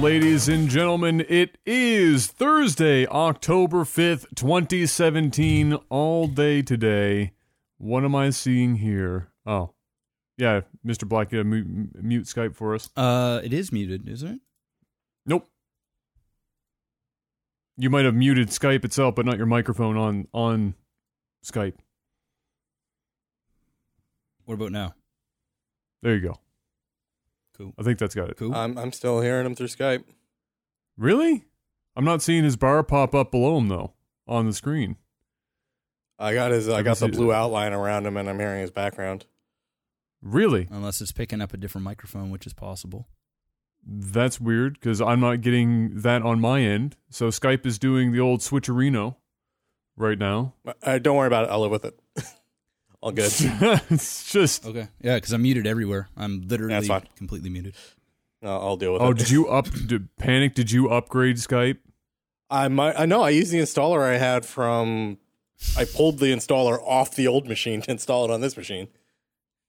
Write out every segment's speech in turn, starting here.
Ladies and gentlemen. It is Thursday, October 5th, 2017, all day today. What am I seeing here? Oh, yeah, Mr. Black, uh, mute, mute Skype for us. Uh, it is muted, isn't it? Nope. You might have muted Skype itself, but not your microphone on on Skype. What about now? There you go. Cool. I think that's got it. Cool. I'm I'm still hearing him through Skype. Really? I'm not seeing his bar pop up below him though on the screen. I got his I can got the blue that. outline around him and I'm hearing his background. Really? Unless it's picking up a different microphone, which is possible. That's weird because I'm not getting that on my end. So Skype is doing the old switcherino right now. Uh, don't worry about it. I'll live with it. All good. it's just. Okay. Yeah, because I'm muted everywhere. I'm literally That's fine. completely muted. I'll, I'll deal with it. Oh, it. did you up? Did, panic? Did you upgrade Skype? I might. I know. I used the installer I had from. I pulled the installer off the old machine to install it on this machine.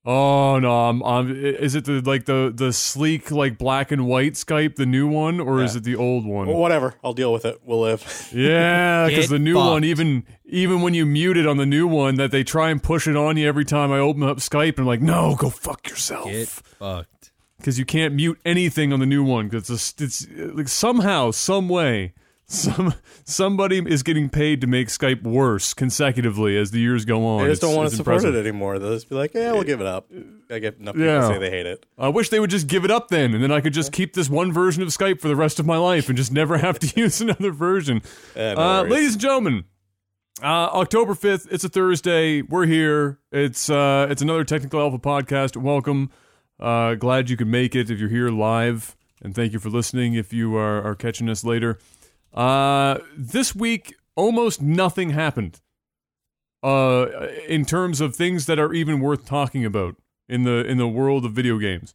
Oh no! I'm, I'm, is it the like the the sleek like black and white Skype, the new one, or is it the old one? Well, whatever. I'll deal with it. We'll live. Yeah, because the new fucked. one, even even when you mute it on the new one, that they try and push it on you every time I open up Skype, and I'm like, no, go fuck Get yourself, fucked. because you can't mute anything on the new one. Because it's, it's like somehow, some way, some somebody is getting paid to make Skype worse consecutively as the years go on. They just don't want to support impressive. it anymore. They'll just be like, "Yeah, we'll give it up." I get enough people Yeah. say they hate it. I wish they would just give it up then, and then I could just keep this one version of Skype for the rest of my life and just never have to use another version. Eh, no Uh, ladies and gentlemen, uh, October fifth. It's a Thursday. We're here. It's uh, it's another Technical Alpha podcast. Welcome. Uh, glad you could make it if you're here live, and thank you for listening. If you are, are catching us later, uh, this week almost nothing happened. Uh, in terms of things that are even worth talking about in the in the world of video games.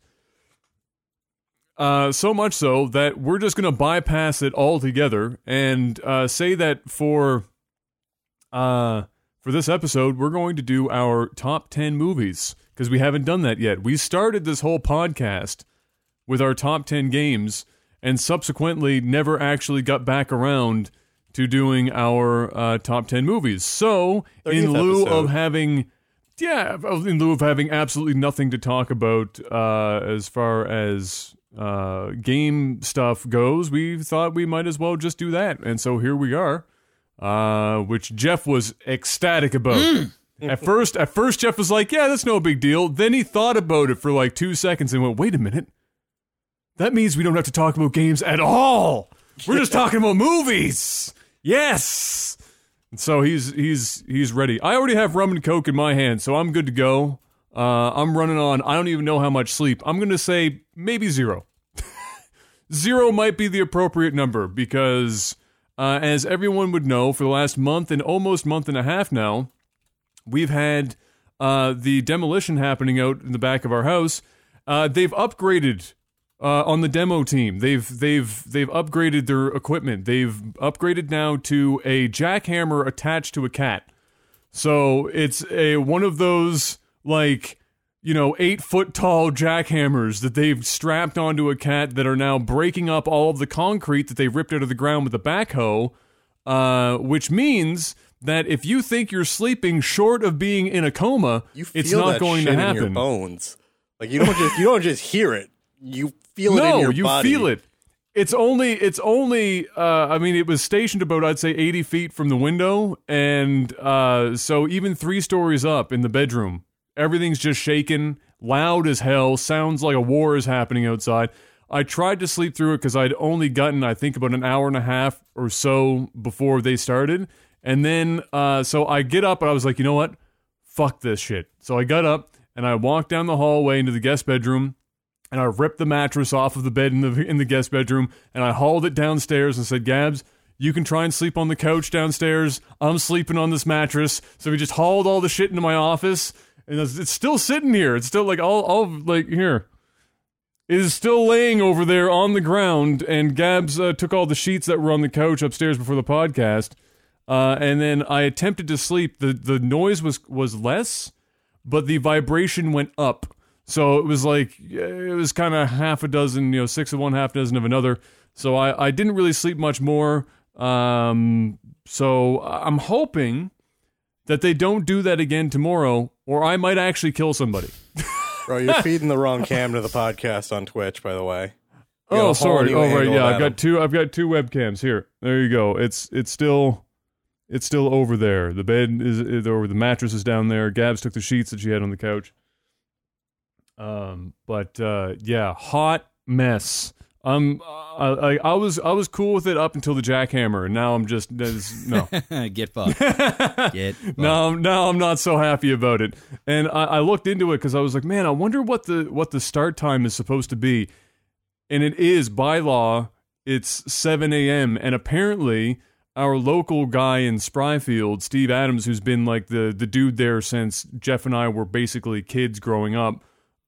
Uh, so much so that we're just going to bypass it altogether and uh, say that for uh, for this episode, we're going to do our top 10 movies because we haven't done that yet. We started this whole podcast with our top 10 games and subsequently never actually got back around to doing our uh, top 10 movies. So, in 30th lieu of having yeah, in lieu of having absolutely nothing to talk about uh, as far as uh, game stuff goes, we thought we might as well just do that. And so here we are, uh, which Jeff was ecstatic about. At first, at first, Jeff was like, "Yeah, that's no big deal." Then he thought about it for like two seconds and went, "Wait a minute, that means we don't have to talk about games at all. We're just talking about movies." Yes. And so he's he's he's ready. I already have rum and coke in my hand, so I'm good to go. Uh, I'm running on. I don't even know how much sleep. I'm gonna say maybe zero. zero might be the appropriate number because, uh, as everyone would know, for the last month and almost month and a half now, we've had uh, the demolition happening out in the back of our house. Uh, they've upgraded uh, on the demo team. They've they've they've upgraded their equipment. They've upgraded now to a jackhammer attached to a cat. So it's a one of those like you know eight foot tall jackhammers that they've strapped onto a cat that are now breaking up all of the concrete that they ripped out of the ground with a backhoe. Uh, which means that if you think you're sleeping short of being in a coma, it's not going to happen. bones. Like you don't just you don't just hear it. You feel it no, in your you body. feel it. It's only it's only uh, I mean it was stationed about I'd say 80 feet from the window and uh, so even 3 stories up in the bedroom everything's just shaking loud as hell sounds like a war is happening outside. I tried to sleep through it cuz I'd only gotten I think about an hour and a half or so before they started and then uh, so I get up and I was like, "You know what? Fuck this shit." So I got up and I walked down the hallway into the guest bedroom and I ripped the mattress off of the bed in the in the guest bedroom and I hauled it downstairs and said, "Gabs, you can try and sleep on the couch downstairs. I'm sleeping on this mattress." So we just hauled all the shit into my office, and it's, still sitting here. It's still like all all like here. It is still laying over there on the ground, and Gabs uh, took all the sheets that were on the couch upstairs before the podcast, uh, and then I attempted to sleep. the The noise was was less, but the vibration went up. So it was like it was kind of half a dozen, you know, six of one, half dozen of another. So I, I didn't really sleep much more. Um, so I'm hoping that they don't do that again tomorrow, or I might actually kill somebody. Bro, you're feeding the wrong cam to the podcast on Twitch, by the way. You Oh, sorry. Oh, right. Yeah, I've got two. I've got two webcams here. There you go. It's it's still it's still over there. The bed is, is or the mattress is down there. Gabs took the sheets that she had on the couch. Um, but uh, yeah, hot mess. Um, I, I I was I was cool with it up until the jackhammer, and now I'm just no. Get fucked. Get fucked. now, now I'm not so happy about it. And I, I looked into it because I was like, man, I wonder what the what the start time is supposed to be. And it is by law, it's 7 a.m. And apparently, our local guy in Spryfield, Steve Adams, who's been like the the dude there since Jeff and I were basically kids growing up,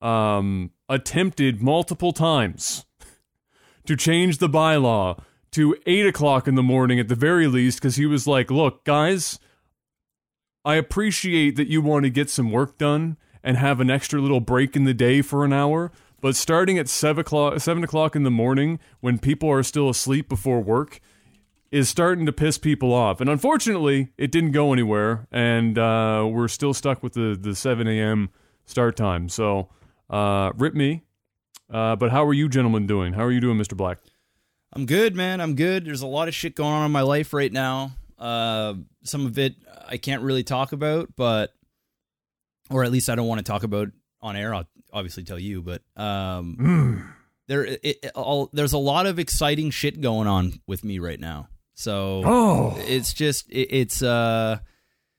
um, attempted multiple times to change the bylaw to eight o'clock in the morning at the very least because he was like, look, guys, I appreciate that you want to get some work done and have an extra little break in the day for an hour. But starting at seven o'clock, seven o'clock in the morning when people are still asleep before work is starting to piss people off. And unfortunately, it didn't go anywhere, and uh, we're still stuck with the the seven a.m. start time. So, uh, rip me. Uh, but how are you gentlemen doing? How are you doing, Mister Black? I'm good, man. I'm good. There's a lot of shit going on in my life right now. Uh, some of it I can't really talk about, but or at least I don't want to talk about on air. I'll obviously tell you, but um, there it, it, all, there's a lot of exciting shit going on with me right now. So Oh, it's just it, it's uh,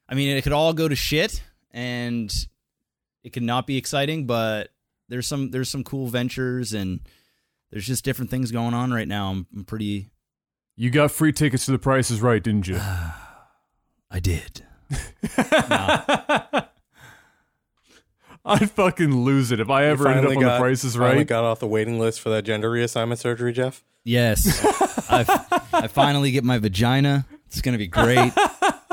I mean, it could all go to shit, and it could not be exciting, but there's some there's some cool ventures and there's just different things going on right now. I'm, I'm pretty. you got free tickets to The Price is Right, didn't you? I did. I'd fucking lose it if I ever ended up on finally The Price is finally Right. got off the waiting list for that gender reassignment surgery, Jeff. Yes, I've, I finally get my vagina. It's gonna be great. Dude,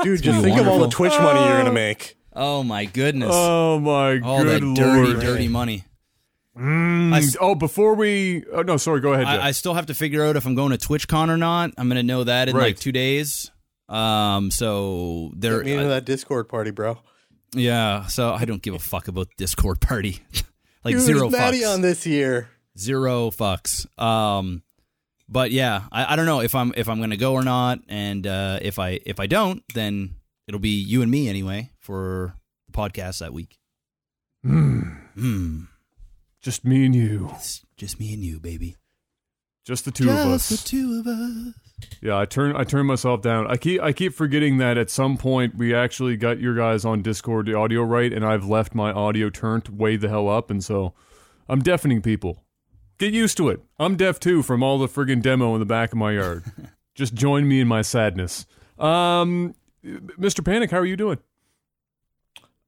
gonna just be think of all the. Twitch money you're gonna uh, make. Oh my goodness! Oh my all good that lord! dirty, dirty money. Mm. I s- oh, before we, oh no, sorry, go ahead. I, I still have to figure out if I'm going to TwitchCon or not. I'm gonna know that in Right. like two days. Um, so there, Get me into that Discord party, bro. yeah. So I don't give a fuck about Discord party. like Dude, zero is Maddie fucks. on this year. zero fucks. Um, but yeah, I, I don't know if I'm if I'm gonna go or not, and uh, if I if I don't, then it'll be you and me anyway for the podcast that week. Mm. Hmm, Just me and you, it's just me and you, baby. just the two of us. the two of us. Yeah, I turn I turn myself down. I keep I keep forgetting that at some point we actually got your guys on Discord the audio right, and I've left my audio turned way the hell up, and so I'm deafening people. Get used to it. I'm deaf too from all the friggin' demo in the back of my yard. Just join me in my sadness. Um, Mr. Panic, how are you doing?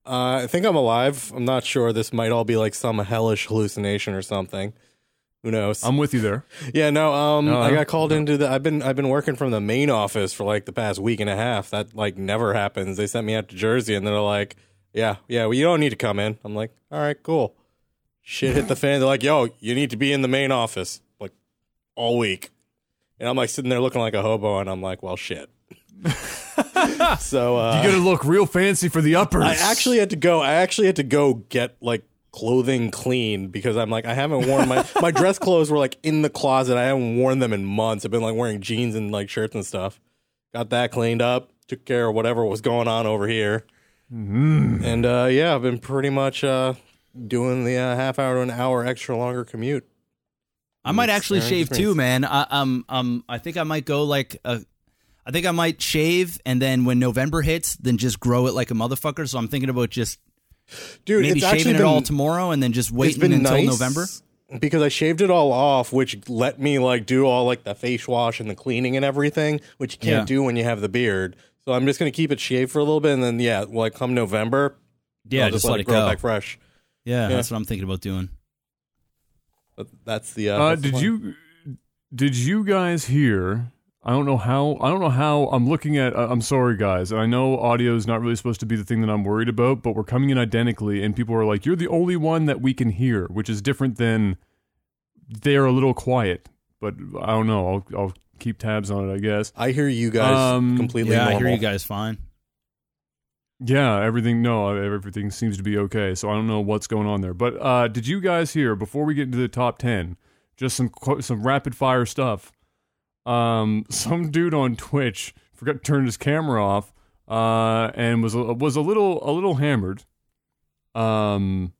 Uh, I think I'm alive. I'm not sure. This might all be like some hellish hallucination or something. Who knows? I'm with you there. yeah, no. Um, Uh-huh. I got called into the. I've been I've been working from the main office for like the past week and a half. That like never happens. They sent me out to Jersey, and they're like, "Yeah, yeah, well, you don't need to come in." I'm like, "All right, cool." Shit hit the fan. They're like, "Yo, you need to be in the main office like all week," and I'm like sitting there looking like a hobo, and I'm like, "Well, shit." so uh, You gotta look real fancy for the uppers. I actually had to go. I actually had to go get like clothing clean because I'm like I haven't worn my my dress clothes were like in the closet. I haven't worn them in months. I've been like wearing jeans and like shirts and stuff. Got that cleaned up. Took care of whatever was going on over here. And uh, yeah, I've been pretty much uh, doing the uh, half hour to an hour extra longer commute. I might actually shave Smith. too, man. I, um, um, I think I might go like a. I think I might shave, and then when November hits, then just grow it like a motherfucker. So I'm thinking about just Dude, maybe it's actually shaving it all tomorrow, and then just it's waiting until nice November. because I shaved it all off, which let me like do all like the face wash and the cleaning and everything, which you can't Yeah. do when you have the beard. So I'm just gonna keep it shaved for a little bit, and then yeah, like come November, Yeah, I'll just, let, let it it grow go. back fresh. Yeah, Yeah. that's what I'm thinking about doing. But that's the. Uh, Uh, that's did plan. you did you guys hear? I don't know how. I don't know how. I'm looking at. I'm sorry, guys. And I know audio is not really supposed to be the thing that I'm worried about, but we're coming in identically, and people are like, "You're the only one that we can hear," which is different than they're a little quiet. But I don't know. I'll I'll keep tabs on it. I guess. I hear you guys Um, completely Yeah, I hear you guys fine. Yeah, everything. No, everything seems to be okay. So I don't know what's going on there. But uh, did you guys hear before we get into the top ten? Just some qu- some rapid fire stuff. Um, some dude on Twitch forgot to turn his camera off. Uh, and was a, was a little a little hammered. Um,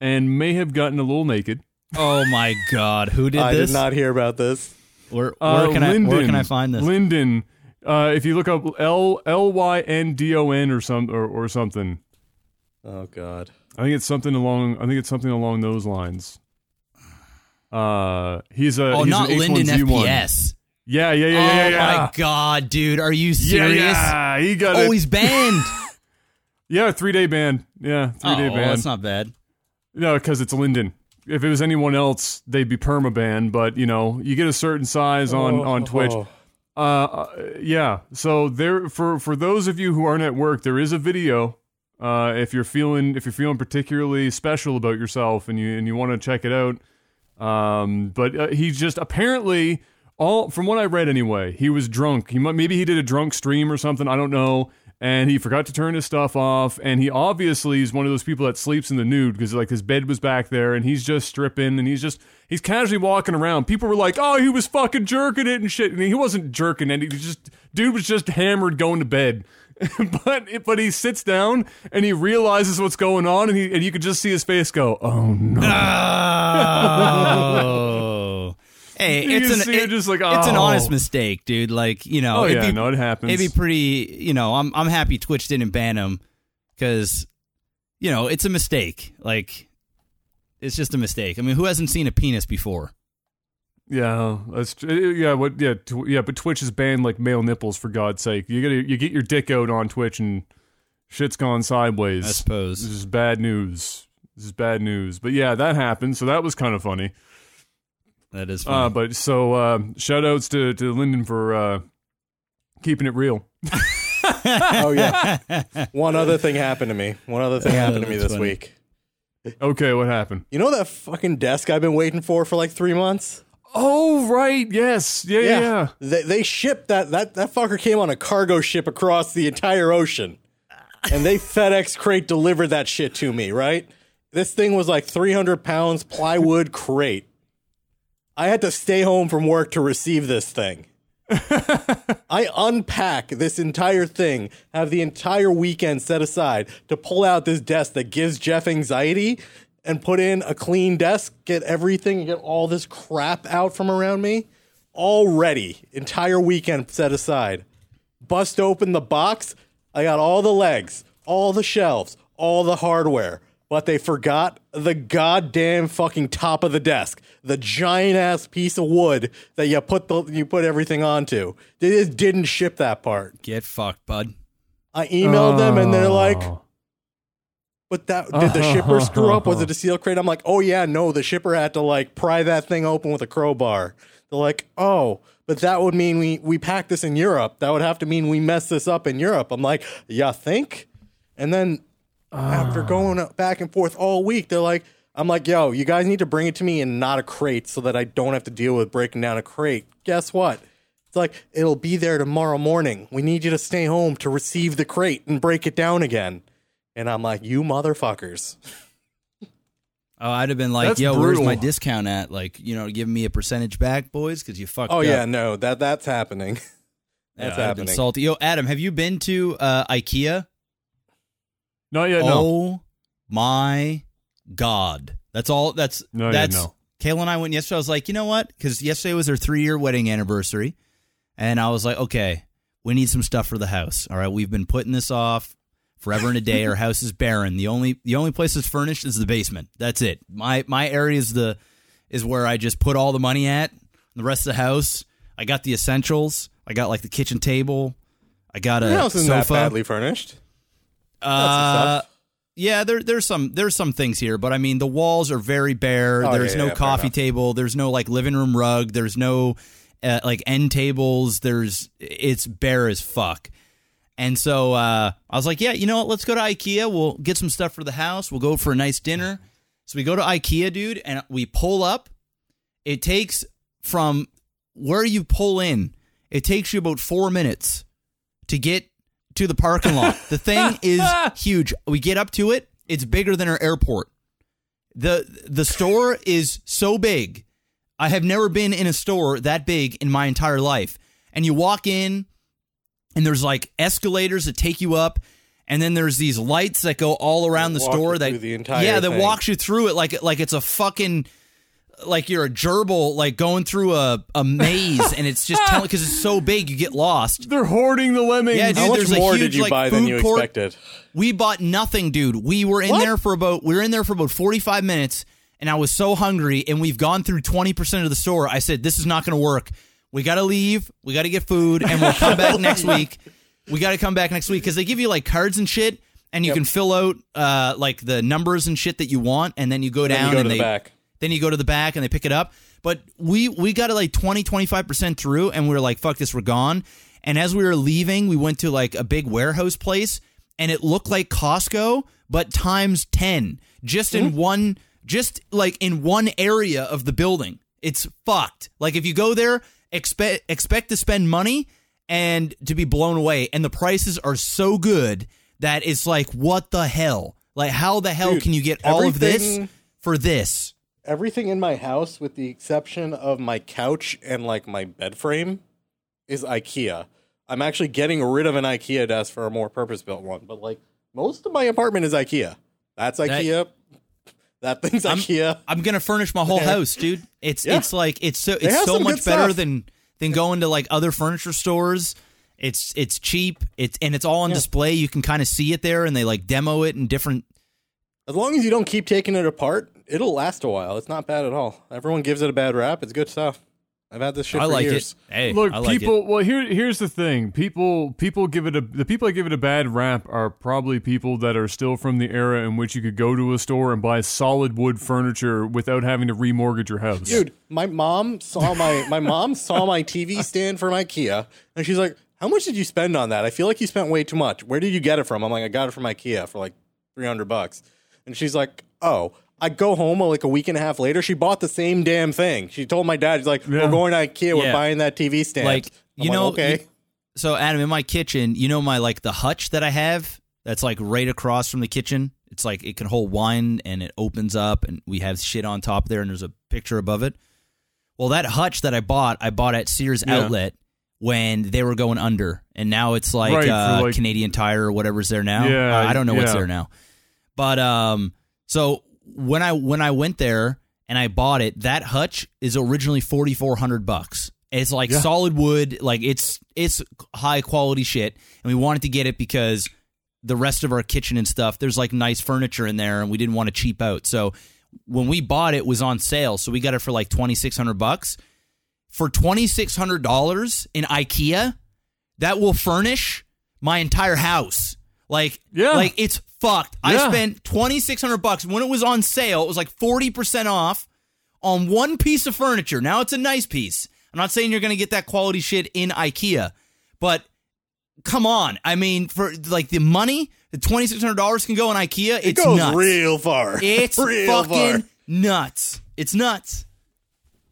and may have gotten a little naked. Oh my god, who did I this? did not hear about this. Where, Uh, where can I where can I find this? Lyndon. Uh, if you look up L L Y N D O N or some or, or something. Oh God. I think it's something along. I think it's something along those lines. Uh, he's a oh, he's not an Lyndon H1Z1. FPS. Yeah, yeah, yeah, oh yeah, yeah. my god, dude, are you serious? yeah, he got Oh, it. he's banned. Yeah, three day ban. Yeah, three oh, day well, ban. that's not bad. No, because it's Lyndon. If it was anyone else, they'd be perma banned. But you know, you get a certain size on on Twitch. Oh. Uh, uh, yeah. So there for for those of you who aren't at work, there is a video. Uh, if you're feeling if you're feeling particularly special about yourself and you and you want to check it out. Um, but uh, just apparently all from what I read anyway, he was drunk. He maybe he did a drunk stream or something. I don't know. And he forgot to turn his stuff off. And he obviously is one of those people that sleeps in the nude because like his bed was back there and he's just stripping and he's just he's casually walking around. People were like, "Oh, he was fucking jerking it and shit." And he wasn't jerking it. He just dude was just hammered going to bed. but but he sits down and he realizes what's going on and he and you could just see his face go, "Oh no." Oh. hey, You it's an it just like, it's an oh. honest mistake, dude. Like you know, Oh yeah, be, no, it happens. it'd be pretty. You know, I'm I'm happy Twitch didn't ban him because you know it's a mistake. Like it's just a mistake. I mean, who hasn't seen a penis before? Yeah, that's tr- yeah. What? Yeah, tw- yeah. But Twitch has banned like male nipples for God's sake. You get you get your dick out on Twitch and shit's gone sideways. I suppose. This is bad news. This is bad news. But yeah, that happened. So that was kind of funny. That is Uh, funny. but so uh, shout outs to to Lyndon for uh, keeping it real. Oh yeah. One other thing happened to me. One other thing happened to me this funny. week. Okay, what happened? You know that fucking desk I've been waiting for for like three months? Oh right, yes, yeah, yeah. yeah. They, they shipped that, that. That fucker came on a cargo ship across the entire ocean. And they FedEx crate delivered that shit to me, right? This thing was like 300 pounds plywood crate. I had to stay home from work to receive this thing. I unpack this entire thing, have the entire weekend set aside to pull out this desk that gives Jeff anxiety and put in a clean desk, get everything, get all this crap out from around me. All ready. Entire weekend set aside. Bust open the box. I got all the legs, all the shelves, all the hardware. But they forgot the goddamn fucking top of the desk, the giant ass piece of wood that you put the you put everything onto. They just didn't ship that part. Get fucked, bud. I emailed them and they're like, Oh. "But that did the shipper screw up? Was it a seal crate?" I'm like, "Oh yeah, no, the shipper had to like pry that thing open with a crowbar." They're like, "Oh, but that would mean we we packed this in Europe. That would have to mean we messed this up in Europe." I'm like, "Yeah, think?" And then after going ah. back and forth all week, they're like, I'm like, yo, you guys need to bring it to me in not a crate so that I don't have to deal with breaking down a crate. Guess what? It's like, it'll be there tomorrow morning. We need you to stay home to receive the crate and break it down again. And I'm like, you motherfuckers. Oh, I'd have been like, That's "Yo, brutal. where's my discount at? Like, you know, giving me a percentage back, boys, because you fucked Oh up." yeah, no, that that's happening. That's I'd have been happening. Salty. Yo, Adam, have you been to uh, IKEA? Not yet. No. Oh my god! That's all. That's No, yeah, that's. no. Kayla and I went yesterday. I was like, you know what? Because yesterday was our three year wedding anniversary, and I was like, okay, we need some stuff for the house. All right, we've been putting this off forever and a day. Our house is barren. The only the only place that's furnished is the basement. That's it. My my area is the is where I just put all the money at. The rest of the house, I got the essentials. I got like the kitchen table. I got a Your house isn't that badly furnished. Uh, That's the stuff. yeah, there there's some there's some things here, but I mean the walls are very bare. Oh, there's yeah, no yeah, coffee table. There's no like living room rug. There's no uh, like end tables. There's it's bare as fuck. And so uh, I was like, yeah, you know what? Let's go to IKEA. We'll get some stuff for the house. We'll go for a nice dinner. So we go to IKEA, dude, and we pull up. It takes from where you pull in, it takes you about four minutes to get to the parking lot. The thing is huge. We get up to it. It's bigger than our airport. the The store is so big. I have never been in a store that big in my entire life. And you walk in, and there's like escalators that take you up, and then there's these lights that go all around the store that the yeah that thing. walks you through it like like it's a fucking like you're a gerbil like going through a, a maze and it's just telling because it's so big you get lost They're hoarding the lemmings. Yeah, dude, How much there's a more huge, did you like, buy than you court. expected? we bought nothing dude we were in What? there for about we were in there for about 45 minutes and i was so hungry and we've gone through 20% of the store i said this is not going to work we got to leave we got to get food and we'll come back next week we got to come back next week because they give you like cards and shit and you can fill out uh, like the numbers and shit that you want and then you go Then down you go and to the they back. then you go to the back and they pick it up. But we we got it like 20, 25% through and we were like, fuck this, we're gone. And as we were leaving, we went to like a big warehouse place and it looked like Costco, but times 10. Just in one just like in one area of the building. It's fucked. Like if you go there, expect expect to spend money and to be blown away. And the prices are so good that it's like, what the hell? Like how the hell Dude, can you get all of this for this? Everything in my house, with the exception of my couch and like my bed frame, is IKEA. I'm actually getting rid of an IKEA desk for a more purpose built one, but like most of my apartment is IKEA. That's IKEA. That, thing's I'm- IKEA. I'm gonna furnish my whole house, dude. It's Yeah. it's like it's so it's so much better stuff. than than going to like other furniture stores. It's it's cheap. It's and it's all on display. You can kind of see it there, and they like demo it in different. As long as you don't keep taking it apart, it'll last a while. It's not bad at all. Everyone gives it a bad rap. It's good stuff. I've had this shit I for like years. it. Hey, Look, I like people. it. Well, here, here's the thing. People, people give it a. The people that give it a bad rap are probably people that are still from the era in which you could go to a store and buy solid wood furniture without having to remortgage your house. Dude, my mom saw my my mom saw my TV stand from IKEA, and she's like, "How much did you spend on that? I feel like you spent way too much. Where did you get it from?" I'm like, "I got it from IKEA for like three hundred bucks," and she's like, "Oh." I go home like a week and a half later. She bought the same damn thing. She told my dad, "She's like, Yeah. we're going to IKEA. We're Yeah. buying that TV stand." Like I'm you like, know, okay, you- so Adam, in my kitchen, you know my like the hutch that I have that's like right across from the kitchen. It's like it can hold wine and it opens up and we have shit on top there and there's a picture above it. Well, that hutch that I bought, I bought at Sears Yeah. Outlet when they were going under, and now it's like, Right, uh, like- Canadian Tire or whatever's there now. Yeah, Uh, I don't know what's there now, but um, so when I when I went there and I bought it, that hutch is originally forty four hundred bucks. It's like Yeah. solid wood, like it's it's high quality shit, and we wanted to get it because the rest of our kitchen and stuff, there's like nice furniture in there, and we didn't want to cheap out. So when we bought it, it was on sale, so we got it for like twenty six hundred bucks. For twenty six hundred dollars in IKEA, that will furnish my entire house. Like, Yeah. like it's fucked. I spent twenty six hundred bucks when it was on sale. It was like forty percent off on one piece of furniture. Now it's a nice piece. I'm not saying you're going to get that quality shit in IKEA, but come on. I mean, for like the money, the twenty six hundred dollars can go in IKEA. it It's goes nuts. real far. It's real fucking far. nuts. It's nuts.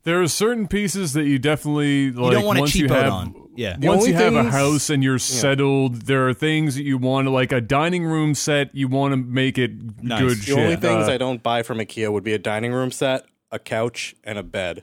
There are certain pieces that you definitely like. You don't want to once cheap you out have, on. Yeah. The once you have a house and you're settled, there are things that you want to like a dining room set. You want to make it Nice. good. The The only things Uh, I don't buy from IKEA would be a dining room set, a couch, and a bed.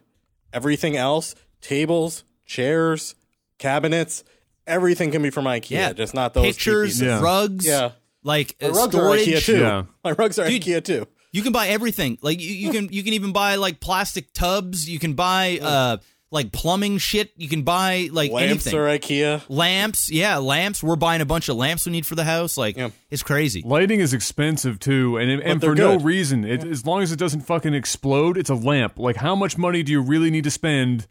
Everything else, tables, chairs, cabinets, everything can be from IKEA. Yeah. just not those cheap Pictures, pieces. Yeah. rugs, Yeah. like My uh, rugs are. IKEA too. Yeah. My rugs are Dude, IKEA too. You can buy everything. Like you, you can you can even buy like plastic tubs. You can buy uh like plumbing shit. You can buy like Lamps anything. are IKEA. lamps, yeah, lamps. We're buying a bunch of lamps we need for the house. Like Yeah. it's crazy. Lighting is expensive too, and and they're for no good. reason. It, As long as it doesn't fucking explode, it's a lamp. Like, how much money do you really need to spend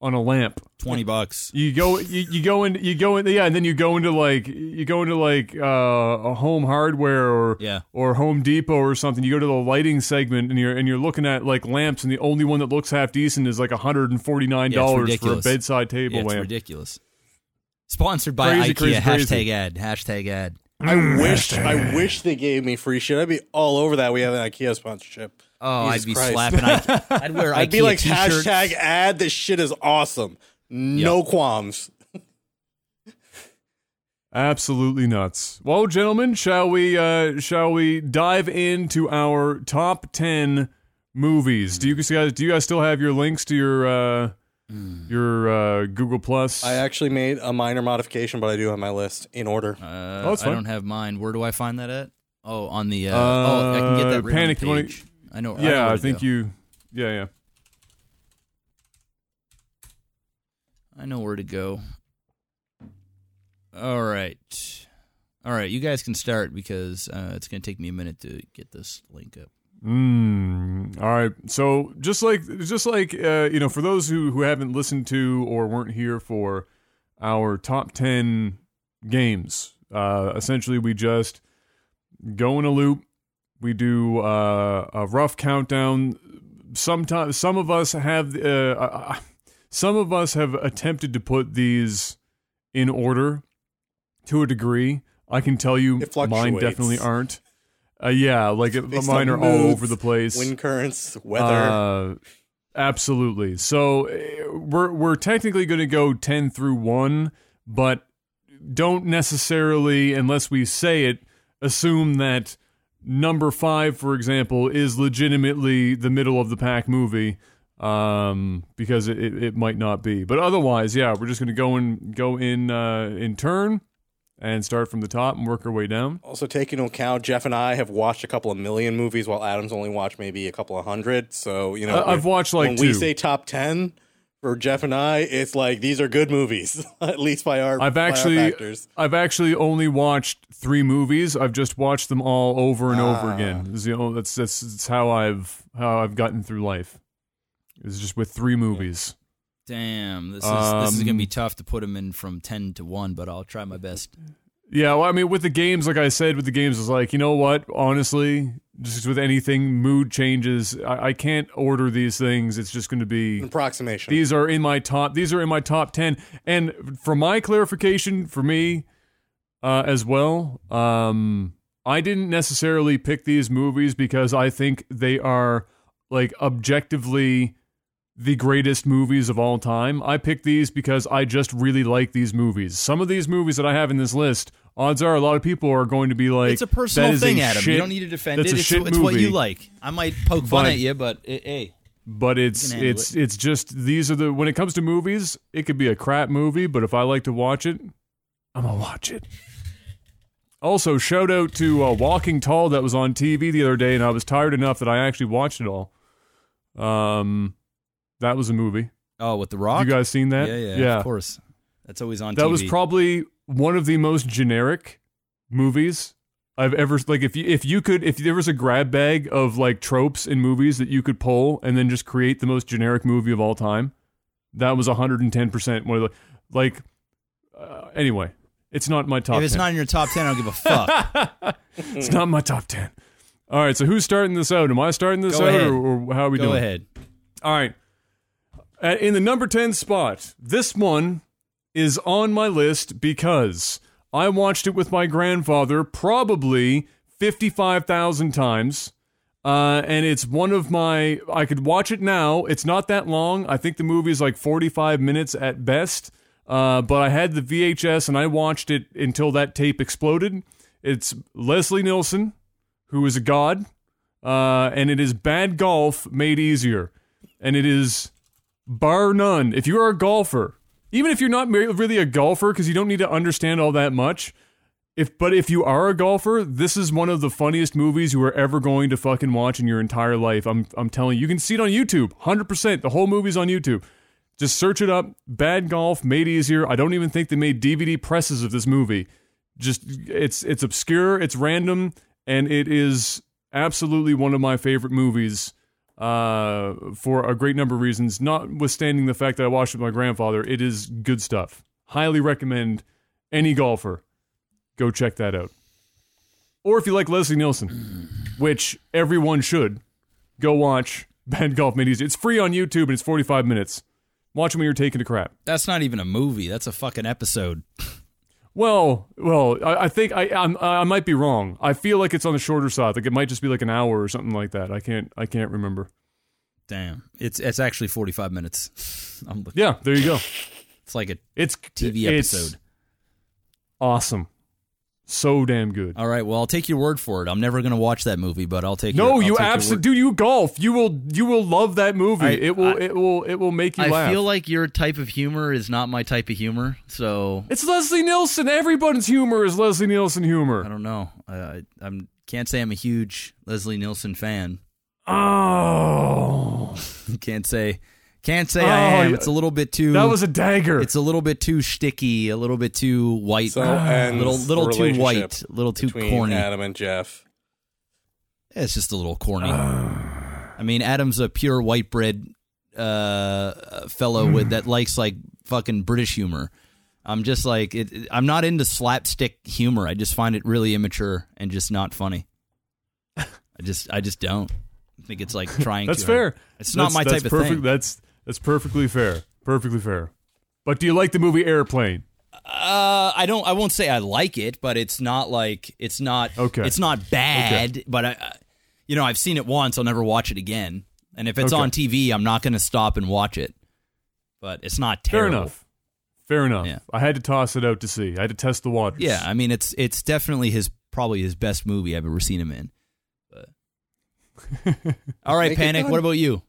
on a lamp. Twenty bucks. You go, you, you go in, you go in, yeah, and then you go into like, you go into like uh, a home hardware or Yeah. or Home Depot or something. You go to the lighting segment and you're and you're looking at like lamps, and the only one that looks half decent is like hundred and forty nine Yeah, it's dollars for a bedside table Yeah, it's lamp. ridiculous. Sponsored by Crazy, IKEA. crazy, crazy. Hashtag ad. Hashtag ad. I wish I wish they gave me free shit. I'd be all over that. We have an IKEA sponsorship. Oh, Jesus I'd be Christ. slapping. I, I'd wear I'd IKEA be like t-shirts. hashtag ad. This shit is awesome. No qualms. Absolutely nuts. Well, gentlemen, shall we uh shall we dive into our top 10 movies? Do you guys do you guys still have your links to your uh your uh Google Plus? I actually made a minor modification, but I do have my list in order. Uh, Oh, it's I don't have mine. Where do I find that at? Oh, on the. Uh, oh, I can get that Uh, Panic, on you wanna- page. I know. I yeah, I to think go. you Yeah, yeah. I know where to go. All right. All right, you guys can start because uh, it's going to take me a minute to get this link up. Mm, all right. So just like just like uh, you know, for those who who haven't listened to or weren't here for our top ten games, uh, essentially we just go in a loop. We do uh, a rough countdown. Sometimes some of us have uh, uh, some of us have attempted to put these in order to a degree. I can tell you, mine definitely aren't. Uh, yeah, like Based mine are all over the place. Wind currents, weather. Uh, absolutely. So uh, we're we're technically going to go ten through one, but don't necessarily, unless we say it, assume that number five, for example, is legitimately the middle of the pack movie. Um, because it, it, it might not be, but otherwise, yeah, we're just gonna go in go in uh, in turn and start from the top and work our way down. also, take into account Jeff and I have watched a couple of million movies, while Adam's only watched maybe a couple of hundred. So you know, Uh, I've watched like when two. we say top ten for Jeff and I, it's like these are good movies, at least by our. I've by our actually factors. I've actually only watched three movies. I've just watched them all over and over Ah. again. This is the that's, that's that's how I've how I've gotten through life. Is just with three movies. Damn, this is this is going to Um, be tough to put them in from 10 to 1, but I'll try my best. Yeah, well, I mean, with the games, like I said, with the games, it's like you know what? Honestly, just with anything, mood changes. I, I can't order these things. It's just going to be approximation. These are in my top. These are in my top ten. And for my clarification, for me uh, as well, um, I didn't necessarily pick these movies because I think they are like objectively the greatest movies of all time. I picked these because I just really like these movies. Some of these movies that I have in this list, odds are a lot of people are going to be like, it's a personal "That is thing, a Adam. shit- you don't need to defend it. It's, it's what you like. I might poke fun But- at you, but eh, hey, but it's it's it's just these are the when it comes to movies, it could be a crap movie, but if I like to watch it, I'm gonna watch it. Also, shout out to uh, Walking Tall that was on TV the other day, and I was tired enough that I actually watched it all. Um, that was a movie. oh, with the Rock, You guys seen that? yeah, yeah, yeah. of course. That's always on. That TV. was probably one of the most generic movies I've ever like if you if you could if there was a grab bag of like tropes in movies that you could pull and then just create the most generic movie of all time, that was 110% one of the like uh, anyway, it's not my top if it's 10. not in your top ten, I don't give a fuck. it's not my top 10. All right, so who's starting this out? Am I starting this Go out ahead. or, or how are we doing? Go doing? ahead. All right. At, in the number 10 spot, this one is on my list because I watched it with my grandfather probably 55,000 times. Uh, and it's one of my. I could watch it now. It's not that long. I think the movie is like 45 minutes at best. Uh, but I had the VHS and I watched it until that tape exploded. It's Leslie Nielsen, who is a god, uh, and it is Bad Golf made easier and it is bar none. If you are a golfer, even if you're not really a golfer, because you don't need to understand all that much. If but if you are a golfer, this is one of the funniest movies you are ever going to fucking watch in your entire life. I'm I'm telling you, you can see it on YouTube, hundred percent. The whole movie's on YouTube. Just search it up. Bad golf made easier. I don't even think they made DVD presses of this movie. Just it's it's obscure, it's random, and it is absolutely one of my favorite movies uh, for a great number of reasons, notwithstanding the fact that I watched it with my grandfather. It is good stuff. Highly recommend any golfer go check that out. Or if you like Leslie Nielsen, which everyone should, go watch Bad Golf Easy. It's free on YouTube and it's 45 minutes. Watch when you're taking a crap. That's not even a movie. That's a fucking episode. Well, well, I, I think I I'm, I might be wrong. I feel like it's on the shorter side. Like it might just be like an hour or something like that. I can't I can't remember. Damn. It's it's actually 45 minutes. I'm. Yeah, there you go. It's like a It's TV it's episode. Awesome, so damn good. All right, well, I'll take your word for it. I'm never going to watch that movie, but I'll take your, No, I'll you absolutely do. You golf. You will. You will love that movie. I- it will. I- it will. It will make you laugh. I laugh. feel like your type of humor is not my type of humor, so it's Leslie Nielsen. Everybody's humor is Leslie Nielsen humor. I don't know. I, I I'm can't say I'm a huge Leslie Nielsen fan. Oh, Can't say can't say Oh, I am. It's a little bit too that was a dagger. it's a little bit too sticky, a little bit too white, So ah. ends little the little too white, a little too corny. Adam and Jeff. Yeah, It's just a little corny. Ah. I mean, Adam's a pure white bread uh, fellow hmm. with that likes like fucking British humor. I'm just like it, it- I'm not into slapstick humor. I just find it really immature and just not funny. I just I just don't I think it's like trying. That's too hard. fair. It's not my that's type of perfect, thing. That's that's perfectly fair. Perfectly fair. But do you like the movie Airplane? Uh, I don't. I won't say I like it, but it's not like it's not. Okay. It's not bad, but I, I- you know, I've seen it once. I'll never watch it again. And if it's Okay. on TV, I'm not going to stop and watch it. But it's not terrible. Fair enough. Fair enough. Yeah. I had to toss it out to see. I had to test the waters. Yeah, I mean, it's it's definitely his probably his best movie I've ever seen him in. But all right, Make panic. What about you?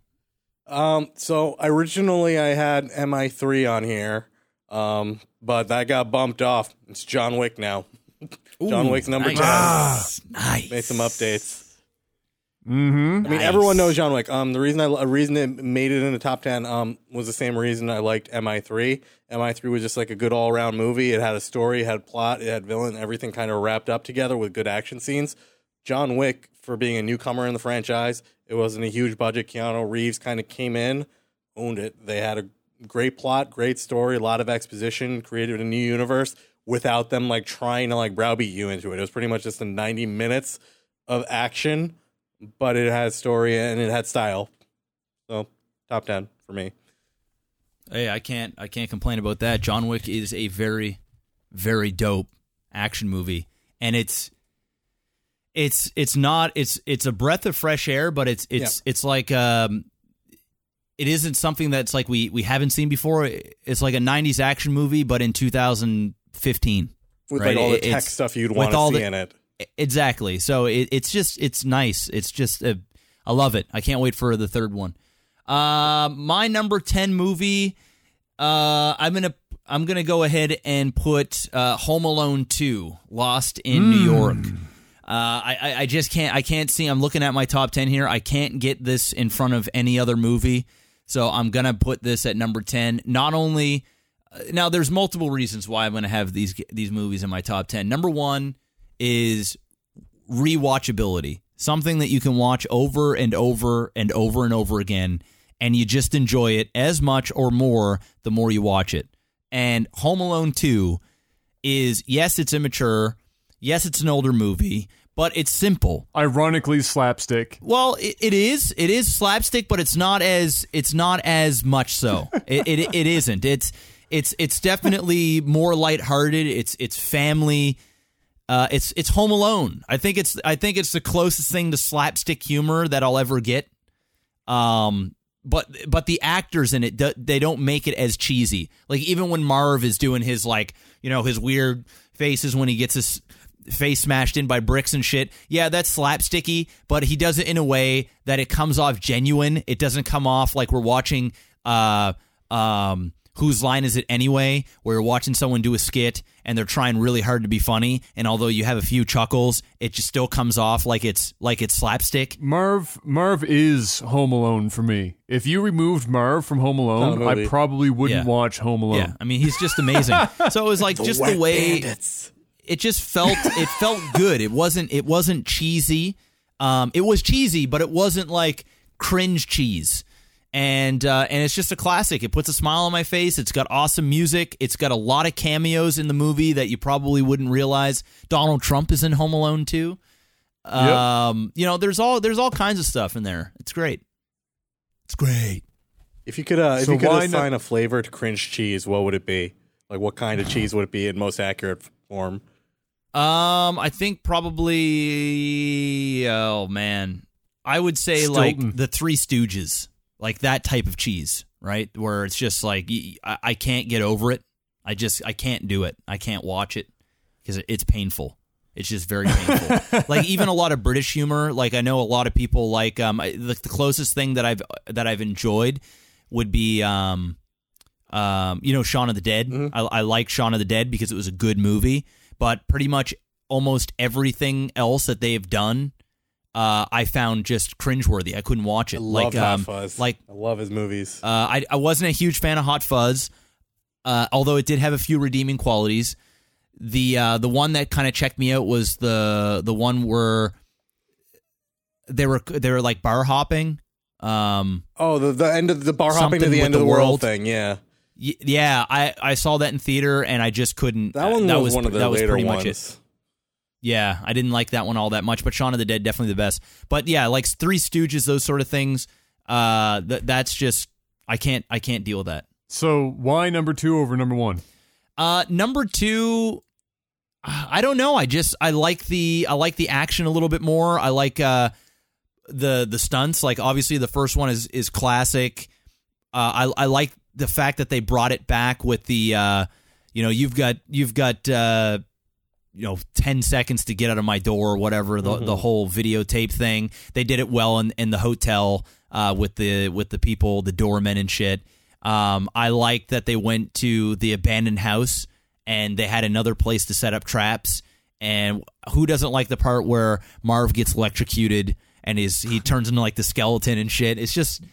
Um, so originally I had MI3 on here, um, but that got bumped off. It's John Wick now. John Ooh, Wick's number nice. 10. Nice. Made some updates. Mm-hmm. I mean, Nice. everyone knows John Wick. Um, the reason I a reason it made it in the top ten um was the same reason I liked MI3. MI3 was just like a good all around movie. It had a story, it had plot, it had villain, everything kind of wrapped up together with good action scenes. John Wick, for being a newcomer in the franchise, it wasn't a huge budget. Keanu Reeves kind of came in, owned it. They had a great plot, great story, a lot of exposition, created a new universe without them like trying to like browbeat you into it. It was pretty much just a 90 minutes of action, but it had story and it had style. So top 10 for me. Hey, I can't I can't complain about that. John Wick is a very very dope action movie and it's it's it's not it's it's a breath of fresh air, but it's it's it's like um it isn't something that's like we we haven't seen before. It's like a 90s action movie but in 2015. With Right, like all the tech it's- stuff you'd want to see the- in it. Exactly. So it, it's just it's nice. It's just uh, I love it. I can't wait for the third one. Uh, my number ten movie. Uh, I'm gonna I'm gonna go ahead and put uh, Home Alone Two: Lost in New York. Uh, I, I just can't I can't see. I'm looking at my top ten here. I can't get this in front of any other movie. So I'm gonna put this at number ten. Not only uh, now, there's multiple reasons why I'm gonna have these these movies in my top ten. Number one is rewatchability. Something that you can watch over and over and over and over again, and you just enjoy it as much or more the more you watch it. And Home Alone 2 is, yes, it's immature. Yes, it's an older movie, but it's simple. Ironically, slapstick. Well, it, it is. It is slapstick, but it's not as it's not as much so. it, it it isn't. It's it's it's definitely more lighthearted. It's it's family. Uh, it's it's Home Alone. I think it's I think it's the closest thing to slapstick humor that I'll ever get. Um, but but the actors in it they don't make it as cheesy. Like even when Marv is doing his like you know his weird faces when he gets his face smashed in by bricks and shit. Yeah, that's slapsticky, but he does it in a way that it comes off genuine. It doesn't come off like we're watching uh um whose line is it anyway where you're watching someone do a skit and they're trying really hard to be funny and although you have a few chuckles it just still comes off like it's like it's slapstick Merv Merv is Home Alone for me. If you removed Merv from Home Alone, Not a I movie. probably wouldn't Yeah. watch Home Alone. yeah i mean he's just amazing so it was like just the way Bandits. It just felt it felt good. It wasn't it wasn't cheesy. Um, it was cheesy, but it wasn't like cringe cheese. And uh, and it's just a classic. It puts a smile on my face. It's got awesome music. It's got a lot of cameos in the movie that you probably wouldn't realize. Donald Trump is in Home Alone too. Um, you know, there's all there's all kinds of stuff in there. It's great. It's great. If you could, uh, if So you could why assign a flavor to cringe cheese, what would it be? Like, what kind of cheese would it be in most accurate form? Um, I think probably. Oh man, I would say like the Three Stooges, like that type of cheese, right? Where it's just like I can't get over it. I just I can't do it. I can't watch it because it's painful. It's just very painful. like even a lot of British humor. Like I know a lot of people like um I- the, the closest thing that I've that I've enjoyed would be um um you know Shaun of the Dead. I, I like Shaun of the Dead because it was a good movie. But pretty much almost everything else that they've done, uh, I found just cringeworthy. I couldn't watch it. I like love Hot um, Fuzz. like I love his movies. uh, I, I wasn't a huge fan of Hot Fuzz, uh, although it did have a few redeeming qualities. The uh, the one that kind of checked me out was the the one where they were they were like bar hopping. Um, oh, the the end of the bar hopping to the end of the world, world. thing. Yeah, y- yeah, I, I saw that in theater and I just couldn't. that one that was, one of the that was later pretty ones. much it. Yeah, I didn't like that one all that much, but Shaun of the Dead definitely the best. But yeah, like Three Stooges, those sort of things. Uh, th- that's just I can't I can't deal with that. So why number two over number one? Uh, number two, I don't know. I just I like the I like the action a little bit more. I like uh the the stunts. Like obviously the first one is is classic. Uh, I I like the fact that they brought it back with the uh, you know you've got you've got uh you know 10 seconds to get out of my door or whatever the the whole videotape thing. They did it well in in the hotel uh with the with the people the doormen and shit. Um i like that they went to the abandoned house and they had another place to set up traps. And who doesn't like the part where marv gets electrocuted and is he turns into like the skeleton and shit? It's just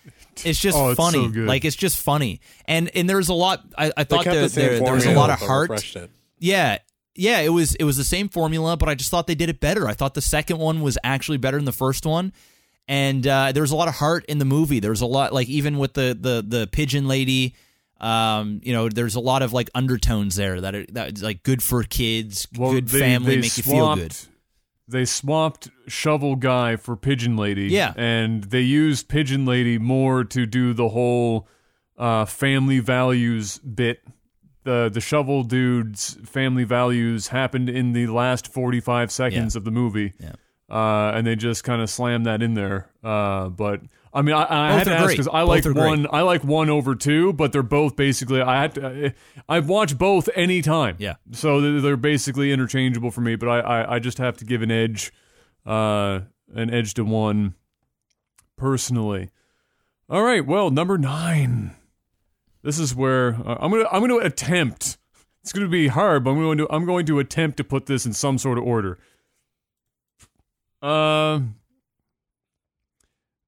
it's just Oh, it's funny so good. like it's just funny and and there's a lot i, I thought kept there, the there, there was a lot of heart yeah, yeah, it was it was the same formula, but I just thought they did it better. I thought the second one was actually better than the first one, and uh, there was a lot of heart in the movie. There was a lot, like even with the the the pigeon lady, um, you know, there's a lot of like undertones there that are that like good for kids, Well, good they- family, they make you feel good. They swapped Shovel Guy for Pigeon Lady. Yeah. And they used Pigeon Lady more to do the whole uh, family values bit. The the shovel dude's family values happened in the last 45 seconds of the movie. Yeah. Uh, and they just kind of slammed that in there. Uh, but I mean, I, I Both had to ask because I Both like are great. one. I like one over two, but they're both basically. I had to. I've watched both anytime. Yeah. So they're basically interchangeable for me, but I, I, I just have to give an edge, uh, an edge to one, personally. All right. Well, number nine. This is where uh, I'm gonna I'm gonna attempt. It's gonna be hard, but I'm going to I'm going to attempt to put this in some sort of order. Uh,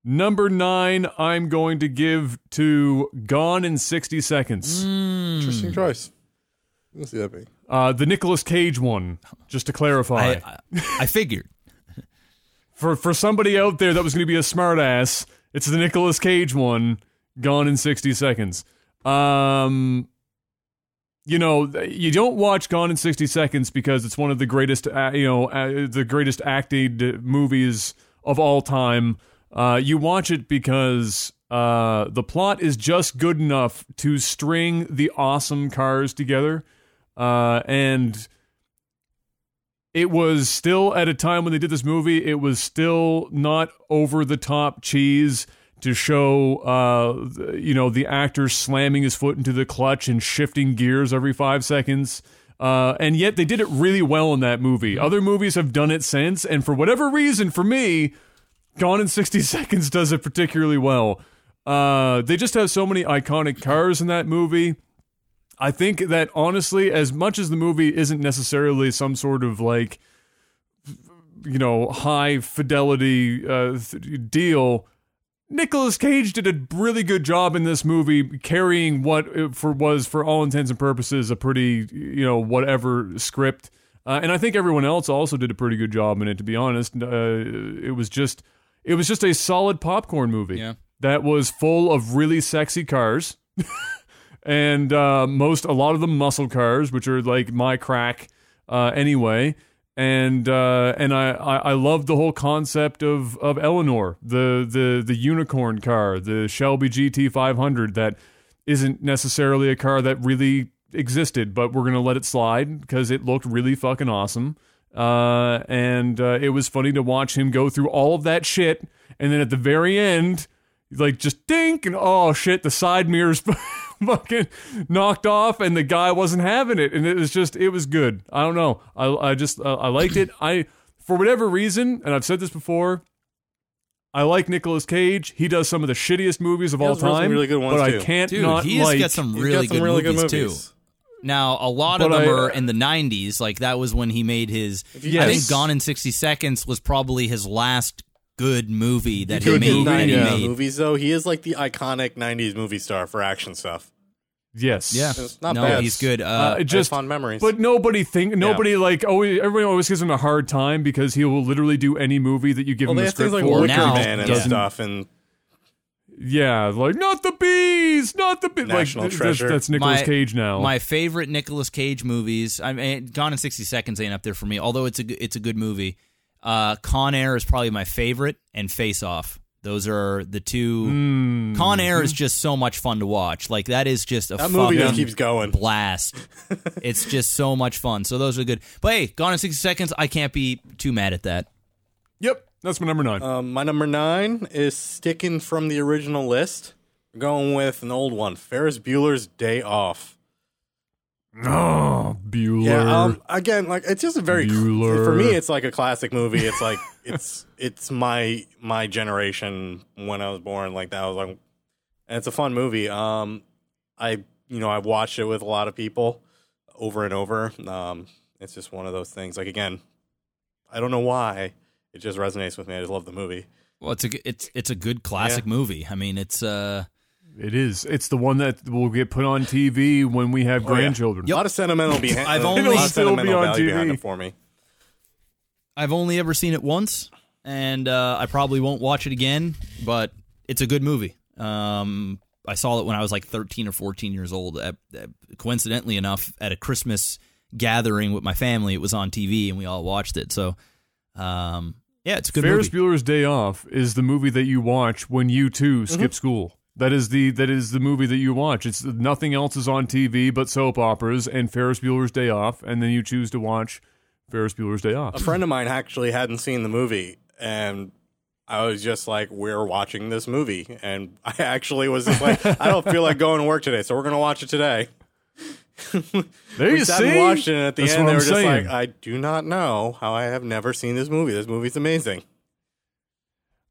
number nine, I'm going to give to Gone in 60 Seconds. Mm. Interesting choice. Let's see that be. Uh, the Nicolas Cage one, just to clarify. I, I, I figured. for for somebody out there that was going to be a smartass, it's the Nicolas Cage one, Gone in 60 Seconds. Um, you know, you don't watch Gone in 60 Seconds because it's one of the greatest, uh, you know, uh, the greatest acted movies of all time. Uh, you watch it because uh, the plot is just good enough to string the awesome cars together. Uh, and it was still at a time when they did this movie it was still not over the top cheese to show uh you know the actor slamming his foot into the clutch and shifting gears every 5 seconds uh, and yet they did it really well in that movie. Other movies have done it since, and for whatever reason, for me, Gone in 60 Seconds does it particularly well. Uh, they just have so many iconic cars in that movie. I think that honestly, as much as the movie isn't necessarily some sort of like, you know, high fidelity uh, th- deal, Nicolas Cage did a really good job in this movie carrying what for was for all intents and purposes a pretty you know whatever script. Uh, and I think everyone else also did a pretty good job in it. To be honest, uh, it was just It was just a solid popcorn movie Yeah. that was full of really sexy cars. and uh, most a lot of them muscle cars, which are like my crack uh, anyway. And uh, and I, I I love the whole concept of of Eleanor, the the the unicorn car, the Shelby GT 500 that isn't necessarily a car that really existed, but we're gonna let it slide because it looked really fucking awesome. Uh, and uh, it was funny to watch him go through all of that shit, and then at the very end, like just dink and oh shit, the side mirrors fucking knocked off, and the guy wasn't having it, and it was just it was good. I don't know, I I just uh, I liked it. I for whatever reason, and I've said this before. I like Nicolas Cage. He does some of the shittiest movies of all does some time. really good ones, but too. I can't Dude, not he's like. got some really, got some good, really movies good too. Movies. Now, a lot But of them I- are in the 90s. Like, that was when he made his. I think Gone in 60 Seconds was probably his last good movie that he Good made. movie, that he yeah. made. movies though. He is like the iconic '90s movie star for action stuff. yes. Yeah. It's not no, bad. he's good. Uh, Uh, it I have just fond memories. But nobody think nobody like always everyone always gives him a hard time because he will literally do any movie that you give well, him they a have script like for. Wicker now Man and doesn't- stuff, and Yeah, like not the bees, not the bees. National like, Treasure. That's, that's Nicolas My- Cage now. My favorite Nicolas Cage movies. I mean, Gone in 60 Seconds ain't up there for me, although it's a g- it's a good movie. Uh, Con Air is probably my favorite, and Face Off. Those are the two. Mm. Con Air is just so much fun to watch. Like that is just a that movie just keeps going. blast. it's just so much fun. So those are good. But hey, Gone in 60 Seconds, I can't be too mad at that. yep, that's my number nine. Um, my number nine is sticking from the original list. We're going with an old one, Ferris Bueller's Day Off. oh, Bueller. Yeah, um, again, like it's just a very Bueller. for me. It's like a classic movie. It's like it's it's my my generation when I was born. Like that was like, and it's a fun movie. Um, I you know I've watched it with a lot of people over and over. Um, it's just one of those things. Like again, I don't know why it just resonates with me. I just love the movie. Well, it's a g- it's it's a good classic movie. I mean, it's uh it is. It's the one that will get put on TV when we have Oh, yeah. grandchildren. A lot of sentimental behind. I've a only- lot It'll of still be on value behind TV. it for me. I've only ever seen it once, and uh, I probably won't watch it again. But it's a good movie. Um, I saw it when I was like 13 or 14 years old. At, at- coincidentally enough, at a Christmas gathering with my family, it was on TV, and we all watched it. So, um, yeah, it's a good Ferris movie. Bueller's Day Off is the movie that you watch when you too Mm-hmm. skip school. That is the that is the movie that you watch. It's nothing else is on TV but soap operas and Ferris Bueller's Day Off, and then you choose to watch Ferris Bueller's Day Off. a friend of mine actually hadn't seen the movie and I was just like, we're watching this movie. And I actually was just like, I don't feel like going to work today, so we're going to watch it today. There we you sat see. and watched it, and at the That's end, what they I'm were just saying. like, I do not know how I have never seen this movie. This movie's amazing.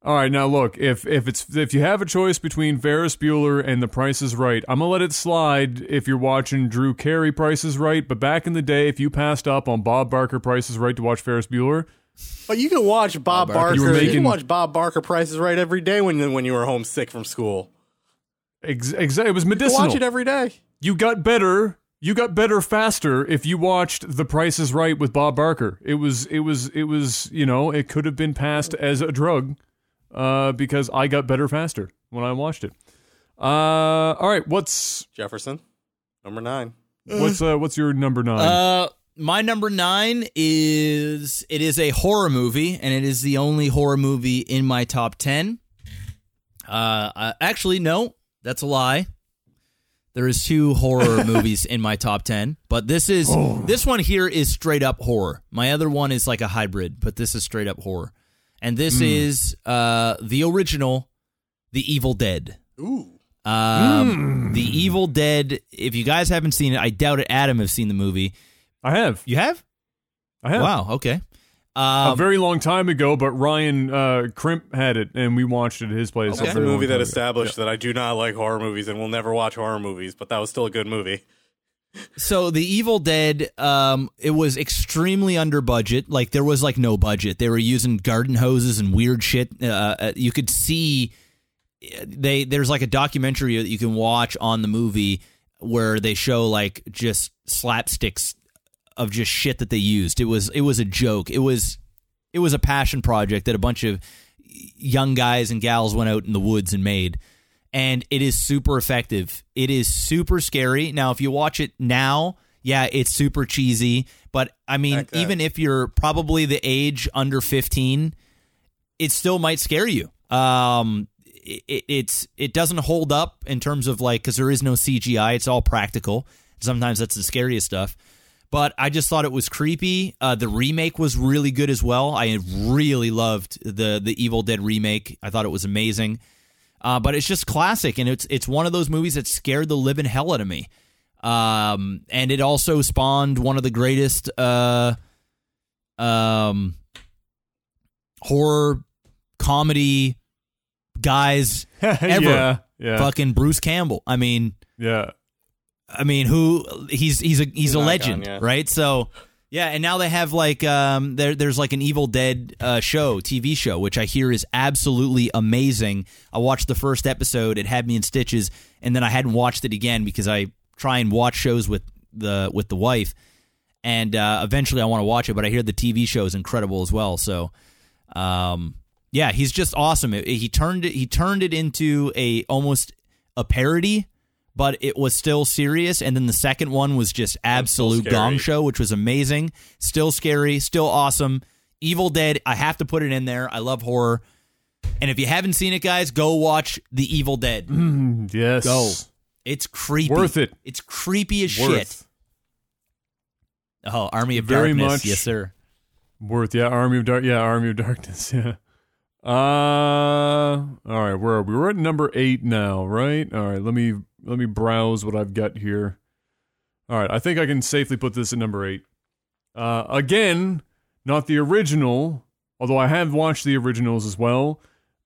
All right, now look, if if it's if you have a choice between Ferris Bueller and The Price is Right, I'm gonna let it slide if you're watching Drew Carey Price is Right. But back in the day, if you passed up on Bob Barker Price is Right to watch Ferris Bueller, But you can watch Bob, Barker. Barker. You You, can watch Bob Barker Prices Right every day when when you were homesick from school. ex- ex- it was You medicinal. watch it every day. you got better you got better faster if you watched the price is right with bob barker it was it was it was you know it could have been passed as a drug uh, because i got better faster when i watched it uh, all right what's Jefferson, number nine. what's uh, what's your number nine Uh, my number nine is it is a horror movie, and it is the only horror movie in my top ten. Uh, uh, actually, no, that's a lie. There is two horror movies in my top ten, but this is this one here is straight up horror. My other one is like a hybrid, but this is straight up horror, and this is uh the original, The Evil Dead. Ooh. Um, The Evil Dead. If you guys haven't seen it, I doubt it. Adam have seen the movie. i have You have? i have Wow. Okay. A Um, very long time ago but ryan uh, crimp had it and we watched it at his place a That's very movie that time ago. established that I do not like horror movies and will never watch horror movies, but that was still a good movie. so the Evil Dead, um, it was extremely under budget. Like there was like no budget. They were using garden hoses and weird shit. Uh, uh, you could see they there's like a documentary that you can watch on the movie where they show like just slapsticks of just shit that they used. It was it was a joke. It was it was a passion project that a bunch of young guys and gals went out in the woods and made. And it is super effective. It is super scary. Now, if you watch it now, yeah, it's super cheesy. But I mean, that- even if you're probably the age under 15, it still might scare you. Um, it, it, it's it doesn't hold up in terms of like because there is no CGI. It's all practical. Sometimes that's the scariest stuff. But I just thought it was creepy. Uh, the remake was really good as well. I really loved the the Evil Dead remake. I thought it was amazing. Uh, but it's just classic, and it's it's one of those movies that scared the living hell out of me. Um, and it also spawned one of the greatest uh, um, horror comedy guys ever. yeah, yeah, Fucking Bruce Campbell. I mean, yeah. I mean, who he's he's a he's, a legend, yeah. right? So yeah, and now they have like um there there's like an Evil Dead uh, show, TV show, which I hear is absolutely amazing. I watched the first episode; it had me in stitches, and then I hadn't watched it again because I try and watch shows with the with the wife, and uh, eventually I want to watch it. But I hear the TV show is incredible as well. So, um, yeah, he's just awesome. It- he turned it he turned it into a almost a parody but it was still serious. And then the second one was just absolute gong show, which was amazing. Still scary, still awesome. Evil Dead, I have to put it in there. I love horror. And if you haven't seen it, guys, go watch The Evil Dead. Yes. Go. It's creepy. Worth it. It's creepy as Worth. shit. Oh, Army of Very Darkness. much. Yes, sir. Worth. Yeah. Army of Dark. Yeah. Army of Darkness. Yeah. Uh. All right. Where are we? We're at number eight now, right? All right. Let me let me browse what I've got here. All right. I think I can safely put this at number eight. Uh. Again, not the original, although I have watched the originals as well.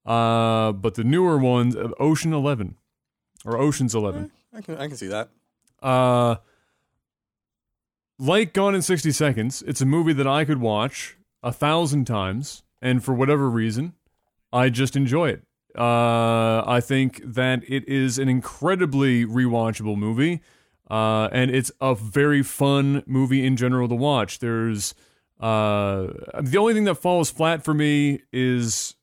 Uh. But the newer ones, uh, Ocean Eleven, or Ocean's Eleven. I can I can see that. Uh, like Gone in 60 Seconds, it's a movie that I could watch a thousand times, and for whatever reason, I just enjoy it. Uh, I think that it is an incredibly rewatchable movie, uh, and it's a very fun movie in general to watch. There's uh, the only thing that falls flat for me is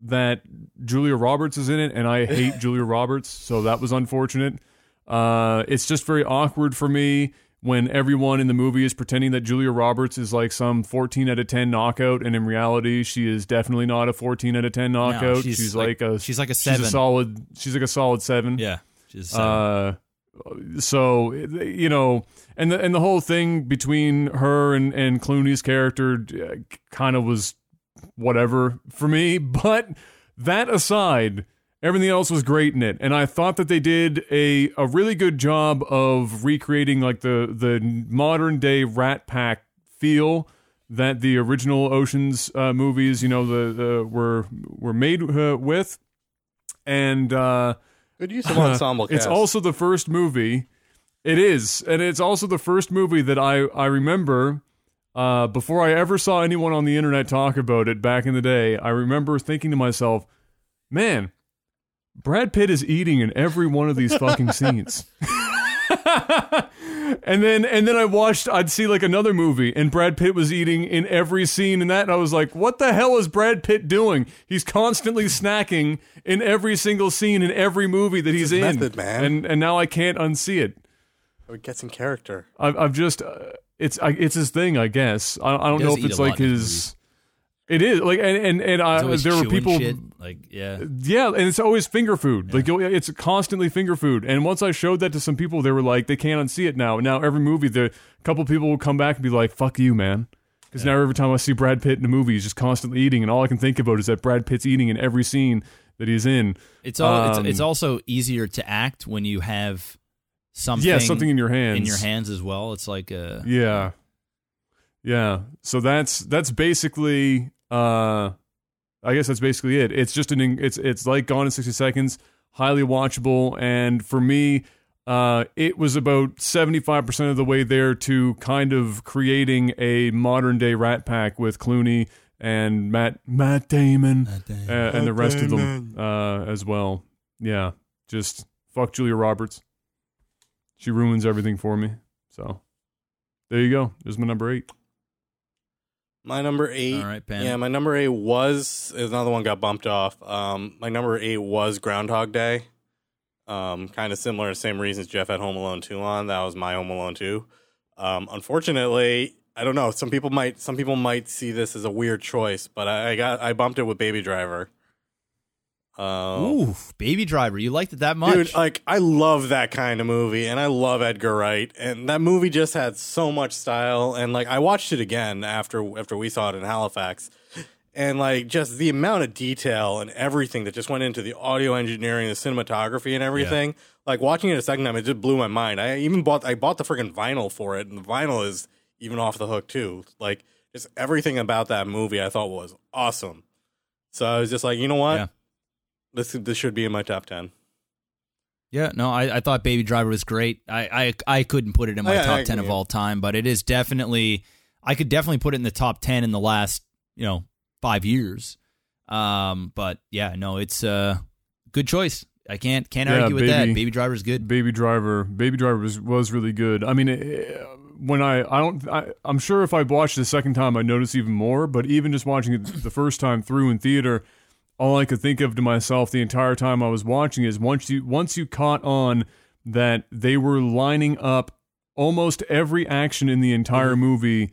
that Julia Roberts is in it, and I hate Julia Roberts, so that was unfortunate. Uh, it's just very awkward for me when everyone in the movie is pretending that Julia Roberts is like some 14 out of 10 knockout, and in reality, she is definitely not a 14 out of 10 knockout. she's she's, like- like, a she's like a She's seven. a solid. She's like a solid seven. Yeah. She's, uh, Uh, so you know, and the and the whole thing between her and and Clooney's character kind of was whatever for me. But that aside, everything else was great in it, and I thought that they did a a really good job of recreating like the the modern day Rat Pack feel that the original Ocean's uh, movies, you know, the, the were were made uh, with, and. uh Good use of ensemble it's cast. also the first movie. It is, and it's also the first movie that I I remember. Uh, before I ever saw anyone on the internet talk about it back in the day, I remember thinking to myself, "Man, Brad Pitt is eating in every one of these fucking scenes." and then and then I watched I'd see like another movie and Brad Pitt was eating in every scene in that and I was like, what the hell is Brad Pitt doing? He's constantly snacking in every single scene in every movie that he's in. method, man. And and now I can't unsee it. it gets in character. I've I've just uh, it's I, it's his thing, I guess. I, I don't know if it's like his his movies. It is like and and, and I, there were people shit. Like, yeah. yeah, and it's always finger food. Like it's constantly finger food. And once I showed that to some people, they were like, they can't unsee it now. Now every movie, the couple people will come back and be like, "Fuck you, man," because now every time I see Brad Pitt in a movie, he's just constantly eating, and all I can think about is that Brad Pitt's eating in every scene that he's in. It's all. Um, it's, it's also easier to act when you have something. yeah, something in your hands. in your hands as well. It's like a. Yeah. Yeah. So that's that's basically uh I guess that's basically it. It's just an it's it's like Gone in 60 Seconds, highly watchable and for me uh it was about 75% of the way there to kind of creating a modern day Rat Pack with Clooney and Matt Matt Damon uh, and the rest of them uh as well. Yeah. Just fuck Julia Roberts. She ruins everything for me. So there you go. There's my number eight. My number eight. All right, Pan. Yeah, my number eight was another one got bumped off. Um, my number eight was Groundhog Day. Um, kind of similar, same reasons Jeff had Home Alone two on. That was my Home Alone two. Um, unfortunately, I don't know. Some people might some people might see this as a weird choice, but I, I got I bumped it with Baby Driver. Um, Ooh, Baby Driver. You liked it that much? Dude, like I love that kind of movie, and I love Edgar Wright, and that movie just had so much style. And like I watched it again after after we saw it in Halifax, and like just the amount of detail and everything that just went into the audio engineering, the cinematography, and everything. Like watching it a second time, it just blew my mind. I even bought I bought the freaking vinyl for it, and the vinyl is even off the hook too. Like just everything about that movie, I thought was awesome. So I was just like, you know what? Yeah. This this should be in my top ten. Yeah, no, I, I thought Baby Driver was great. I, I I couldn't put it in my yeah, top I ten of all time, but it is definitely I could definitely put it in the top ten in the last you know five years. Um, but yeah, no, it's a good choice. I can't can't Yeah, argue with that. Baby- Baby Driver's good. Baby Driver, Baby Driver was, was really good. I mean, eh, when I I don't I, I'm sure if I watched it a second time I'd notice even more. But even just watching it the first time through in theater, all I could think of to myself the entire time I was watching is once you once you caught on that they were lining up almost every action in the entire movie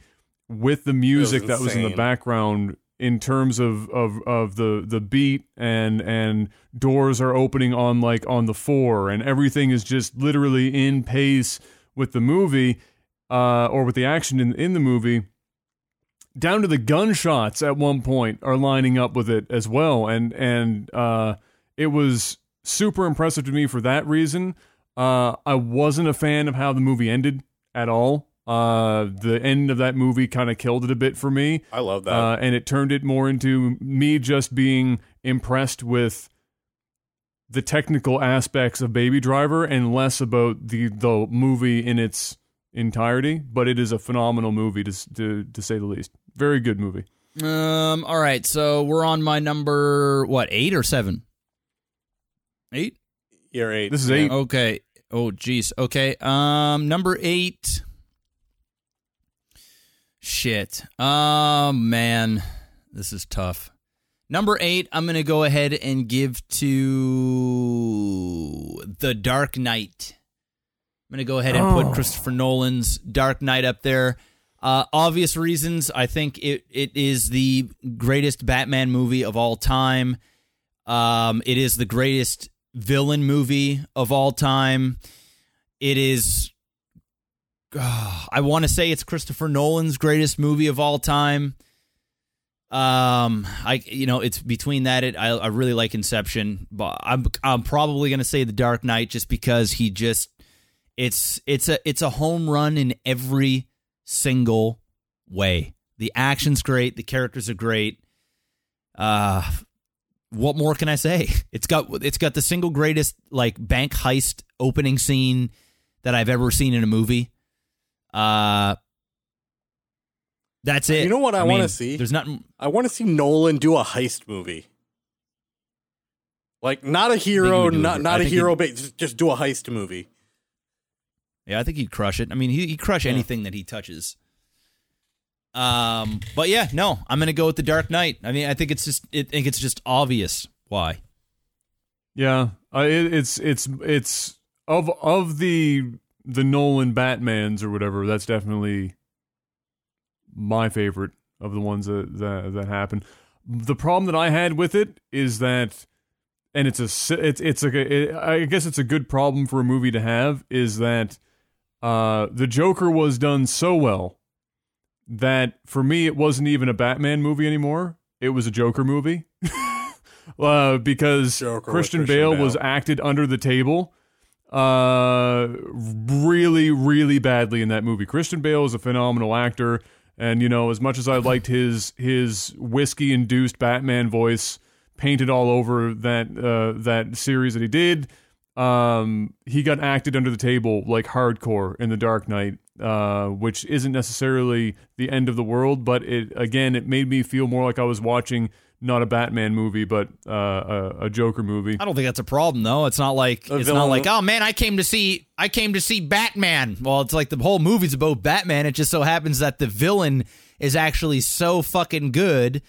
with the music that was in the background in terms of, of, of the, the beat and and doors are opening on like on the four and everything is just literally in pace with the movie uh, or with the action in in the movie down to the gunshots at one point are lining up with it as well and and uh, it was super impressive to me for that reason uh, I wasn't a fan of how the movie ended at all uh, the end of that movie kind of killed it a bit for me I love that. uh, and it turned it more into me just being impressed with the technical aspects of Baby Driver and less about the the movie in its entirety. But it is a phenomenal movie to to to say the least. Very good movie. Um, all right, so we're on my number what eight or seven? Eight. Year eight. This is Yeah. eight. Okay. Oh, geez. Okay. Um, number eight. Shit. Oh man, this is tough. Number eight, I'm gonna go ahead and give to The Dark Knight. I'm gonna go ahead and Oh. put Christopher Nolan's Dark Knight up there. Uh, obvious reasons. I think it it is the greatest Batman movie of all time. Um, it is the greatest villain movie of all time. It is. ah, I want to say it's Christopher Nolan's greatest movie of all time. Um, I you know it's between that. It I, I really like Inception, but I'm I'm probably gonna say The Dark Knight just because he just it's it's a it's a home run in every single way. The action's great, the characters are great. Uh what more can I say? It's got it's got the single greatest like bank heist opening scene that I've ever seen in a movie. Uh that's it. You know what I wanna see? There's nothing I want to see Nolan do a heist movie. Like not a hero, not not I a hero, but just, just do a heist movie. Yeah, I think he'd crush it. I mean, he he crush anything that he touches. Um, but yeah, no, I'm gonna go with the Dark Knight. I mean, I think it's just, I think it's just obvious why. Yeah, uh, it, it's it's it's of of the the Nolan Batmans or whatever. That's definitely my favorite of the ones that that, that happen. The problem that I had with it is that, and it's a it's it's like a, it, I guess it's a good problem for a movie to have is that uh, the Joker was done so well that for me it wasn't even a Batman movie anymore. It was a Joker movie. uh, because Joker Christian, Christian Bale, Bale. was acted under the table uh really really badly in that movie. Christian Bale is a phenomenal actor and you know as much as I liked his his whiskey induced Batman voice painted all over that uh that series that he did um he got acted under the table like hardcore in The Dark Knight uh, which isn't necessarily the end of the world, but it again it made me feel more like I was watching not a Batman movie, but uh, a, a Joker movie. I don't think that's a problem though. It's not like A it's not like oh man, I came to see I came to see Batman. Well, it's like the whole movie's about Batman. It just so happens that the villain is actually so fucking good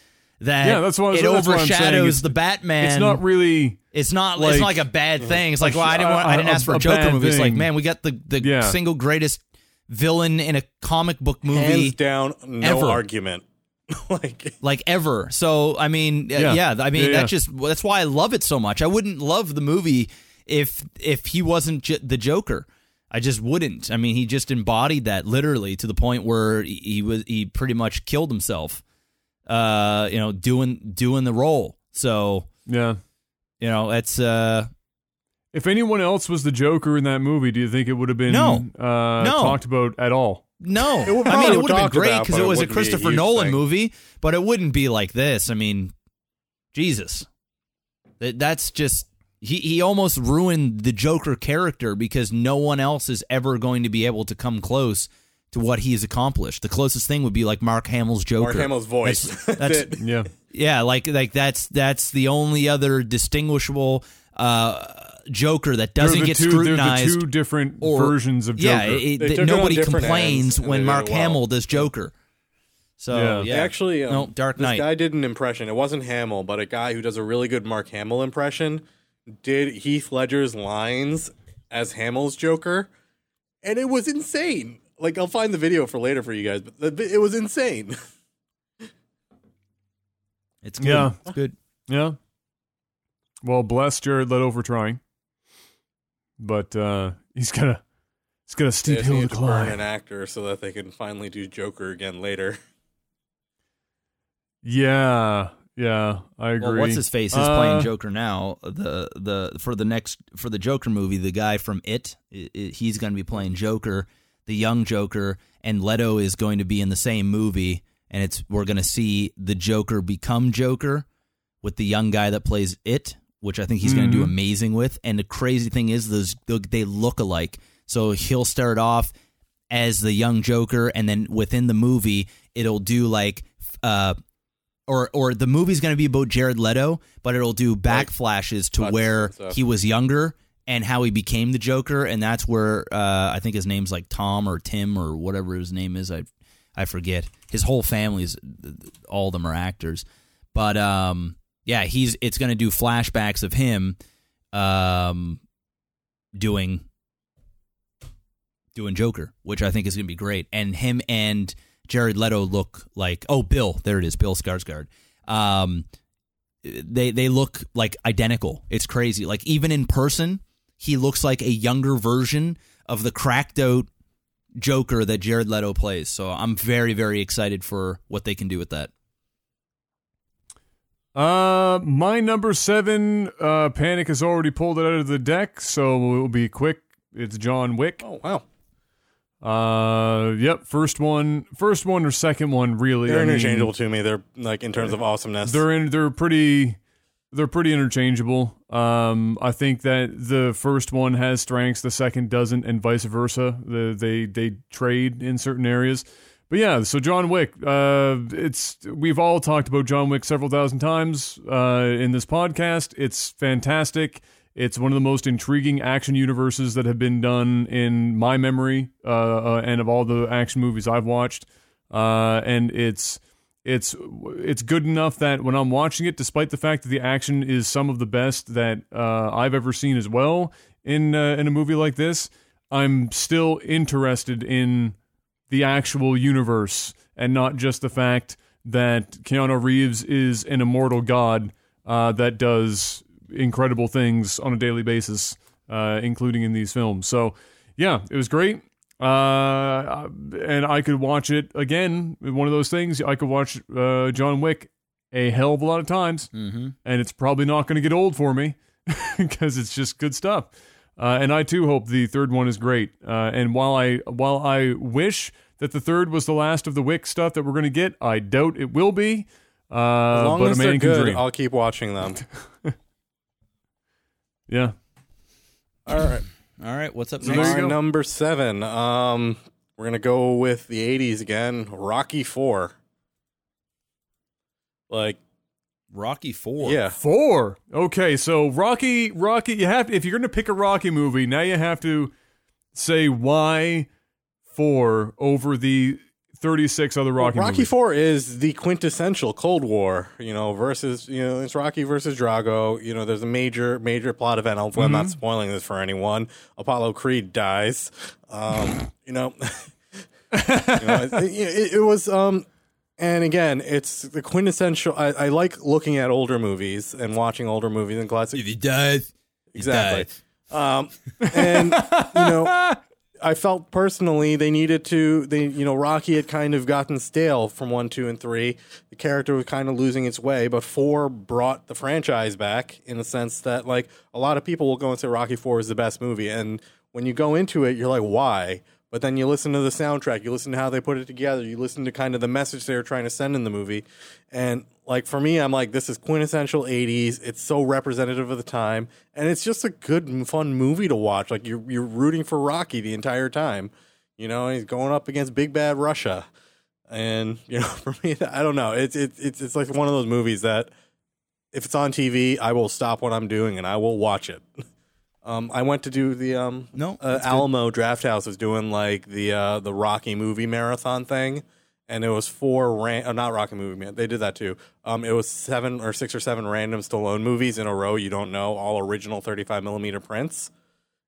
that Yeah, that's what- it that's what I'm saying. overshadows It's- the Batman. It's not really. It's not. like- it's not like a bad thing. It's like, well, I didn't. Want, I didn't a- ask for a a Joker bad movie. It's like, man, we got the the Yeah. single greatest villain in a comic book movie Hands down, no ever. argument. like like ever. So I mean, uh, Yeah. yeah. I mean, Yeah, yeah. that's just that's why I love it so much. I wouldn't love the movie if if he wasn't j- the Joker. I just wouldn't. I mean, he just embodied that literally to the point where he, he was he pretty much killed himself. Uh, you know, doing doing the role. So Yeah. you know, it's uh, If anyone else was the Joker in that movie, do you think it would have been No. uh, No. talked about at all? No, I mean it would have been great because it it was a wouldn't be a Christopher Nolan thing. movie, but it wouldn't be like this. I mean, Jesus, That- that's just he. He almost ruined the Joker character because no one else is ever going to be able to come close to what he has accomplished. The closest thing would be like Mark Hamill's Joker. Mark Hamill's voice. That's- that's- Yeah. yeah, like like that's that's the only other distinguishable uh, Joker that doesn't the get two, scrutinized. They're the two different or- versions of Joker. Yeah, it, They that took it nobody complains when Mark well. Hamill does Joker. So Yeah. yeah, Actually, um, no Dark this guy did an impression. It wasn't Hamill, but a guy who does a really good Mark Hamill impression did Heath Ledger's lines as Hamill's Joker, and it was insane. Like I'll find the video for later for you guys, but the, it was insane. it's good. Yeah. It's good. Yeah. Well, bless Jared Leto for trying, but uh, he's got a he's got a They steep just hill to to burn an actor so that they can finally do Joker again later. Yeah, yeah, I agree. Well, what's his face is Uh, playing Joker now. The the for the next for the Joker movie, the guy from It, i i he's going to be playing Joker, the young Joker, and Leto is going to be in the same movie, and it's we're going to see the Joker become Joker with the young guy that plays It, which I think he's going to do amazing with. And the crazy thing is, those they look alike. So he'll start off as the young Joker, and then within the movie, it'll do like. Uh, or or the movie's going to be about Jared Leto, but it'll do backflashes to cuts where he was younger and how he became the Joker, and that's where uh, I think his name's like Tom or Tim or whatever his name is. I I forget. His whole family's all of them are actors, but um yeah, he's it's going to do flashbacks of him um doing doing Joker, which I think is going to be great. And him and Jared Leto look like oh Bill, there it is, Bill Skarsgård. Um, they they look like identical. It's crazy. Like even in person, he looks like a younger version of the cracked out Joker that Jared Leto plays. So I'm very very excited for what they can do with that. Uh, my number seven, uh, Panic has already pulled it out of the deck, so it will be quick. It's John Wick. Oh wow, Uh, yep, first one, first one or second one, really. they're I mean, interchangeable to me. They're like in terms of awesomeness. They're in. They're pretty. They're pretty interchangeable. Um, I think that the first one has strengths, the second doesn't, and vice versa. The, they they trade in certain areas. But yeah, so John Wick. Uh, it's we've all talked about John Wick several thousand times uh, in this podcast. It's fantastic. It's one of the most intriguing action universes that have been done in my memory, uh, uh, and of all the action movies I've watched. Uh, and it's it's it's good enough that when I'm watching it, despite the fact that the action is some of the best that uh, I've ever seen as well in uh, in a movie like this, I'm still interested in the actual universe and not just the fact that Keanu Reeves is an immortal god uh, that does incredible things on a daily basis, uh, including in these films. So, yeah, it was great. Uh, and I could watch it again. One of those things I could watch uh, John Wick a hell of a lot of times, Mm-hmm. and it's probably not going to get old for me because it's just good stuff. Uh, and I too hope the third one is great. Uh, and while I while I wish that the third was the last of the Wick stuff that we're going to get, I doubt it will be. Uh, as long but as a man they're can good, dream. I'll keep watching them. yeah. All right. All right, what's up So next? there you My go. number seven. Um, we're gonna go with the '80s again. Rocky Four. Like, Rocky Four. yeah, Four. Okay, so Rocky, Rocky. You have to, if you're going to pick a Rocky movie, now you have to say why four over the 36 other Rocky, Rocky movies. Four is the quintessential Cold War. You know, versus you know it's Rocky versus Drago. You know, there's a major major plot event. Hopefully, I'm not spoiling this for anyone. Apollo Creed dies. Um, you know, you know, it, it, it was. Um, and again, it's the quintessential. I, I like looking at older movies and watching older movies and classic. If he dies, he Exactly. dies. Um, and you know, I felt personally they needed to. They, you know, Rocky had kind of gotten stale from one, two, and three. The character was kind of losing its way, but four brought the franchise back in the sense that, like, a lot of people will go and say Rocky Four is the best movie, and when you go into it, you're like, why? But then you listen to the soundtrack, you listen to how they put it together, you listen to kind of the message they were trying to send in the movie. And like for me, I'm like, this is quintessential 80s. It's so representative of the time. And it's just a good fun movie to watch. Like you're you're rooting for Rocky the entire time. You know, he's going up against big bad Russia. And, you know, for me, I don't know. It's it's it's it's like one of those movies that if it's on TV, I will stop what I'm doing and I will watch it. Um, I went to do the um, No, uh, good. Alamo Drafthouse was doing like the uh, the Rocky movie marathon thing, and it was four ran- uh, not Rocky movie man they did that too. Um, it was seven or six or seven random Stallone movies in a row. You don't know all original 35 millimeter prints,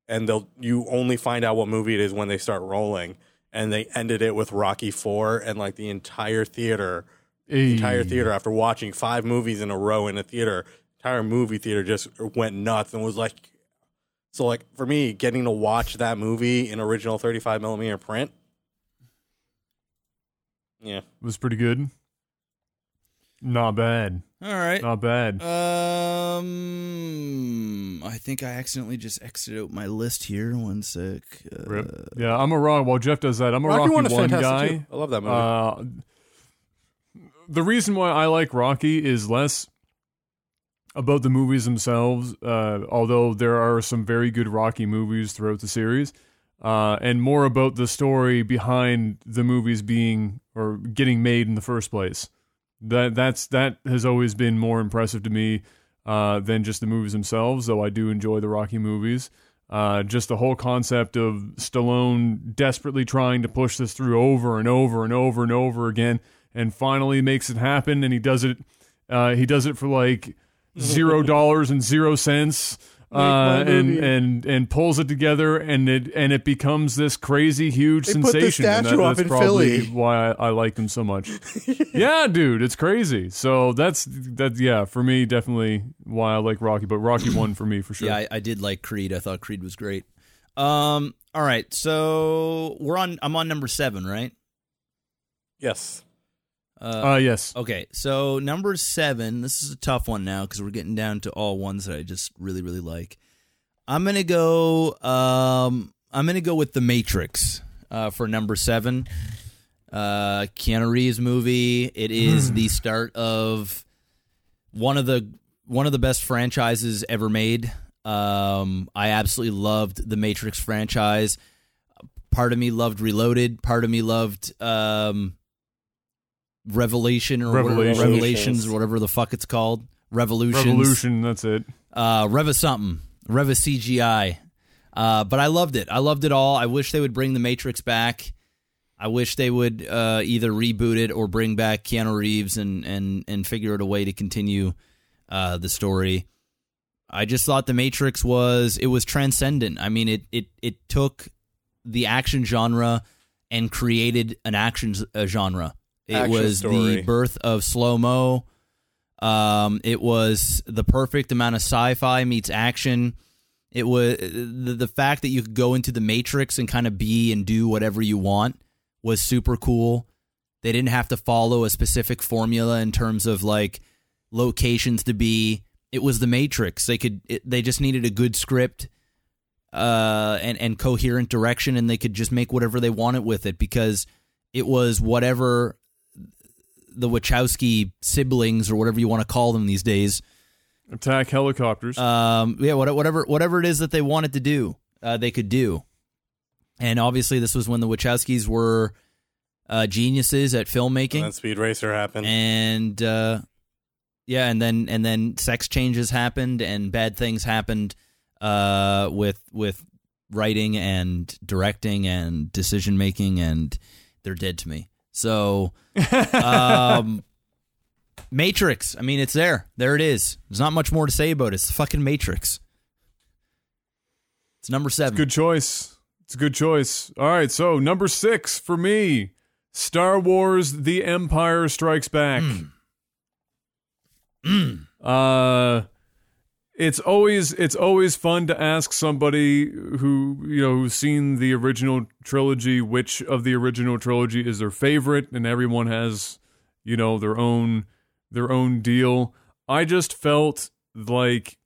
and they'll you only find out what movie it is when they start rolling. And they ended it with Rocky Four, and like the entire theater the entire theater after watching five movies in a row in a theater entire movie theater just went nuts and was like so like for me getting to watch that movie in original 35 millimeter print yeah it was pretty good. Not bad. All right. Not bad. Um, I think I accidentally just exited out my list here. One sec. Uh, Rip. Yeah, I'm a rock. While Jeff does that, I'm a rocky, Rocky, one is one fantastic guy. too. i love that movie Uh, the reason why I like Rocky is less about the movies themselves, uh, although there are some very good Rocky movies throughout the series, uh, and more about the story behind the movies being or getting made in the first place. That that's that has always been more impressive to me uh, than just the movies themselves. Though I do enjoy the Rocky movies. Uh, just the whole concept of Stallone desperately trying to push this through over and over and over and over again, and finally makes it happen. And he does it. Uh, he does it for like zero dollars and zero cents, uh, and and and pulls it together, and it and it becomes this crazy huge They put the sensation. and statue up that's in probably Philly. why I, I like him so much. yeah, dude, it's crazy. So that's that. Yeah, for me, definitely why I like Rocky. But Rocky one for me for sure. Yeah, I, I did like Creed. I thought Creed was great. Um, all right, so we're on. I'm on number seven, right? yes Uh, uh, yes. okay, so number seven. This is a tough one now because we're getting down to all ones that I just really, really like. I'm gonna go. Um, I'm gonna go with The Matrix uh, for number seven. Uh, Keanu Reeves movie. It is the start of one of the one of the best franchises ever made. Um, I absolutely loved the Matrix franchise. Part of me loved Reloaded. Part of me loved um, Revelation or whatever- Revelations. Revelations or whatever the fuck it's called. Revolutions. Revolution. That's it. Uh, Reva something. Reva CGI. Uh, but I loved it. I loved it all. I wish they would bring the Matrix back. I wish they would uh, either reboot it or bring back Keanu Reeves and and and figure out a way to continue uh, the story. I just thought the Matrix was it was transcendent. I mean, it it it took the action genre and created an action uh, genre. It Action was story. the birth of slow mo. Um, it was the perfect amount of sci-fi meets action. It was the, the fact that you could go into the Matrix and kind of be and do whatever you want was super cool. They didn't have to follow a specific formula in terms of like locations to be. It was the Matrix. They could. It, they just needed a good script, uh, and and coherent direction, and they could just make whatever they wanted with it because it was whatever the Wachowski siblings or whatever you want to call them these days. Attack helicopters. Um, yeah, whatever whatever it is that they wanted to do, uh, they could do. and obviously this was when the Wachowskis were uh, geniuses at filmmaking, And then Speed Racer happened. and uh, yeah, and then and then sex changes happened and bad things happened uh, with with writing and directing and decision making, and they're dead to me. So, um, Matrix. I mean, it's there. There it is. There's not much more to say about it. It's the fucking Matrix. It's number seven. Good choice. It's a good choice. All right, so number six for me Star Wars The Empire Strikes Back. Uh it's always it's always fun to ask somebody who you know who's seen the original trilogy which of the original trilogy is their favorite and everyone has you know their own their own deal. I just felt like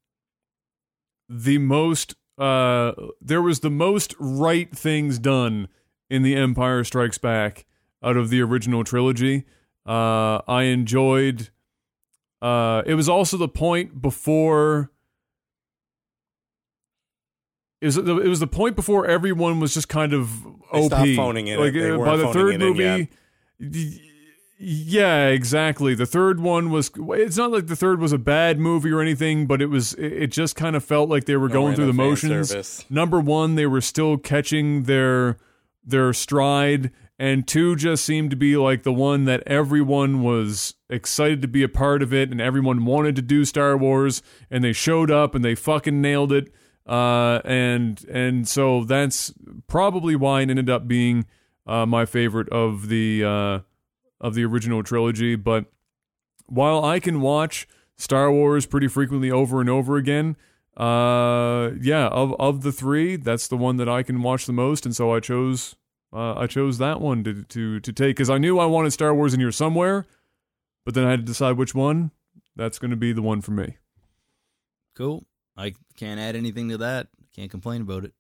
the most uh there was the most right things done in the empire strikes back out of the original trilogy. Uh i enjoyed uh it was also the point before it was, the, it was the point before everyone was just kind of OP. phoning it. Like They uh, by the third movie, yeah, exactly. The third one was. It's not like the third was a bad movie or anything, but it was. It it just kind of felt like they were No, going through the in the fan motions. service. Number one, they were still catching their their stride, and two just seemed to be like the one that everyone was excited to be a part of it, and everyone wanted to do Star Wars, and they showed up and they fucking nailed it. Uh, and and so that's probably why it ended up being uh, my favorite of the uh, of the original trilogy. But while I can watch Star Wars pretty frequently over and over again, uh, yeah, of of the three, that's the one that I can watch the most, and so I chose uh, I chose that one to to to take because I knew I wanted Star Wars in here somewhere, but then I had to decide which one. That's going to be the one for me. Cool. I can't add anything to that. Can't complain about it.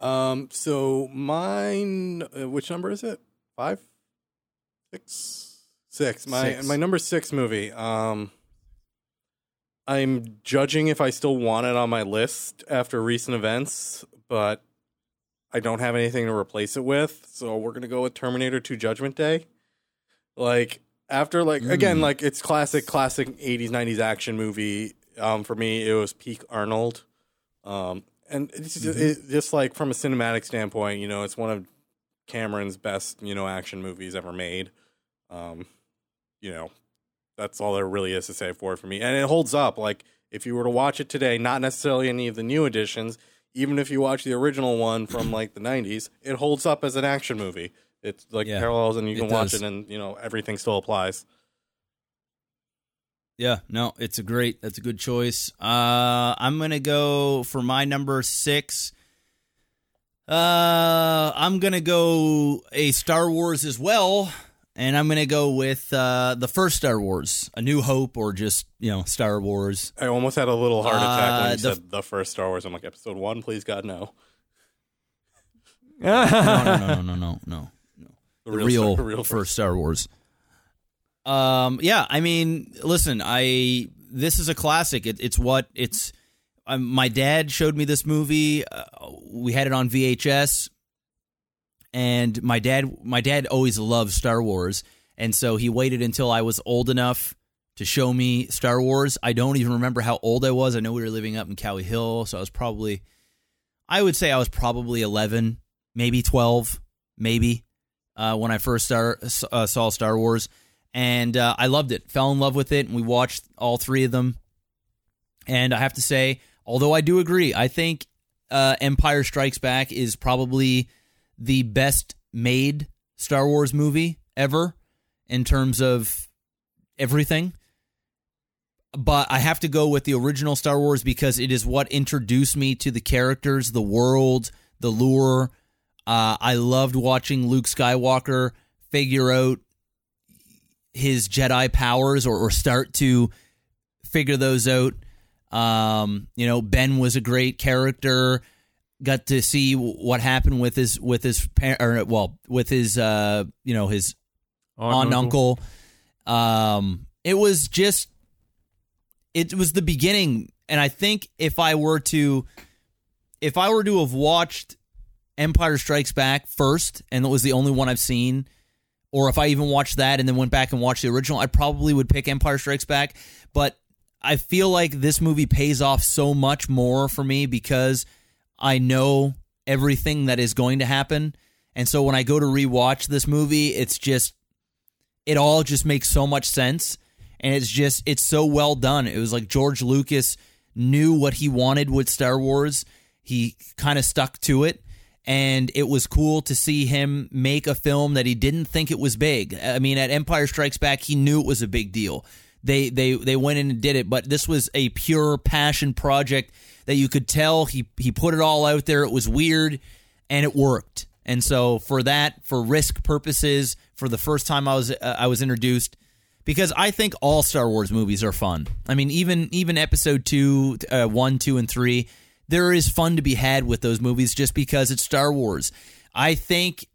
Um. So mine. Uh, which number is it? Five, six, six. My Six. my number six movie. Um. I'm judging if I still want it on my list after recent events, but I don't have anything to replace it with. So we're gonna go with Terminator 2: Judgment Day. Like after like again Mm. like it's classic classic 80s 90s action movie. Um, for me it was peak Arnold. Um, and it's just, it, just like from a cinematic standpoint, you know, it's one of Cameron's best, you know, action movies ever made. Um, you know, that's all there really is to say for it for me. And it holds up. Like if you were to watch it today, not necessarily any of the new editions, even if you watch the original one from like the '90s, it holds up as an action movie. It's like Yeah, parallels, and you it can watch it, and you know everything still applies. Yeah, no, it's a great. That's a good choice. Uh, I'm gonna go for my number six. Uh, I'm gonna go a Star Wars as well, and I'm gonna go with uh, the first Star Wars, A New Hope, or just you know Star Wars. I almost had a little heart attack when Uh, you the- said the first Star Wars. I'm like, Episode One, please God, no. No, no, no, no, no, no, no. The the real, Star- real first Star Wars. Um, yeah, I mean, listen, I this is a classic. It, it's what it's. Um, my dad showed me this movie. Uh, we had it on VHS, and my dad, my dad always loved Star Wars, and so he waited until I was old enough to show me Star Wars. I don't even remember how old I was. I know we were living up in Cowie Hill, so I was probably, I would say I was probably eleven, maybe twelve, maybe uh, when I first star, uh, saw Star Wars, and uh, I loved it. Fell in love with it, and we watched all three of them. And I have to say, although I do agree, I think uh, Empire Strikes Back is probably the best made Star Wars movie ever in terms of everything. But I have to go with the original Star Wars because it is what introduced me to the characters, the world, the lure. Uh, I loved watching Luke Skywalker figure out his Jedi powers or, or start to figure those out. Um, you know, Ben was a great character. Got to see what happened with his with his parent, or well with his uh you know his aunt uncle. Um, it was just it was the beginning, and I think if I were to if I were to have watched Empire Strikes Back first, and it was the only one I've seen, or if I even watched that and then went back and watched the original, I probably would pick Empire Strikes Back. But I feel like this movie pays off so much more for me because I know everything that is going to happen. And so when I go to rewatch this movie, it's just it all just makes so much sense and it's just it's so well done. It was like George Lucas knew what he wanted with Star Wars. He kind of stuck to it and it was cool to see him make a film that he didn't think it was big. I mean, at Empire Strikes Back, he knew it was a big deal. They they they went in and did it, but this was a pure passion project that you could tell he he put it all out there. It was weird and it worked. And so for that, for risk purposes, for the first time I was uh, I was introduced because I think all Star Wars movies are fun. I mean, even even Episode two, uh, one, two, and three, there is fun to be had with those movies just because it's Star Wars. I think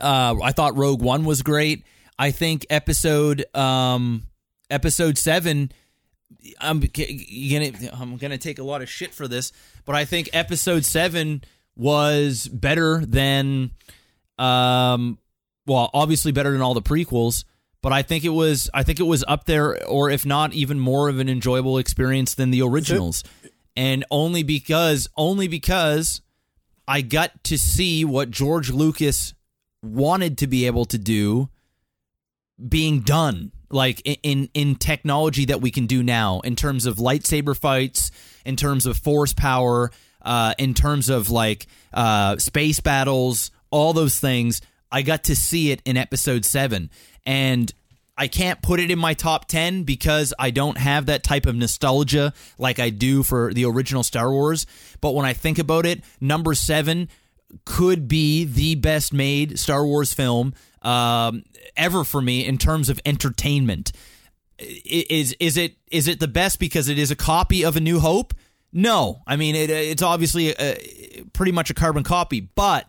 uh, I thought Rogue One was great. I think Episode um, Episode seven. I'm gonna I'm gonna take a lot of shit for this, but I think Episode seven was better than um well obviously better than all the prequels but I think it was I think it was up there or if not even more of an enjoyable experience than the originals. And only because only because I got to see what George Lucas wanted to be able to do being done like in in technology that we can do now in terms of lightsaber fights, in terms of force power, uh, in terms of like uh, space battles, all those things. I got to see it in episode seven. And I can't put it in my top 10 because I don't have that type of nostalgia like I do for the original Star Wars. But when I think about it, number seven could be the best made Star Wars film um, ever for me in terms of entertainment. Is is it is it the best because it is a copy of A New Hope? No, I mean it, it's obviously a, pretty much a carbon copy, but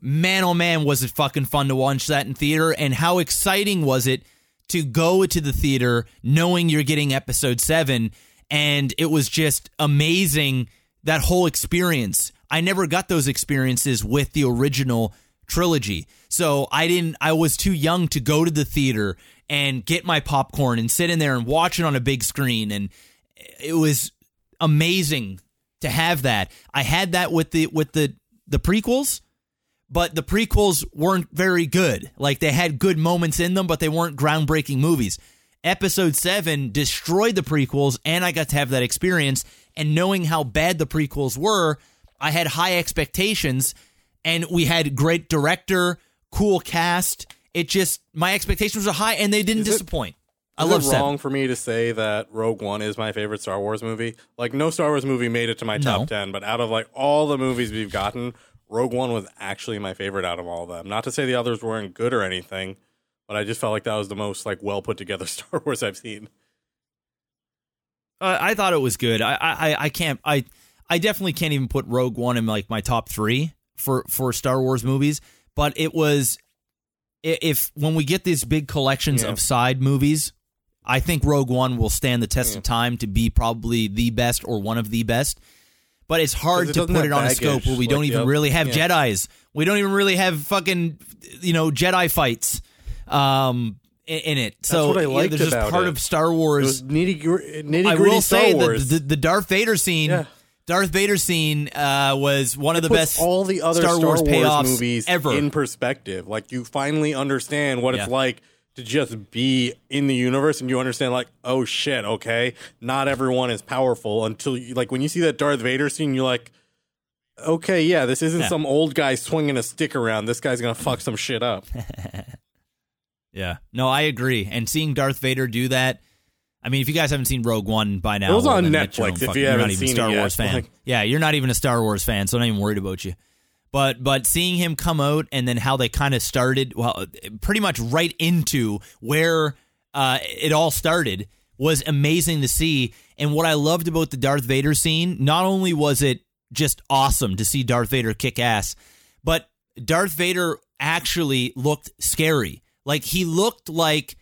man, oh man, was it fucking fun to watch that in theater, and how exciting was it to go to the theater knowing you're getting Episode Seven, and it was just amazing that whole experience. I never got those experiences with the original trilogy. So I didn't I was too young to go to the theater and get my popcorn and sit in there and watch it on a big screen and it was amazing to have that. I had that with the with the the prequels, but the prequels weren't very good. Like they had good moments in them, but they weren't groundbreaking movies. Episode 7 destroyed the prequels and I got to have that experience and knowing how bad the prequels were, I had high expectations and we had great director, cool cast. It just my expectations were high and they didn't Is it- disappoint. I Is love it Seven. wrong for me to say that Rogue One is my favorite Star Wars movie? Like, no Star Wars movie made it to my top No. 10, but out of like all the movies we've gotten, Rogue One was actually my favorite out of all of them. Not to say the others weren't good or anything, but I just felt like that was the most like well put together Star Wars I've seen. Uh, I thought it was good. I, I I can't I I definitely can't even put Rogue One in like my top three for for Star Wars movies. But it was if when we get these big collections Yeah. of side movies, I think Rogue One will stand the test of time to be probably the best or one of the best. But it's hard it to put it on a scope where we like don't even oth- really have yeah. Jedi's. We don't even really have fucking you know Jedi fights um in, in it. so that's what I yeah, liked there's just part it. of Star Wars nitty nitty I gritty will Star say Wars. the, the the Darth Vader scene. Yeah. Darth Vader scene uh, was one of the puts best. all the other Star, Wars, payoffs movies ever. in perspective. Like you finally understand what it's like to just be in the universe, and you understand like, oh shit, okay, not everyone is powerful until you like when you see that Darth Vader scene, you're like. Okay, yeah, this isn't Yeah. some old guy swinging a stick around. This guy's gonna fuck some shit up. yeah, no, I agree. And seeing Darth Vader do that, I mean, if you guys haven't seen Rogue One by now, It was well, on then get your Netflix, if fucking- you you're not haven't even seen a Star it yet. Wars fan. Like- yeah, you're not even a Star Wars fan, so I'm not even worried about you. But but seeing him come out and then how they kind of started, well, pretty much right into where uh, it all started was amazing to see. And what I loved about the Darth Vader scene, not only was it just awesome to see Darth Vader kick ass, but Darth Vader actually looked scary. Like he looked like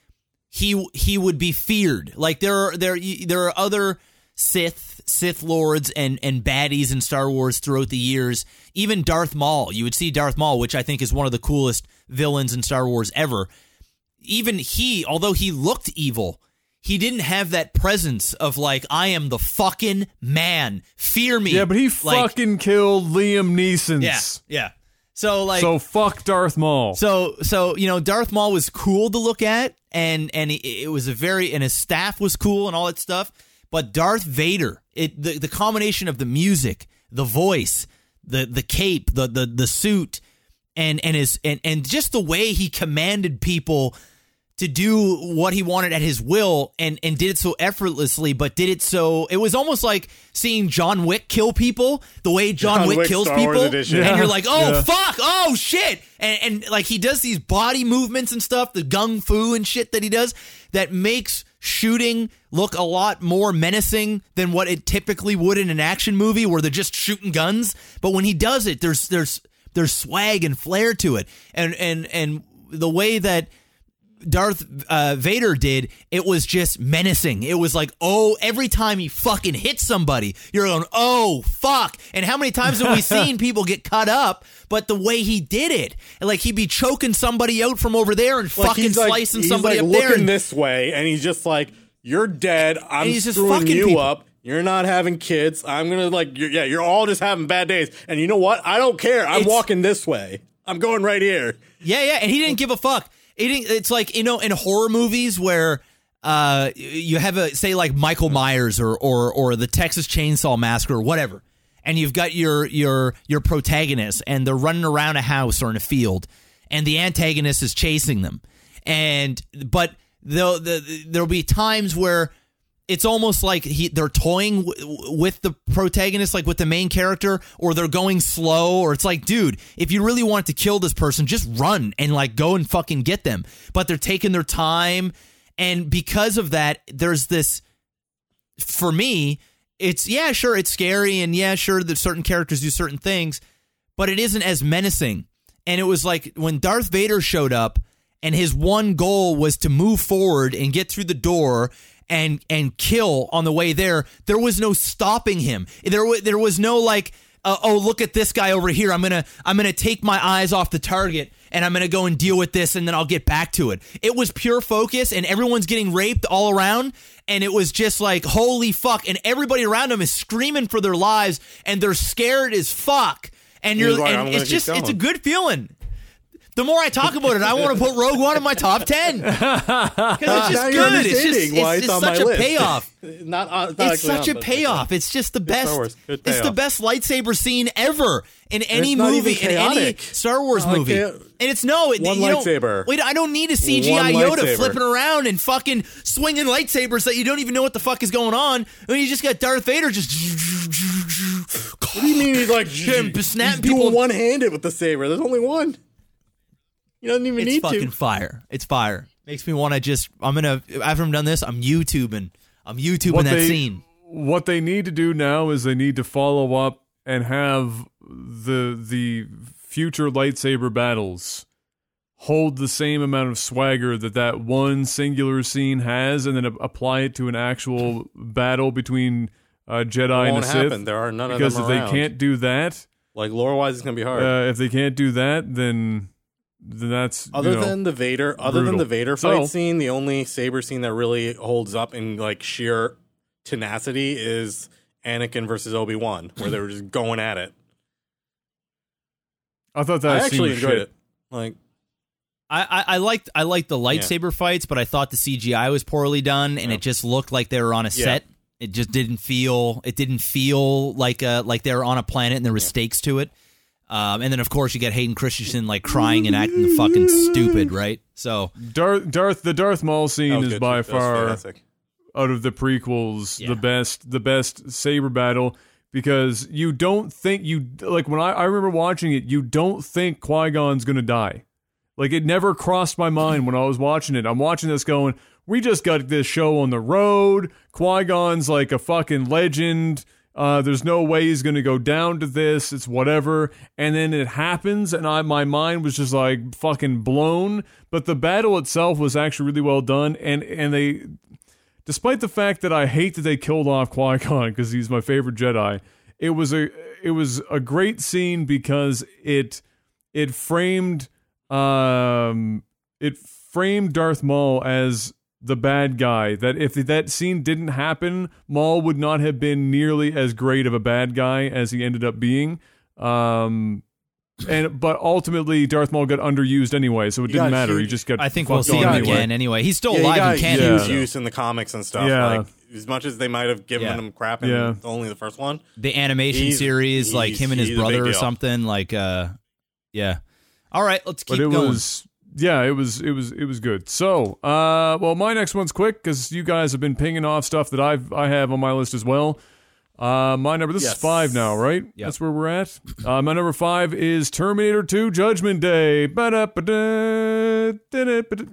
he he would be feared. Like there are there there are other Sith, Sith lords, and and baddies in Star Wars throughout the years. Even Darth Maul, you would see Darth Maul, which I think is one of the coolest villains in Star Wars ever. Even he, although he looked evil, he didn't have that presence of like I am the fucking man. Fear me. Yeah, but he Like, fucking killed Liam Neeson. yeah, yeah. So like so fuck Darth Maul. so so you know Darth Maul was cool to look at and and it, it was a very and his staff was cool and all that stuff but Darth Vader it the, the combination of the music the voice the the cape the the the suit and and his and and just the way he commanded people to do what he wanted at his will and and did it so effortlessly but did it so it was almost like seeing John Wick kill people the way John, John Wick, Wick kills Star people edition. and you're like oh Yeah. fuck oh shit and and like he does these body movements and stuff the gung fu and shit that he does that makes shooting look a lot more menacing than what it typically would in an action movie where they're just shooting guns. But when he does it there's there's there's swag and flair to it. And and and the way that Darth uh, Vader did, it was just menacing. It was like, oh, every time he fucking hits somebody, you're going, oh, fuck. And how many times have we seen people get cut up? But the way he did it, like he'd be choking somebody out from over there and Like, fucking like, slicing he's somebody like up looking there. and- this way, and he's just like, "You're dead. I'm he's just fucking you people. up. You're not having kids. I'm gonna like, you're, yeah, you're all just having bad days. And you know what? I don't care. I'm It's- walking this way. I'm going right here. Yeah, yeah, and he didn't give a fuck. It's like you know in horror movies where uh you have a say like Michael Myers or or or the Texas Chainsaw Massacre or whatever, and you've got your your your protagonist and they're running around a house or in a field, and the antagonist is chasing them, and but there'll the, there'll be times where it's almost like he they're toying w- with the protagonist like with the main character or they're going slow or it's like dude if you really want to kill this person just run and like go and fucking get them. But they're taking their time and because of that there's this for me it's yeah sure it's scary and yeah sure that certain characters do certain things but it isn't as menacing. And it was like when Darth Vader showed up and his one goal was to move forward and get through the door and and kill on the way there there was no stopping him. There was there was no like uh, oh look at this guy over here. I'm gonna i'm gonna take my eyes off the target and i'm gonna go and deal with this and then i'll get back to it. It was pure focus and everyone's getting raped all around and it was just like holy fuck. And everybody around him is screaming for their lives and they're scared as fuck. And you're like, and "I'm gonna it's just it's a good feeling the more I talk about it, I want to put Rogue One in my top ten because it's just good. It's just, it's it's such a list. payoff. not, not It's such on, a payoff. It's just the best. Star Wars. Good It's the best lightsaber scene ever in any movie, in any. Star Wars like movie. and it's no it, One lightsaber. wait, I don't need a CGI Yoda flipping around and fucking swinging lightsabers that you don't even know what the fuck is going on. I mean, you just got Darth Vader just. What do you mean he's like doing people- one handed with the saber? There's only one. He doesn't even It's need fucking to. fire. It's fire. Makes me want to just. I'm gonna after I'm done this. I'm YouTubing. I'm YouTubing What that they- scene. What they need to do now is they need to follow up and have the the future lightsaber battles hold the same amount of swagger that that one singular scene has, and then apply it to an actual battle between uh, Jedi and won't a Sith. happen. There are none of because them if around. they can't do that, Like lore wise, it's gonna be hard. uh, if they can't do that, then then that's other you know, than the Vader, other than the Vader fight So- scene, the only saber scene that really holds up in like sheer tenacity is Anakin versus Obi Wan, where they were just going at it. I thought that I actually was enjoyed shit. it. Like I, I, I liked I liked the lightsaber fights, but I thought the CGI was poorly done, and Yeah. it just looked like they were on a Yeah. set. It just didn't feel it didn't feel like uh like they were on a planet and there was stakes to it. Um, and then of course you got Hayden Christensen like crying and acting fucking stupid, right? So Darth, Darth, the Darth Maul scene is good. by That far fantastic. out of the prequels Yeah. the best the best saber battle because you don't think you like when I, I remember watching it you don't think Qui-Gon's gonna die like it never crossed my mind when I was watching it I'm watching this going we just got this show on the road Qui-Gon's like a fucking legend uh, there's no way he's gonna go down to this it's whatever. And then it happens and I my mind was just like fucking blown. But the battle itself was actually really well done and and they despite the fact that I hate that they killed off Qui Gon because he's my favorite Jedi, it was a it was a great scene because it it framed um it framed Darth Maul as the bad guy. That if that scene didn't happen, Maul would not have been nearly as great of a bad guy as he ended up being. Um, and but ultimately Darth Maul got underused anyway, so it didn't got matter. He just got. I think we'll see him anyway. again anyway. He's still Yeah, he alive got and can yeah. huge use use in the comics and stuff. Yeah. Like as much as they might have given Yeah. him crap in Yeah. only the first one. the animation He's- series, like him and his he's a big brother or something. Like, uh, yeah. All right, let's keep but it going. was yeah it was it was it was good so uh well my next one's quick because you guys have been pinging off stuff that i've i have on my list as well uh my number this is five now right Yep. that's where we're at uh my number five is terminator 2 judgment day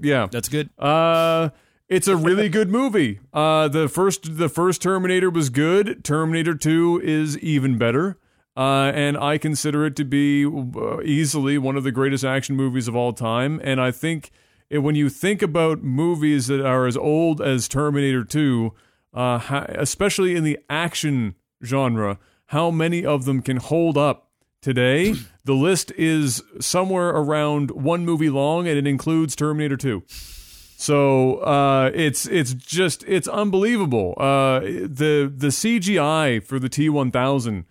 yeah That's good. uh, it's a really good movie. Uh, the first the first Terminator was good. Terminator Two is even better. Uh, and I consider it to be uh, easily one of the greatest action movies of all time. And I think it, when you think about movies that are as old as Terminator 2, uh, especially in the action genre, how many of them can hold up today? the list is somewhere around one movie long, and it includes Terminator 2. So uh, it's it's just it's unbelievable. Uh, the the CGI for the T one thousand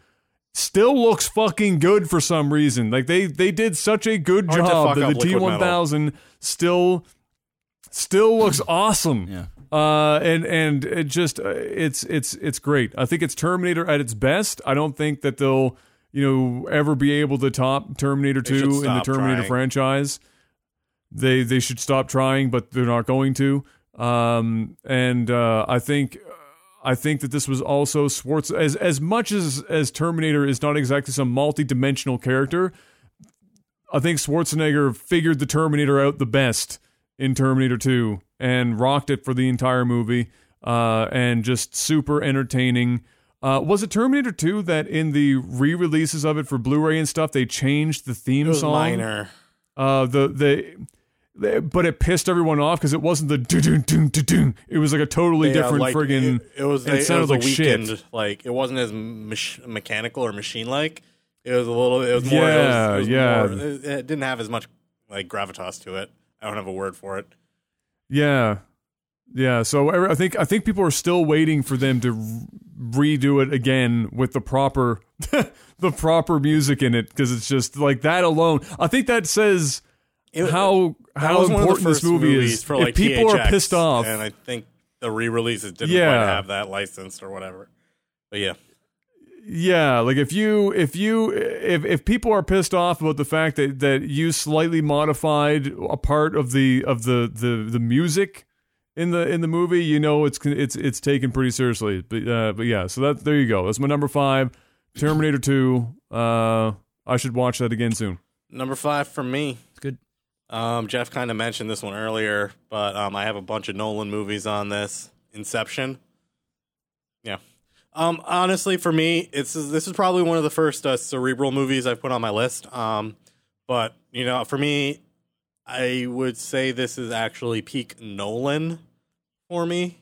still looks fucking good for some reason. Like they they did such a good Hard job that the T1000 still still looks awesome. Yeah. Uh, and and it just uh, it's it's it's great. I think it's Terminator at its best. I don't think that they'll you know ever be able to top Terminator They two in the Terminator trying. franchise. They they should stop trying, but they're not going to. Um, and uh, I think I think that this was also Schwartz as as much as as Terminator is not exactly some multi-dimensional character. I think Schwarzenegger figured the Terminator out the best in Terminator 2 and rocked it for the entire movie uh, and just super entertaining. Uh, was it Terminator 2 that in the re-releases of it for Blu-ray and stuff they changed the theme song? minor. Uh, the the. But it pissed everyone off because it wasn't the do do do do do. It was like a totally uh, different like, friggin'. It, it was. It, it sounded was a like shit. Like it wasn't as mach- mechanical or machine like. It was a little. It was more. Yeah, it was, it was yeah. more- it, it didn't have as much like gravitas to it. I don't have a word for it. Yeah, yeah. So I think I think people are still waiting for them to re- redo it again with the proper the proper music in it because it's just like that alone. I think that says It- how how was one of the important this movie is. For, if like, people are pissed off, and I think the re-releases didn't Yeah. quite have that licensed or whatever. But yeah, Yeah, like if you if you if if people are pissed off about the fact that that you slightly modified a part of the of the the the music in the in the movie, you know it's it's it's taken pretty seriously. But uh, but yeah, so that there you go. That's my number five, Terminator Two. Uh, I should watch that again soon. number five for me. Um, Jeff kind of mentioned this one earlier, but um, I have a bunch of Nolan movies on this. Inception. Yeah. Um, honestly, for me, it's this is probably one of the first uh, cerebral movies I've put on my list. Um, but you know, for me, I would say this is actually peak Nolan for me.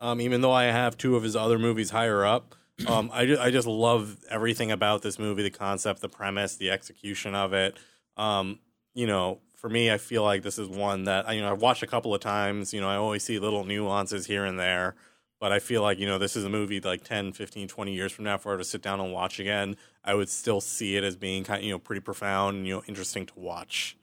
Um, even though I have two of his other movies higher up, um, I I just love everything about this movie, the concept, the premise, the execution of it. Um, you know, for me, I feel like this is one that you know I've watched a couple of times. You know, I always see little nuances here and there, but I feel like you know this is a movie like 10, 15, 20 years from now, if I were to sit down and watch again, I would still see it as being kind of you know pretty profound, and, you know, interesting to watch.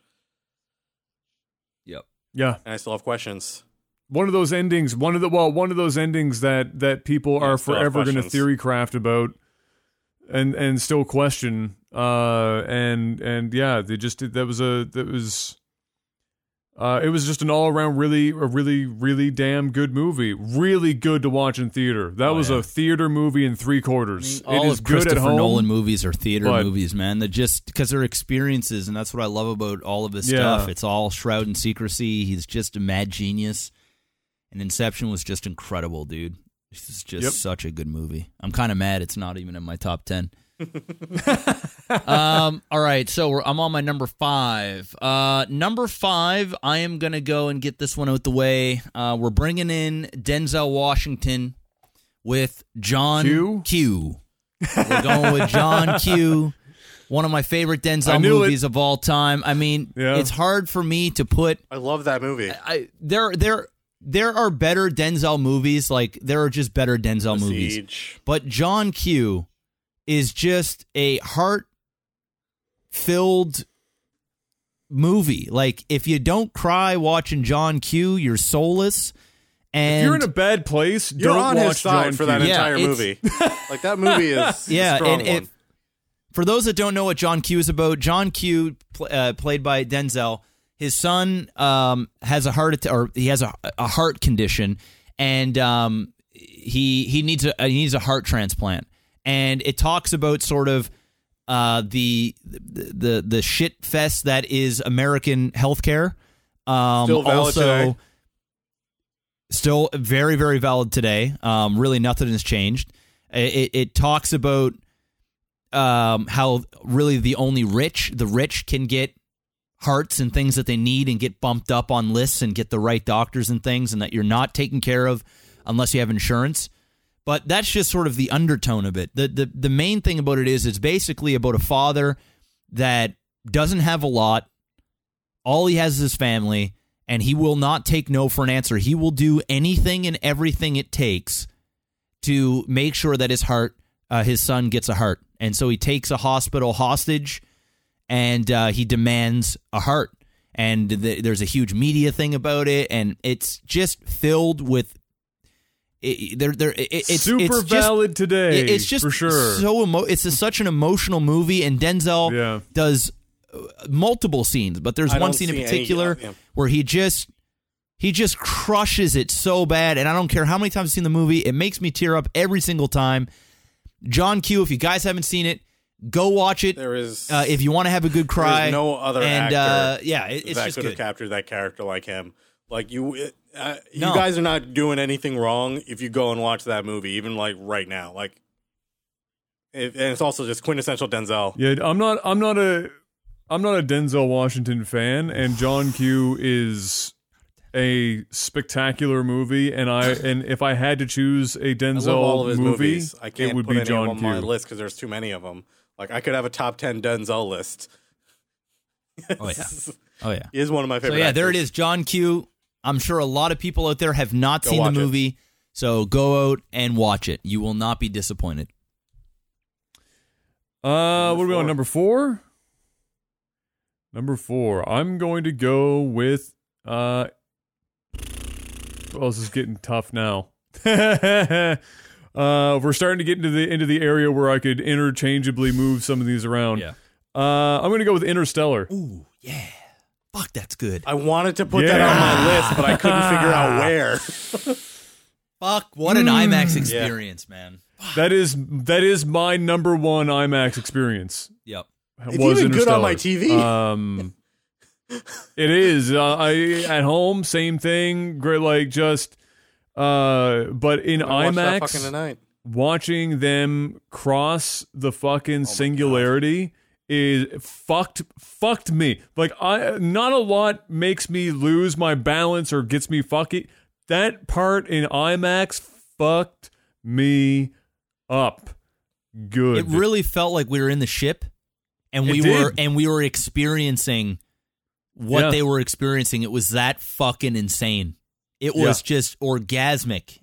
Yep. Yeah, And I still have questions. one of those endings. One of the well, one of those endings that that people Yeah, are forever going to theory craft about, and and still question. Uh, and and yeah, they just that was a that was. Uh, it was just an all around really, a really, really damn good movie. Really good to watch in theater. That Oh, was yeah. a theater movie in three quarters. all it is of good at Christopher home. Nolan movies are theater but- movies, man. They're just because they're experiences, and that's what I love about all of this Yeah. stuff. It's all shroud in secrecy. He's just a mad genius, and Inception was just incredible, dude. This is just Yep. such a good movie. I'm kind of mad it's not even in my top ten. um, all right, so we're, I'm on my number five. Uh, number five, I am gonna go and get this one out the way. Uh, we're bringing in Denzel Washington with John Q? Q. We're going with John Q. One of my favorite Denzel knew it. movies of all time. I mean, Yeah. it's hard for me to put I love that movie. I there there there are better Denzel movies. Like there are just better Denzel movies. Siege. But John Q is just a heart filled movie. Like if you don't cry watching John Q, you're soulless. And if you're in a bad place, You're don't on watch his side John for that Q. Entire it's- movie. like that movie is yeah, a strong and one. if for those that don't know what John Q is about, John Q, uh, played by Denzel, his son um, has a heart attack, or he has a, a heart condition, and um, he he needs a he needs a heart transplant, and it talks about sort of uh, the the the shit fest that is American healthcare. Um, Still valid also, today. still very very valid today. Um, really, nothing has changed. It, it, it talks about um, how really the only rich, the rich, can get hearts and things that they need and get bumped up on lists and get the right doctors and things, and that you're not taken care of unless you have insurance. But that's just sort of the undertone of it. The the the main thing about it is it's basically about a father that doesn't have a lot. All he has is his family, and he will not take no for an answer. He will do anything and everything it takes to make sure that his heart, uh, his son gets a heart. And so he takes a hospital hostage, and uh, he demands a heart. And th- there's a huge media thing about it, and it's just filled with. It, there, there, it, it's Super it's just- valid today. it- it's just for sure. so emo- it's a, such an emotional movie, and Denzel Yeah. does uh, multiple scenes, but there's I one scene in see any particular of where he just he just crushes it so bad, and I don't care how many times I've seen the movie, it makes me tear up every single time. John Q, if you guys haven't seen it, go watch it. there is Uh, if you want to have a good cry, There's no other and actor uh, yeah, it, it's that just could have captured that character like him. Like you, it- uh, you No. guys are not doing anything wrong if you go and watch that movie, even like right now. Like, it, and it's also just quintessential Denzel. Yeah, I'm not. I'm not a. I'm not a Denzel Washington fan, and John Q is a spectacular movie. And I and if I had to choose a Denzel love all of his movie, movies. I can't it would put be any John of them on my list because there's too many of them. Like I could have a top ten Denzel list. Oh yeah, oh yeah. He is one of my So favorite. yeah, there it is, John Q. I'm sure a lot of people out there have not Go seen the watch it. movie, so go out and watch it. You will not be disappointed. Uh, what are we on number four? Number four. I'm going to go with. Uh, well, this is getting tough now. uh, we're starting to get into the into the area where I could interchangeably move some of these around. Yeah. Uh, I'm going to go with Interstellar. Ooh, yeah. Fuck, that's good. I wanted to put that on my list, but I couldn't figure out where. Fuck, what an Mm. IMAX experience, man. That is that is my number one IMAX experience. Yep. It's was even good on my TV. Um, it is. Uh, I at home, same thing. Great, like just. Uh, but in I watched that IMAX, fucking tonight. watching them cross the Oh fucking singularity is fucked fucked me. Like I not a lot makes me lose my balance or gets me fucky. That part in IMAX fucked me up. Good. It really felt like we were in the ship and we were and we were experiencing what Yeah. they were experiencing. It was that fucking insane. It Yeah. was just orgasmic.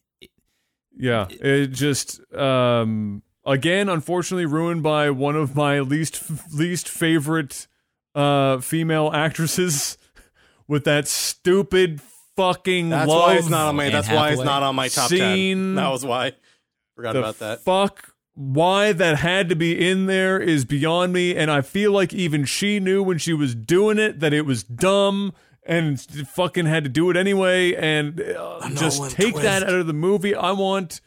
Yeah, it just um again unfortunately ruined by one of my least least favorite uh female actresses with that stupid fucking That's love why it's not on my. Anne That's why it's not on my top Scene. ten. That was why. Forgot the about that. fuck why that had to be in there is beyond me and I feel like even she knew when she was doing it that it was dumb and fucking had to do it anyway and uh, just Nolan take that out of the movie. I want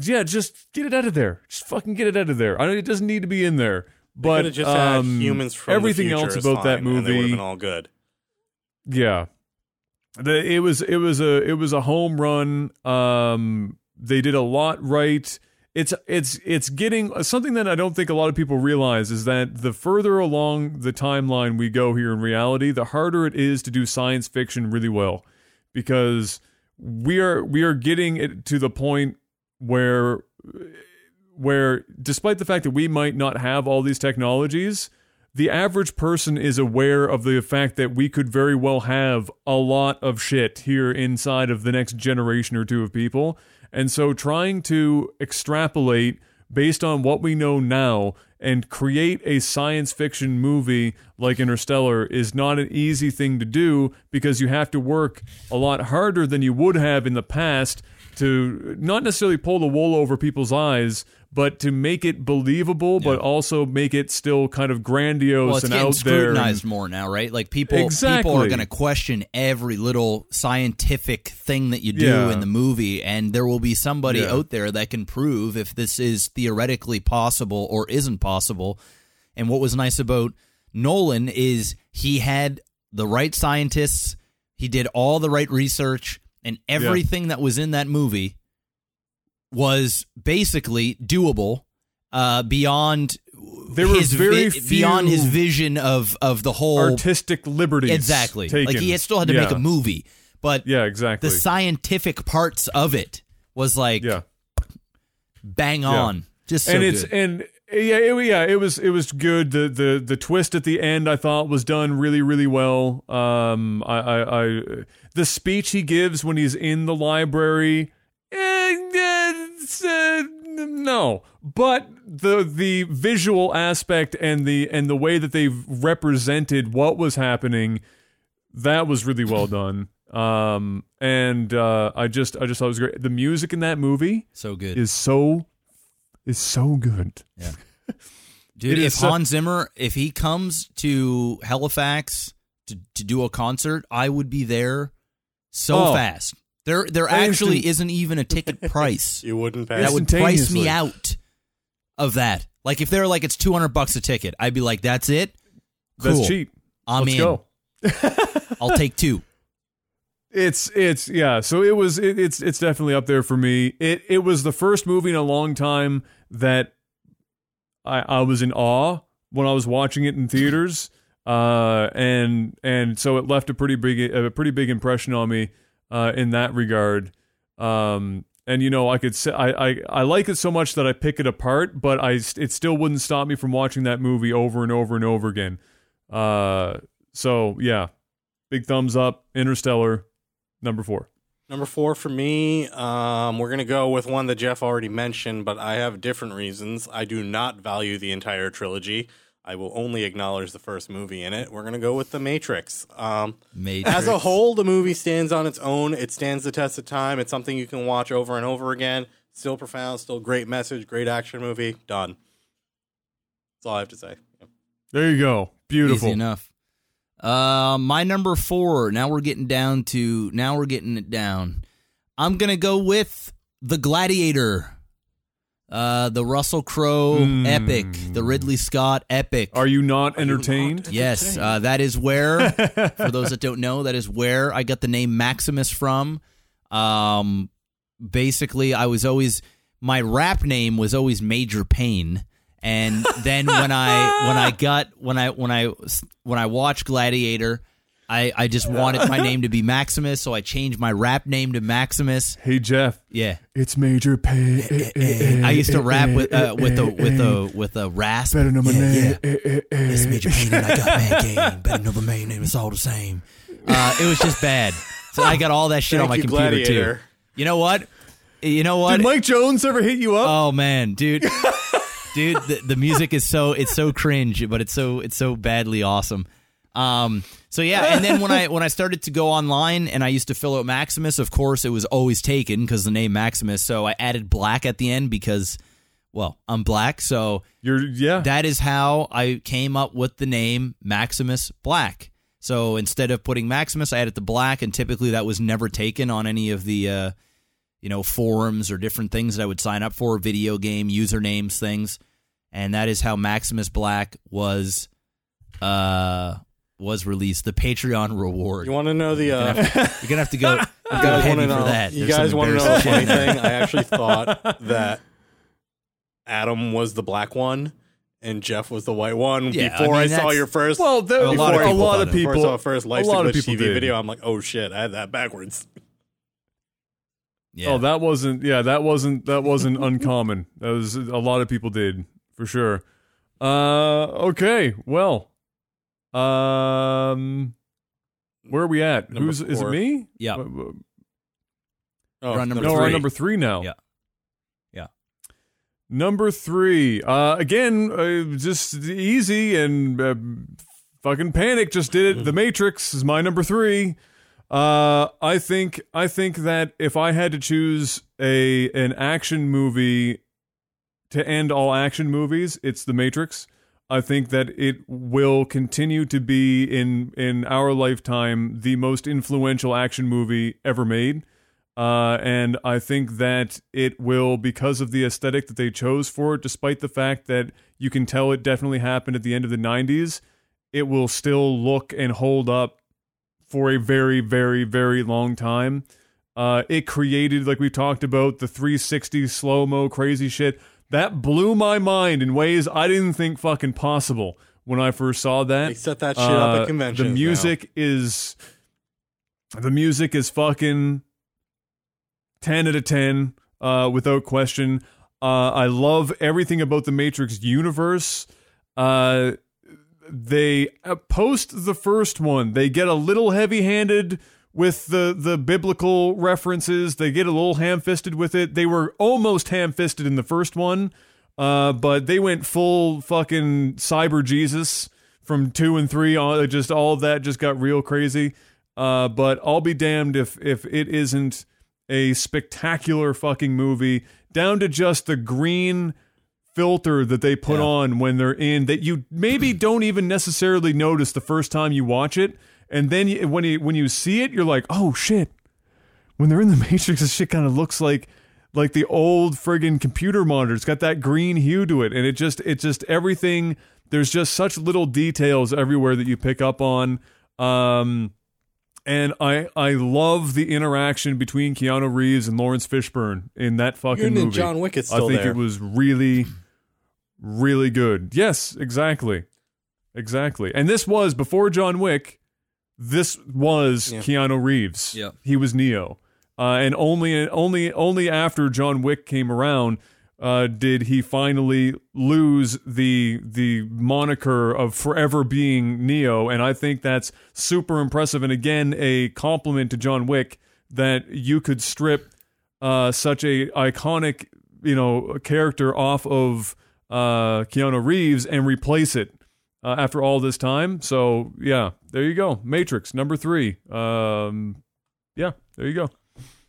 yeah, just get it out of there. Just fucking get it out of there. I know it doesn't need to be in there. But just um, had humans from everything else about that fine, and they would have movie been all good. yeah. The, it was it was a it was a home run. Um they did a lot right. It's it's it's getting something that I don't think a lot of people realize is that the further along the timeline we go here in reality, the harder it is to do science fiction really well because we are we are getting it to the point where where despite the fact that we might not have all these technologies, the average person is aware of the fact that we could very well have a lot of shit here inside of the next generation or two of people. And so trying to extrapolate based on what we know now and create a science fiction movie like Interstellar is not an easy thing to do because you have to work a lot harder than you would have in the past to not necessarily pull the wool over people's eyes, but to make it believable, but also make it still kind of grandiose Well, it's and out there. scrutinized more now, right? Like people, people are going to question every little scientific thing that you do Yeah. in the movie, and there will be somebody Yeah. out there that can prove if this is theoretically possible or isn't possible. And what was nice about Nolan is he had the right scientists, he did all the right research, and everything that was in that movie was basically doable uh, beyond There were his very beyond his vision of of the whole artistic liberties. exactly. Taken. Like he had still had to make a movie, but Yeah, exactly. the scientific parts of it was like yeah. bang Yeah. on, just so and it's good. and yeah, it, yeah, it was it was good. The the the twist at the end I thought was done really really well. Um, I I, I the speech he gives when he's in the library, eh, uh, no, but the the visual aspect and the and the way that they represented what was happening, that was really well done. Um, and uh, I just I just thought it was great. The music in that movie so good. is so is so good. Yeah, Dude, if so- Hans Zimmer, if he comes to Halifax to, to do a concert, I would be there so Oh. fast. There there actually isn't even a ticket price You wouldn't pay. that would price me out of that. Like if they're like it's 200 bucks a ticket, I'd be like that's it. Cool. That's cheap. I'm Let's in. go. I'll take two. It's it's yeah. So it was it, it's it's definitely up there for me. It it was the first movie in a long time that I I was in awe when I was watching it in theaters. Uh and and so it left a pretty big a pretty big impression on me uh in that regard. Um and you know I could say I, I I like it so much that I pick it apart, but I it still wouldn't stop me from watching that movie over and over and over again. Uh so yeah. Big thumbs up. Interstellar, number four. Number four for me, um, we're gonna go with one that Jeff already mentioned, but I have different reasons. I do not value the entire trilogy. I will only acknowledge the first movie in it. We're gonna go with The Matrix. Um, Matrix. as a whole, the movie stands on its own. It stands the test of time. It's something you can watch over and over again. Still profound. Still great message. Great action movie. Done. That's all I have to say. There you go. Beautiful. Easy enough. Uh, my number four. Now we're getting down to. Now we're getting it down. I'm gonna go with the Gladiator. Uh, the Russell Crowe Mm. epic, the Ridley Scott epic. Are you not Are you not entertained? Yes, uh, that is where. for those that don't know, that is where I got the name Maximus from. Um, basically, I was always my rap name was always Major Pain, and then when I when I got when I when I when I watched Gladiator, I I just wanted my name to be Maximus, so I changed my rap name to Maximus. Hey Jeff, Yeah. it's Major Pay. I used to rap with uh, with a with a with a rasp. Better know my Yeah, name. yeah. It's Major Pain and I got mad game. Better know the main name. It's all the same. Uh, it was just bad. So I got all that shit on my you, computer Gladiator. too. You know what? You know what? Did Mike Jones ever hit you up? oh man, dude, dude, the, the music is so it's so cringe, but it's so it's so badly awesome. Um, so yeah, and then when I when I started to go online and I used to fill out Maximus, of course it was always taken because the name Maximus. So I added black at the end because, well, I'm black, so You're yeah. that is how I came up with the name Maximus Black. So instead of putting Maximus, I added the black, and typically that was never taken on any of the, uh, you know, forums or different things that I would sign up for, video game usernames, things, and that is how Maximus Black was, uh, was released. The Patreon reward. You want to know the? You're Uh, gonna have to, you're gonna have to go, you guys want to know? that. You There's guys want to know a funny shit in there. thing? I actually thought that Adam was the black one and Jeff was the white one. Yeah, before I, mean, saw your first, Well, there, A lot of a people lot of people. before I saw first Life a lot of Glitch people TV did. video, I'm like, oh shit, I had that backwards. Yeah. Oh, that wasn't. Yeah, that wasn't. That wasn't uncommon. That was a lot of people did for sure. Uh, okay. Well, um, where are we at? Number Who's is it? four. Me? Yeah. Uh, uh, Oh, We're on number no, we're on three. number three now. Yeah. Yeah. Number three. Uh, again, uh, just easy and uh, fucking panic. Just did it. The Matrix is my number three. Uh, I think I think that if I had to choose a an action movie to end all action movies, it's The Matrix. I think that it will continue to be in in our lifetime the most influential action movie ever made. Uh, and I think that it will, because of the aesthetic that they chose for it, despite the fact that you can tell it definitely happened at the end of the 90s, it will still look and hold up for a very, very, very long time. Uh, it created, like we talked about, the 360 slow mo crazy shit. That blew my mind in ways I didn't think fucking possible when I first saw that. They set that shit up Uh, at conventions. The now. music is the music is fucking ten out of ten, uh, without question. Uh, I love everything about the Matrix universe. Uh, they uh, post the first one, they get a little heavy-handed with the the biblical references. They get a little ham-fisted with it. They were almost ham-fisted in the first one, uh, but they went full fucking cyber Jesus from two and three. On just all of that just got real crazy. Uh, but I'll be damned if if it isn't a spectacular fucking movie down to just the green filter that they put Yeah. on when they're in that you maybe don't even necessarily notice the first time you watch it and then you, when you when you see it you're like oh shit when they're in the matrix this shit kind of looks like like the old friggin' computer monitor it's got that green hue to it and it just it just everything there's just such little details everywhere that you pick up on um and I I love the interaction between Keanu Reeves and Laurence Fishburne in that fucking Even movie. John Wick is I think there. it was really, really good. Yes, exactly, exactly. And this was before John Wick. This was Yeah. Keanu Reeves. Yeah. he was Neo, uh, and only only only after John Wick came around uh, did he finally lose the the moniker of forever being Neo. And I think that's super impressive. And again, a compliment to John Wick that you could strip uh, such a iconic you know character off of uh, Keanu Reeves and replace it uh, after all this time. So yeah, there you go. Matrix number three. Um, yeah, there you go.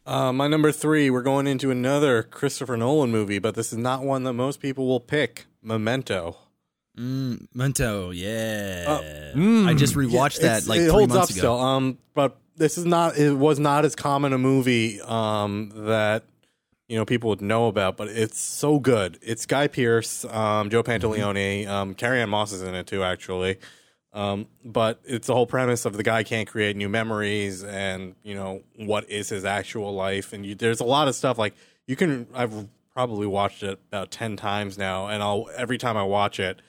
Uh, my number three, we're going into another Christopher Nolan movie, but this is not one that most people will pick. Memento. Mm, Mento, yeah. Oh. Mm. I just rewatched It's- that like it three holds months up ago. still. Um, but this is not. It was not as common a movie um that you know people would know about, but it's so good. It's Guy Pearce, um, Joe Pantoliano, um, Carrie-Anne Moss is in it too, actually. Um, but it's the whole premise of the guy can't create new memories, and you know what is his actual life, and you, there's a lot of stuff like you can. I've probably watched it about ten times now, and I'll every time I watch it,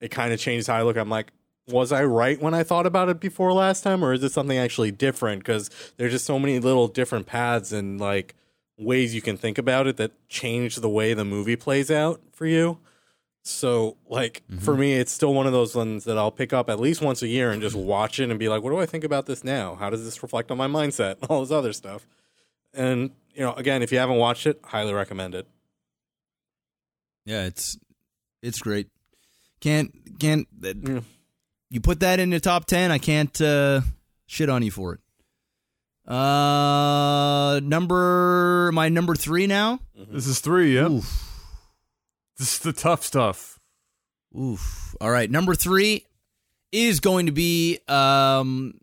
it kind of changes how I look. I'm like, was I right when I thought about it before last time, or is it something actually different? Because there's just so many little different paths and like ways you can think about it that change the way the movie plays out for you. So, like for me, it's still one of those ones that I'll pick up at least once a year and just watch it and be like, "What do I think about this now? How does this reflect on my mindset? All this other stuff." And you know, again, if you haven't watched it, highly recommend it. Yeah, it's it's great. Can't can't Yeah. you put that in the top ten? I can't uh, shit on you for it. Uh, number my number three now. This is three. Yeah, Oof, this is the tough stuff. oof. All right, number three is going to be um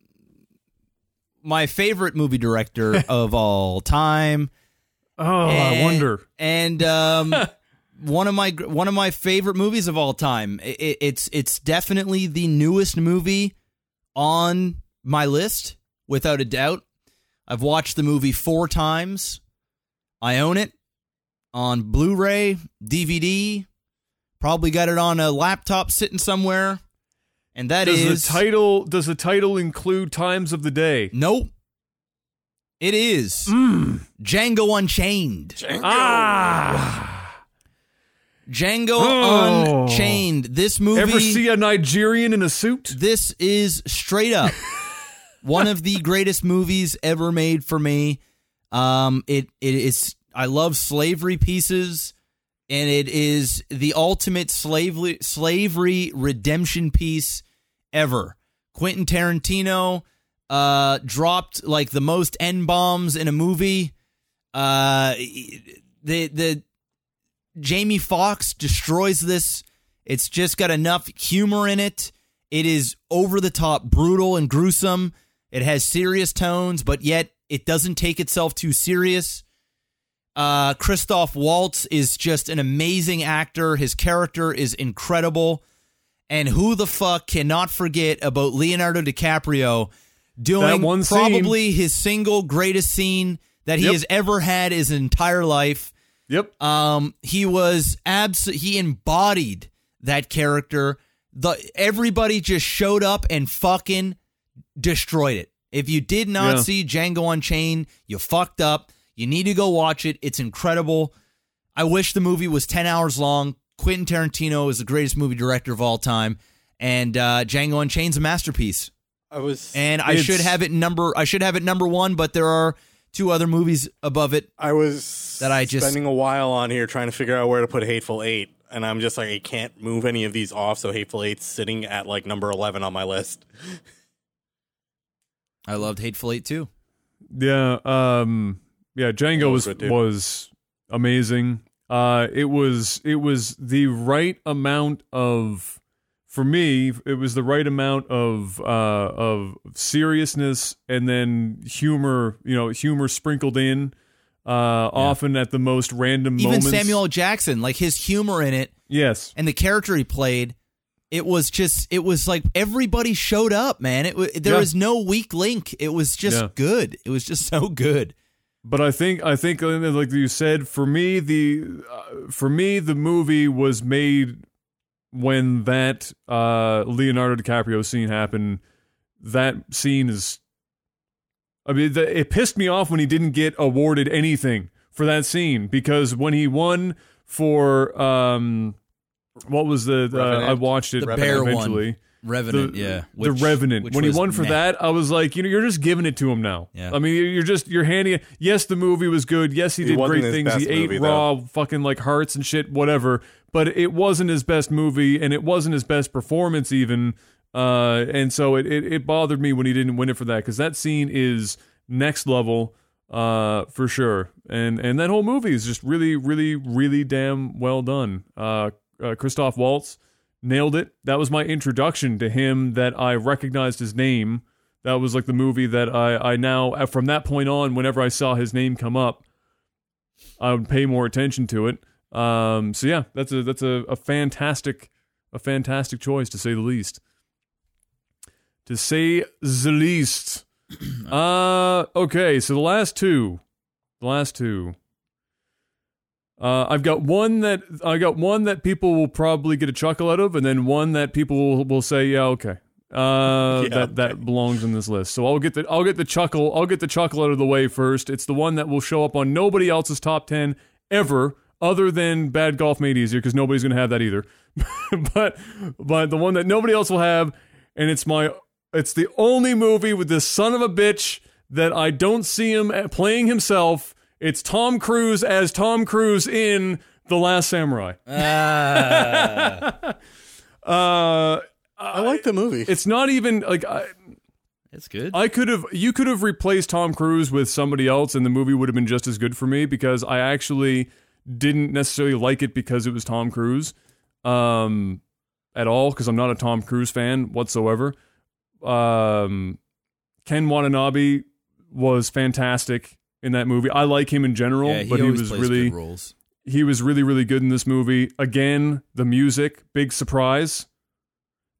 my favorite movie director of all time. Oh, I wonder. And um, one of my one of my favorite movies of all time. I- I- it's it's definitely the newest movie on my list, without a doubt. I've watched the movie four times. I own it on Blu-ray, DVD, Probably got it on a laptop sitting somewhere. And that Does is the title does the title include times of the day? Nope. It is Hmm. Django Unchained. Ah! Django Oh. Unchained. This movie Ever see a Nigerian in a suit? This is straight up one of the greatest movies ever made for me. Um, it it is. I love slavery pieces, and it is the ultimate slavery slavery redemption piece ever. Quentin Tarantino uh, dropped like the most n bombs in a movie. Uh, the the Jamie Foxx destroys this. It's just got enough humor in it. It is over the top, brutal, and gruesome. It has serious tones, but yet it doesn't take itself too serious. Uh, Christoph Waltz is just an amazing actor. His character is incredible. And who the fuck cannot forget about Leonardo DiCaprio doing one scene. probably his single greatest scene that he Yep. has ever had his entire life? Yep. Um, he was abs. He embodied that character. The everybody just showed up and fucking destroyed it. If you did not Yeah. see Django Unchained, you fucked up. You need to go watch it. It's incredible. I wish the movie was ten hours long. Quentin Tarantino is the greatest movie director of all time, and uh, Django Unchained's a masterpiece. I was And I should have it number. I should have it number one, but there are two other movies above it. I was That I just- spending a while on here trying to figure out where to put Hateful Eight, and I'm just like I can't move any of these off. So Hateful Eight's sitting at like number eleven on my list. I loved Hateful Eight too. Yeah, um yeah, Django was was good, was amazing. Uh it was it was the right amount of for me, it was the right amount of uh of seriousness and then humor, you know, humor sprinkled in uh often at the most random Even moments. Samuel Jackson, like his humor in it Yes. and the character he played, it was just it was like everybody showed up, man. It wa- there Yeah. was no weak link. It was just Yeah. good. It was just so good. But I think I think uh, like you said, for me the uh, for me the movie was made when that uh, Leonardo DiCaprio scene happened. That scene is, I mean, the, it pissed me off when he didn't get awarded anything for that scene because when he won for um, what was the, the Revenant. I watched it The bear one. eventually Revenant, the, yeah. the Revenant. When he won for meh. that, I was like, you know, you're just giving it to him now. Yeah. I mean, you're just you're handing it. Yes, the movie was good. Yes, he, did wasn't great things. He ate movie, raw fucking like hearts and shit, whatever. But it wasn't his best movie, and it wasn't his best performance even. Uh, and so it, it it bothered me when he didn't win it for that because that scene is next level. Uh, for sure. And and that whole movie is just really, really, really damn well done. Uh, uh Christoph Waltz nailed it. That was my introduction to him that I recognized his name. That was like the movie that I, I now, uh, from that point on, whenever I saw his name come up, I would pay more attention to it. Um, so yeah, that's a that's a, a fantastic a fantastic choice to say the least. To say the least. Uh okay, so the last two. The last two. Uh, I've got one that I got one that people will probably get a chuckle out of, and then one that people will, will say, "Yeah, okay." Uh, Yeah, that that belongs in this list. So I'll get the I'll get the chuckle I'll get the chuckle out of the way first. It's the one that will show up on nobody else's top ten ever, other than Bad Golf Made Easier, because nobody's gonna have that either. but but the one that nobody else will have, and it's my it's the only movie with this son of a bitch that I don't see him playing himself. It's Tom Cruise as Tom Cruise in The Last Samurai. Uh, I like the movie. it's not even like I, It's good. I could have you could have replaced Tom Cruise with somebody else and the movie would have been just as good for me because I actually didn't necessarily like it because it was Tom Cruise um at all because I'm not a Tom Cruise fan whatsoever. Um Ken Watanabe was fantastic in that movie. I like him in general, yeah, he but he was really roles. he was really really good in this movie again the music big surprise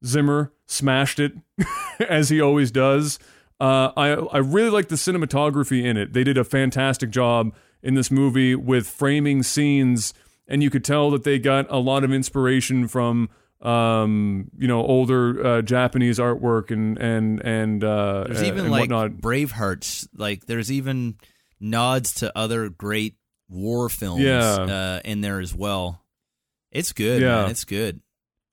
zimmer smashed it as he always does uh, I, I really like the cinematography in it they did a fantastic job in this movie with framing scenes and you could tell that they got a lot of inspiration from um, you know older uh, Japanese artwork and and and uh, There's even and like whatnot. Bravehearts. Like there's even nods to other great war films Yeah. uh, in there as well. It's good, Yeah. man. It's good.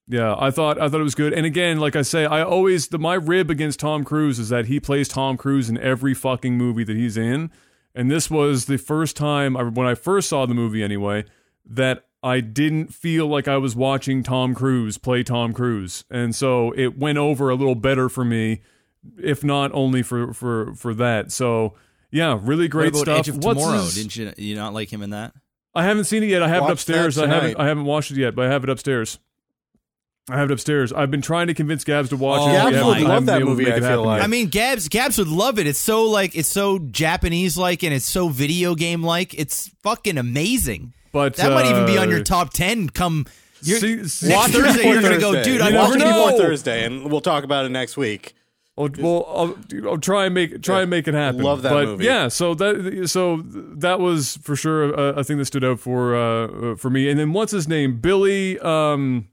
Yeah, I thought I thought it was good. And again, like I say, I always the my rib against Tom Cruise is that he plays Tom Cruise in every fucking movie that he's in. And this was the first time I, when I first saw the movie anyway that I didn't feel like I was watching Tom Cruise play Tom Cruise. And so it went over a little better for me if not only for for for that. So yeah, really great what about stuff. Edge of What's Tomorrow? his- Didn't you you not like him in that? I haven't seen it yet. I have it upstairs. I haven't. I haven't watched it yet, but I have it upstairs. I have it upstairs. I've been trying to convince Gabs to watch Oh, it. Yeah, We I would love that been able to movie, I feel happen like. yet. I mean, Gabs Gabs would love it. It's so like it's so Japanese like and it's so video game like. It's fucking amazing. but That might even be on uh, your top ten. Come you're, see- see- next Watch Thursday. You're gonna go, dude. You I never watched Watch it it before Thursday, and we'll talk about it next week. Well, well I'll, I'll try and make try and make it happen. Love that but movie. Yeah, so that so that was for sure a, a thing that stood out for uh, for me. And then what's his name? Billy. Um,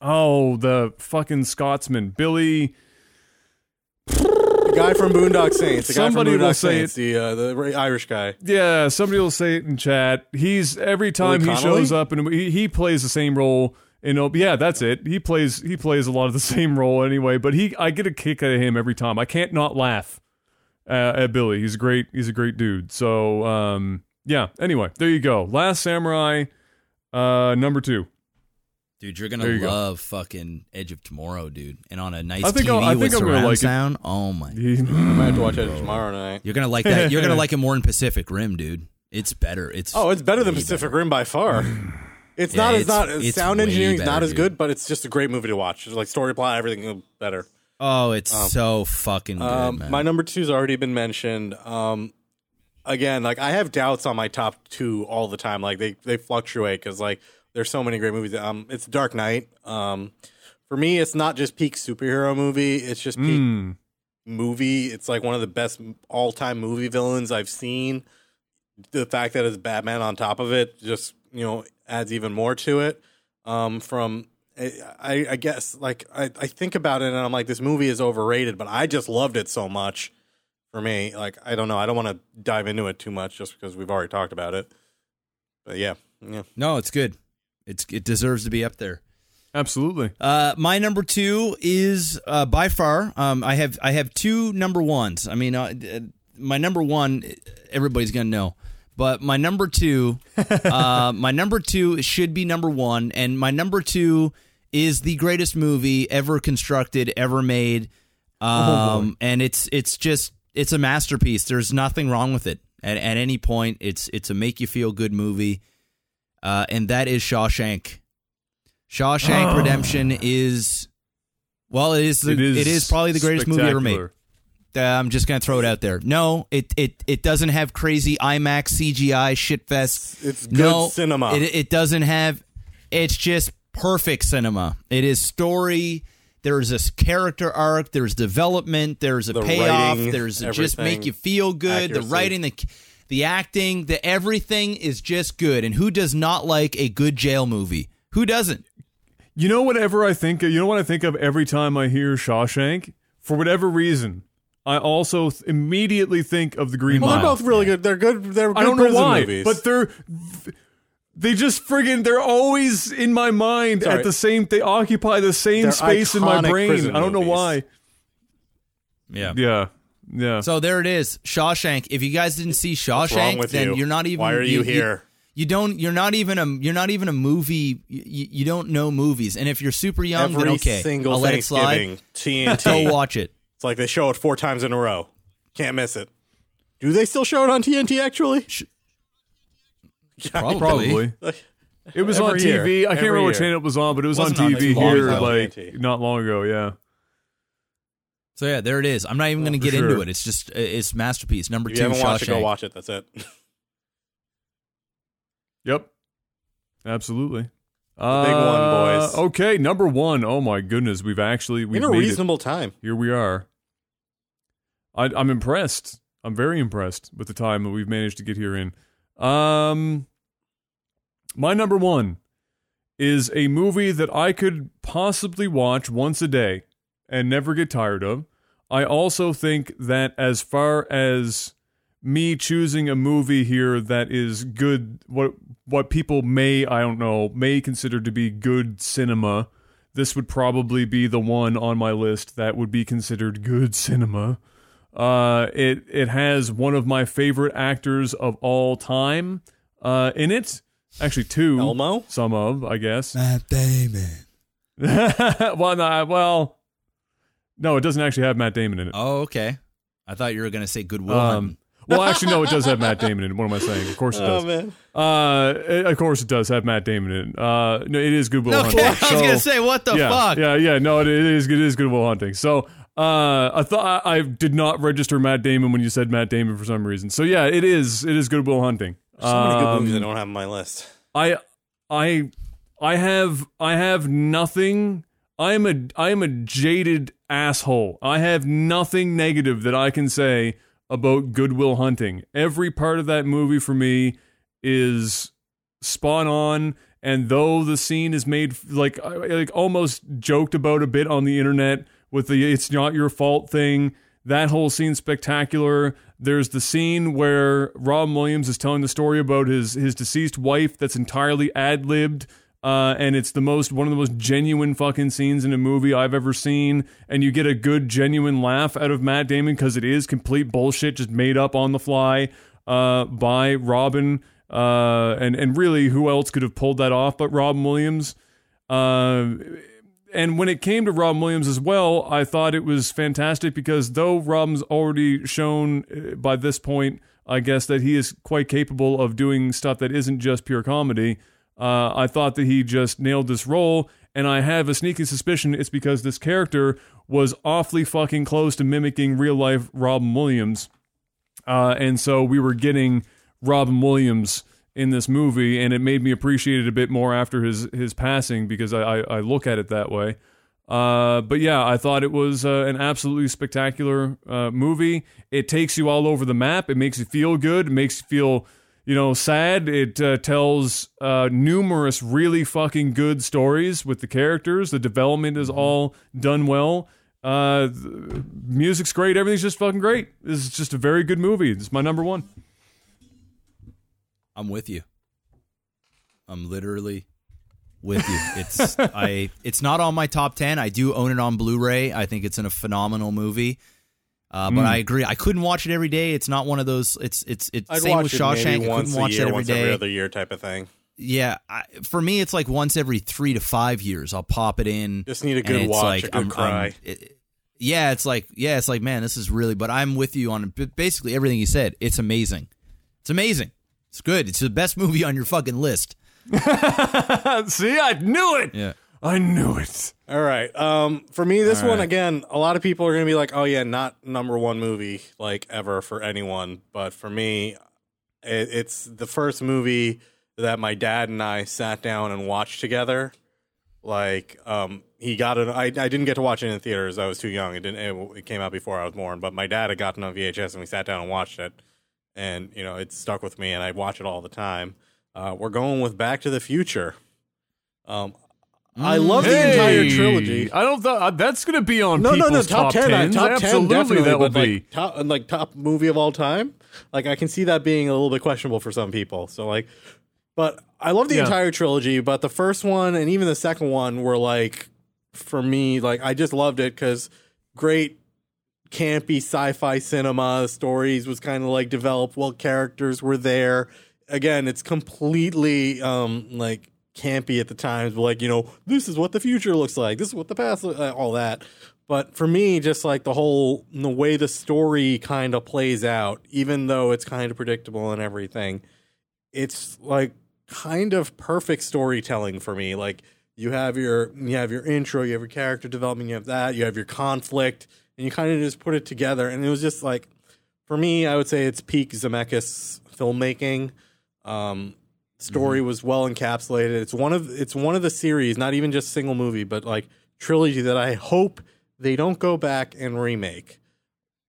oh, the fucking Scotsman, Billy. The guy from Boondock Saints. The Somebody guy from will Boondock say Saints. The uh, the Irish guy. Yeah, somebody will say it in chat. He's every time Billy he Connolly? shows up and he, he plays the same role. You know, yeah, that's it. He plays he plays a lot of the same role anyway. But he, I get a kick out of him every time. I can't not laugh uh, at Billy. He's great. He's a great dude. So, um, yeah. Anyway, there you go. Last Samurai, uh, number two. Dude, you're gonna you go. love fucking Edge of Tomorrow, dude. And on a nice I think TV I'll- I with think I'm gonna surround like it. sound. Oh my! He, I might have to watch it tomorrow night. You're gonna like that. You're gonna like it more in Pacific Rim, dude. It's better. It's Oh, it's better than Pacific better. Rim by far. It's Yeah, not. It's- not. it's sound way engineering's better, not as dude. good, but it's just a great movie to watch. It's like story plot, everything better. Oh, it's so fucking good, Um, man. my number two's already been mentioned. Um, again, like I have doubts on my top two all the time. Like they they fluctuate because like there's so many great movies. Um, it's Dark Knight. Um, for me, it's not just peak superhero movie. It's just peak Mm. movie. It's like one of the best all time movie villains I've seen. The fact that it's Batman on top of it just you know adds even more to it. Um, from I, I I guess like I, I think about it and I'm like this movie is overrated, but I just loved it so much. For me, like I don't know, I don't want to dive into it too much just because we've already talked about it. But yeah, yeah. no, it's good. It's it deserves to be up there. Absolutely. Uh, my number two is uh, by far. Um, I have I have two number ones. I mean, uh, uh, my number one, everybody's gonna know, but my number two, uh, my number two should be number one, and my number two is the greatest movie ever constructed, ever made, um, and it's it's just it's a masterpiece. There's nothing wrong with it at, at any point. It's it's a make you feel good movie, uh, and that is Shawshank. Shawshank Redemption is well, it is, the, It is. it is probably the greatest movie ever made. Spectacular. Uh, I'm just gonna throw it out there. No, it it it doesn't have crazy IMAX CGI shitfest. It's good no, cinema. It it doesn't have. It's just perfect cinema. It is story. There's this character arc. There's development. There's a The payoff. writing, there's a just make you feel good. accuracy. The writing, the the acting, the everything is just good. And who does not like a good jail movie? Who doesn't? You know, whatever I think, you know what I think of every time I hear Shawshank. For whatever reason, I also th- immediately think of the Green Well, Mile. they're both really good. They're good. They're good I don't know why, movies. but they're they just friggin' they're always in my mind Sorry. at the same. They occupy the same They're space in my brain. I don't know movies. why. Yeah. Yeah, yeah. So there it is, Shawshank. If you guys didn't see Shawshank, then you? are not even. Why are you, here? You, don't. You're not even a. You're not even a movie. You, you don't know movies, and if you're super young, Every then okay, single I'll let it slide. Thanksgiving, Go watch it. It's like they show it four times in a row. Can't miss it. Do they still show it on TNT? Actually, Probably. Probably. It was on Every year. TV. I can't Every remember what channel it was on, but it was on on TV as long here like TNT. not long ago. Yeah. So yeah, there it is. I'm not even going to for get into it. It's just it's masterpiece number if two. you haven't watched it, go watch it. That's it. Yep. Absolutely. Big one, boys. Okay, number one. Oh my goodness, we've actually we've in a made it. reasonable time. Here we are. I, I'm impressed. I'm very impressed with the time that we've managed to get here in. Um, My number one is a movie that I could possibly watch once a day and never get tired of. I also think that as far as me choosing a movie here that is good what what people may I don't know may consider to be good cinema this would probably be the one on my list that would be considered good cinema uh it it has one of my favorite actors of all time uh in it actually two Elmo? some of I guess Matt Damon. well no, well no it doesn't actually have Matt Damon in it Oh, okay. I thought you were gonna say Goodwill um Hunting. Well, actually, no, it does have Matt Damon in it. What am I saying? Of course it does. Oh man. Uh, it- of course it does have Matt Damon in it. Uh, no, it is Goodwill Okay, Hunting. I was So- gonna say what the yeah, fuck. Yeah, yeah, no, it, it is. It is Good Will Hunting. So, uh, I thought I, I did not register Matt Damon when you said Matt Damon for some reason. So yeah, it is. It is Good Will Hunting. So many good Um, movies I don't have on my list. I, I, I have, I have nothing. I am a, I am a jaded asshole. I have nothing negative that I can say about Good Will Hunting. Every part of that movie for me is spot on. And though the scene is made like, like almost joked about a bit on the internet with the "it's not your fault" thing, that whole scene's spectacular. There's the scene where Rob Williams is telling the story about his his deceased wife that's entirely ad libbed. Uh, and it's the most one of the most genuine fucking scenes in a movie I've ever seen, and you get a good genuine laugh out of Matt Damon because it is complete bullshit, just made up on the fly uh, by Robin, uh, and and really who else could have pulled that off but Robin Williams? Uh, and when it came to Robin Williams as well, I thought it was fantastic because though Robin's already shown uh, by this point, I guess that he is quite capable of doing stuff that isn't just pure comedy. Uh, I thought that he just nailed this role, and I have a sneaky suspicion it's because this character was awfully fucking close to mimicking real life Robin Williams. Uh, and so we were getting Robin Williams in this movie, and it made me appreciate it a bit more after his his passing because I, I, I look at it that way. Uh, but yeah, I thought it was uh, an absolutely spectacular uh, movie. It takes you all over the map. It makes you feel good. It makes you feel, you know, sad. It uh, tells uh, numerous really fucking good stories with the characters. The development is all done well. Uh, the music's great. Everything's just fucking great. This is just a very good movie. It's my number one. I'm with you. I'm literally with you. It's I. It's not on my top ten. I do own it on Blu-ray. I think it's in a phenomenal movie. Uh, but Mm. I agree. I couldn't watch it every day. It's not one of those. It's it's it's I'd same with Shawshank. maybe I once couldn't a watch year, it every once day. every other year type of thing. Yeah, I, for me, it's like once every three to five years. I'll pop it in. Just need a good it's watch, like, a good I'm- cry. I'm- it- yeah, it's like yeah, it's like man, this is really. But I'm with you on basically everything you said. It's amazing. It's amazing. It's good. It's the best movie on your fucking list. See, I knew it. Yeah. I knew it. All right. Um, for me, this All one right. again, a lot of people are gonna be like, "Oh yeah, not number one movie like ever for anyone." But for me, it, it's the first movie that my dad and I sat down and watched together. Like, um, he got it. I, I didn't get to watch it in theaters. I was too young. It didn't. It, it came out before I was born. But my dad had gotten on VHS, and we sat down and watched it. And you know, it stuck with me, and I watch it all the time. Uh, we're going with Back to the Future. Um, I love the entire Hey, trilogy. I don't thought that's going to be on No, no, people's no, top, ten, uh, 10s. top Absolutely, ten, definitely. that will but be. like top, like top movie of all time. Like I can see that being a little bit questionable for some people. So like, but I love the Yeah. entire trilogy. But the first one and even the second one were like, for me, like I just loved it because great campy sci-fi cinema stories was kind of like developed well characters were there again it's completely um like campy at the times but like you know this is what the future looks like. This is what the past uh, all that. But for me just like the whole the way the story kind of plays out even though it's kind of predictable and everything it's like kind of perfect storytelling for me. Like you have your you have your intro you have your character development you have that you have your conflict and you kind of just put it together. And it was just like for me i would say it's peak zemeckis filmmaking. Um story was well encapsulated it's one of it's one of the series not even just single movie but like trilogy that i hope they don't go back and remake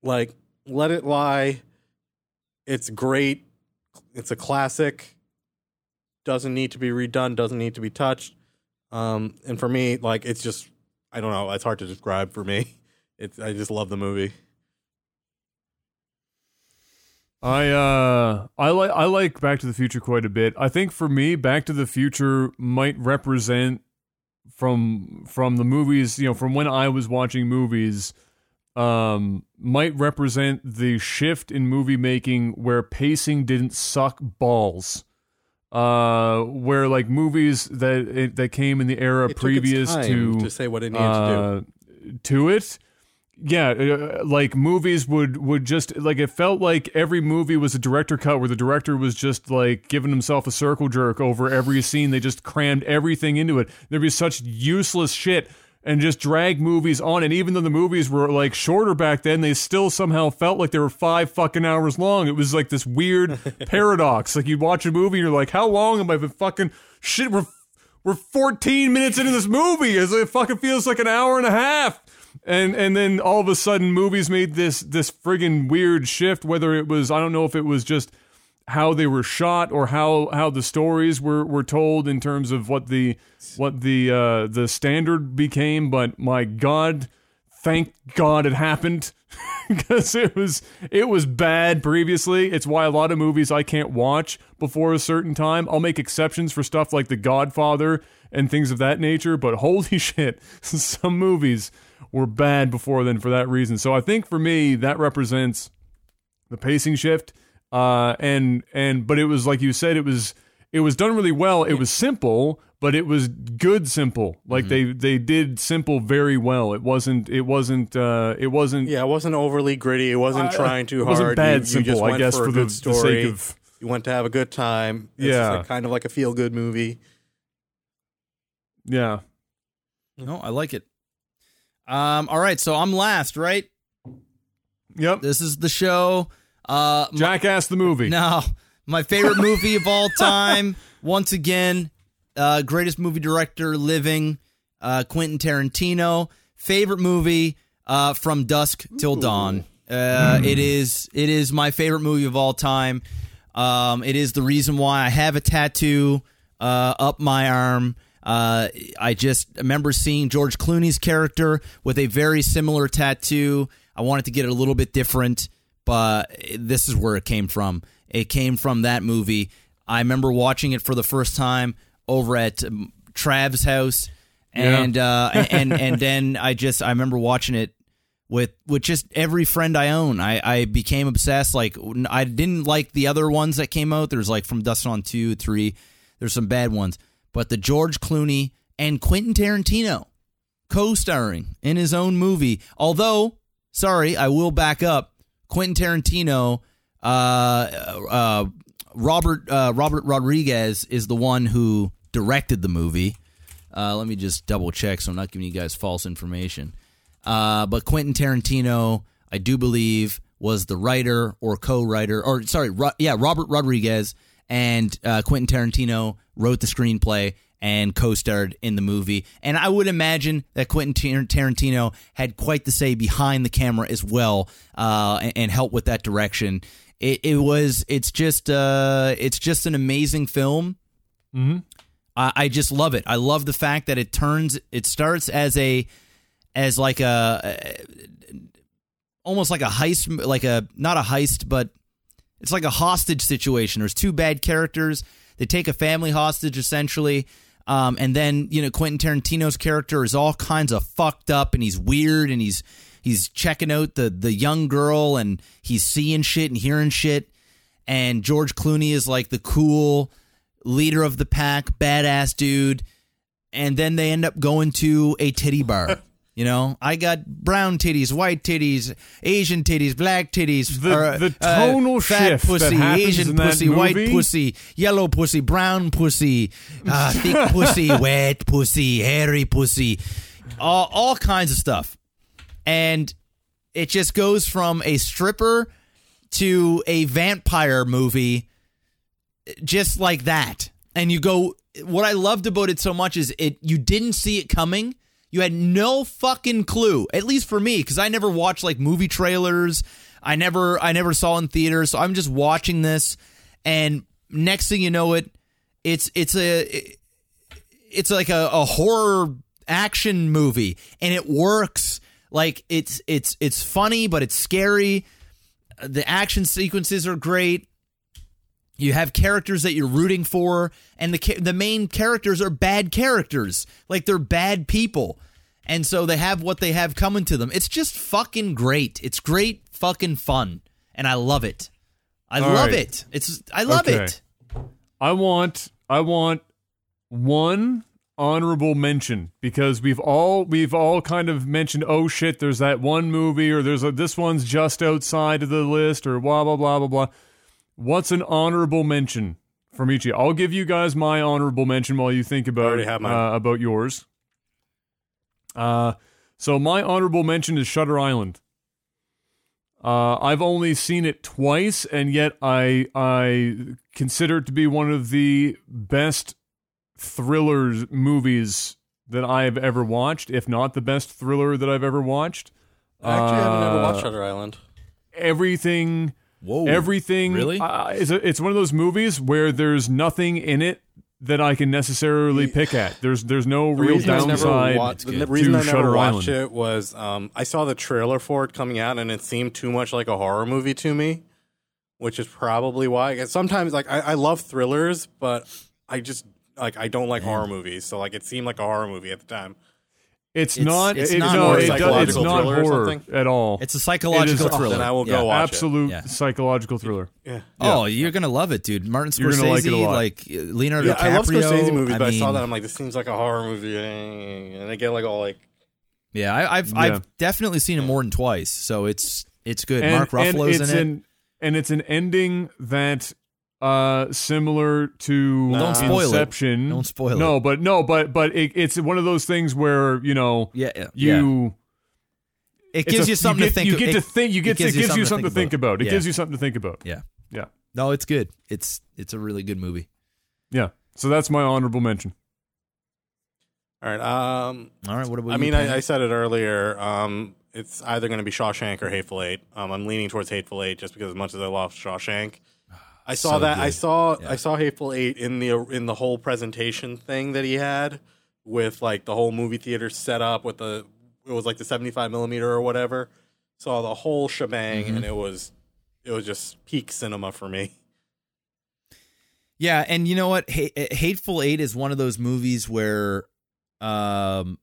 like let it lie it's great it's a classic doesn't need to be redone, doesn't need to be touched. Um, and for me, like it's just I don't know, it's hard to describe for me. It's I just love the movie. I uh I like I like Back to the Future quite a bit. I think for me, Back to the Future might represent from from the movies, you know, from when I was watching movies, um, might represent the shift in movie making where pacing didn't suck balls. Uh, where like movies that that came in the era It previous to to say what it needed to do. uh, to it. Yeah, uh, like movies would would just like it felt like every movie was a director cut where the director was just like giving himself a circle jerk over every scene. They just crammed everything into it. There'd be such useless shit and just drag movies on. And even though the movies were like shorter back then, they still somehow felt like they were five fucking hours long. It was like this weird paradox. Like you'd watch a movie and you're like, how long am I been fucking shit? We're we're 14 minutes into this movie. It fucking feels like an hour and a half. And and then all of a sudden, movies made this this friggin' weird shift. Whether it was, I don't know if it was just how they were shot or how how the stories were were told in terms of what the what the uh, the standard became. But my God, thank God it happened because it was it was bad previously. It's why a lot of movies I can't watch before a certain time. I'll make exceptions for stuff like The Godfather and things of that nature, but holy shit, some movies were bad before then for that reason. So I think for me that represents the pacing shift uh and and but it was like you said it was it was done really well. It was simple, but it was good simple. Like they they did simple very well. It wasn't it wasn't uh it wasn't Yeah, it wasn't overly gritty. It wasn't I- trying too it hard. wasn't bad you, you simple, just I guess, for, for a the- good the story. sake of- you went to have a good time. It's Yeah. like, kind of like a feel good movie. yeah. No, I like it. Um, all right, so I'm last, right? Yep. This is the show. Uh, my- Jackass the movie. no, my favorite movie of all time. Once again, uh, greatest movie director living, uh, Quentin Tarantino. Favorite movie uh, from dusk till dawn. Uh, It is it is my favorite movie of all time. Um, it is the reason why I have a tattoo uh, up my arm. Uh, I just remember seeing George Clooney's character with a very similar tattoo. I wanted to get it a little bit different, but this is where it came from. It came from that movie. I remember watching it for the first time over at um, Trav's house, and uh, and and then I just I remember watching it with with just every friend I own. I, I became obsessed. Like I didn't like the other ones that came out. There's like from Dust on two, three. There's some bad ones, but the George Clooney and Quentin Tarantino co-starring in his own movie. Although, sorry, I will back up. Quentin Tarantino, uh, uh, Robert uh, Robert Rodriguez is the one who directed the movie. Uh, let me just double check so I'm not giving you guys false information. Uh, but Quentin Tarantino, I do believe, was the writer or co-writer, or sorry, Ro- yeah, Robert Rodriguez and uh, Quentin Tarantino wrote the screenplay and co-starred in the movie. And I would imagine that Quentin Tar- Tarantino had quite the say behind the camera as well, uh, and, and helped with that direction. It, it was, it's just, uh, it's just an amazing film. I, I just love it. I love the fact that it turns, it starts as a, as like a, almost like a heist, like a not a heist, but it's like a hostage situation. There's two bad characters. They take a family hostage essentially. Um, and then you know Quentin Tarantino's character is all kinds of fucked up, and he's weird, and he's he's checking out the the young girl, and he's seeing shit and hearing shit. And George Clooney is like the cool leader of the pack, badass dude. And then they end up going to a titty bar. You know, I got brown titties, white titties, Asian titties, black titties. The- or, the tonal fat shift pussy, happens Asian in that pussy, white pussy, yellow pussy, brown pussy, uh, thick pussy, wet pussy, hairy pussy, all, all kinds of stuff. And it just goes from a stripper to a vampire movie just like that. And you go what I loved about it so much is it you didn't see it coming. You had no fucking clue. At least for me cuz I never watched like movie trailers. I never I never saw in theaters. So I'm just watching this and next thing you know it It's it's a it's like a, a horror action movie, and it works. Like it's it's it's funny, but it's scary. The action sequences are great. You have characters that you're rooting for, and the the main characters are bad characters. Like they're bad people, and so they have what they have coming to them. It's just fucking great. It's great fucking fun, and I love it. I All love right. it. It's I love Okay. it. I want I want one honorable mention because we've all we've all kind of mentioned oh shit there's that one movie or there's a this one's just outside of the list or blah blah blah blah blah. What's an honorable mention from each of you? I'll give you guys my honorable mention while you think about uh, about yours. Uh so my honorable mention is Shutter Island. Uh, I've only seen it twice, and yet I I consider it to be one of the best thrillers movies that I have ever watched, if not the best thriller that I've ever watched. I actually haven't ever Uh, watched Shutter Island. Everything, Whoa. everything. Really? Uh, it's, a, it's one of those movies where there's nothing in it that I can necessarily pick at. There's there's no The real reason I never downside watched, the to reason I never Shutter watched Island. it was um, I saw the trailer for it coming out and it seemed too much like a horror movie to me, which is probably why. 'cause Sometimes like I, I love thrillers, but I just like I don't like horror movies. So like it seemed like a horror movie at the time. It's, It's- not. it's it- not no, it does- it's not horror at all. It's a psychological It is- thriller. Then I will Yeah. go watch absolute Yeah. psychological thriller. it. Yeah. Oh, you're gonna love it, dude. Martin You're Scorsese, gonna like it a lot. like Leonardo Yeah, DiCaprio. I love Scorsese movies, but I, saw that I'm like, this seems like a horror movie, and I get like all like, Yeah, I, I've Yeah. I've definitely seen it more than twice, so it's it's good. And, Mark Ruffalo's and it's in it. An, and it's an ending that uh similar to Well, don't spoil it. Don't spoil no, it. but no, but but it, it's one of those things where you know yeah, yeah, yeah. you. It gives a- you something get, to think. You get it, to think. You it get to, gives it gives you something to think about. It Yeah. gives you something to think about. Yeah, Yeah, no, it's good. It's it's a really good movie. yeah. So that's my honorable mention. all right. Um, All right, what about I mean, I, I said it earlier. Um, it's either going to be Shawshank or Hateful Eight. Um, I'm leaning towards Hateful Eight just because as much as I love Shawshank, I saw So that. I saw Yeah. I saw Hateful Eight in the in the whole presentation thing that he had with like the whole movie theater set up with the it was like the 75 millimeter or whatever. Saw the whole shebang, Mm-hmm. and it was it was just peak cinema for me. Yeah, and you know what? Ha- Hateful Eight is one of those movies where um,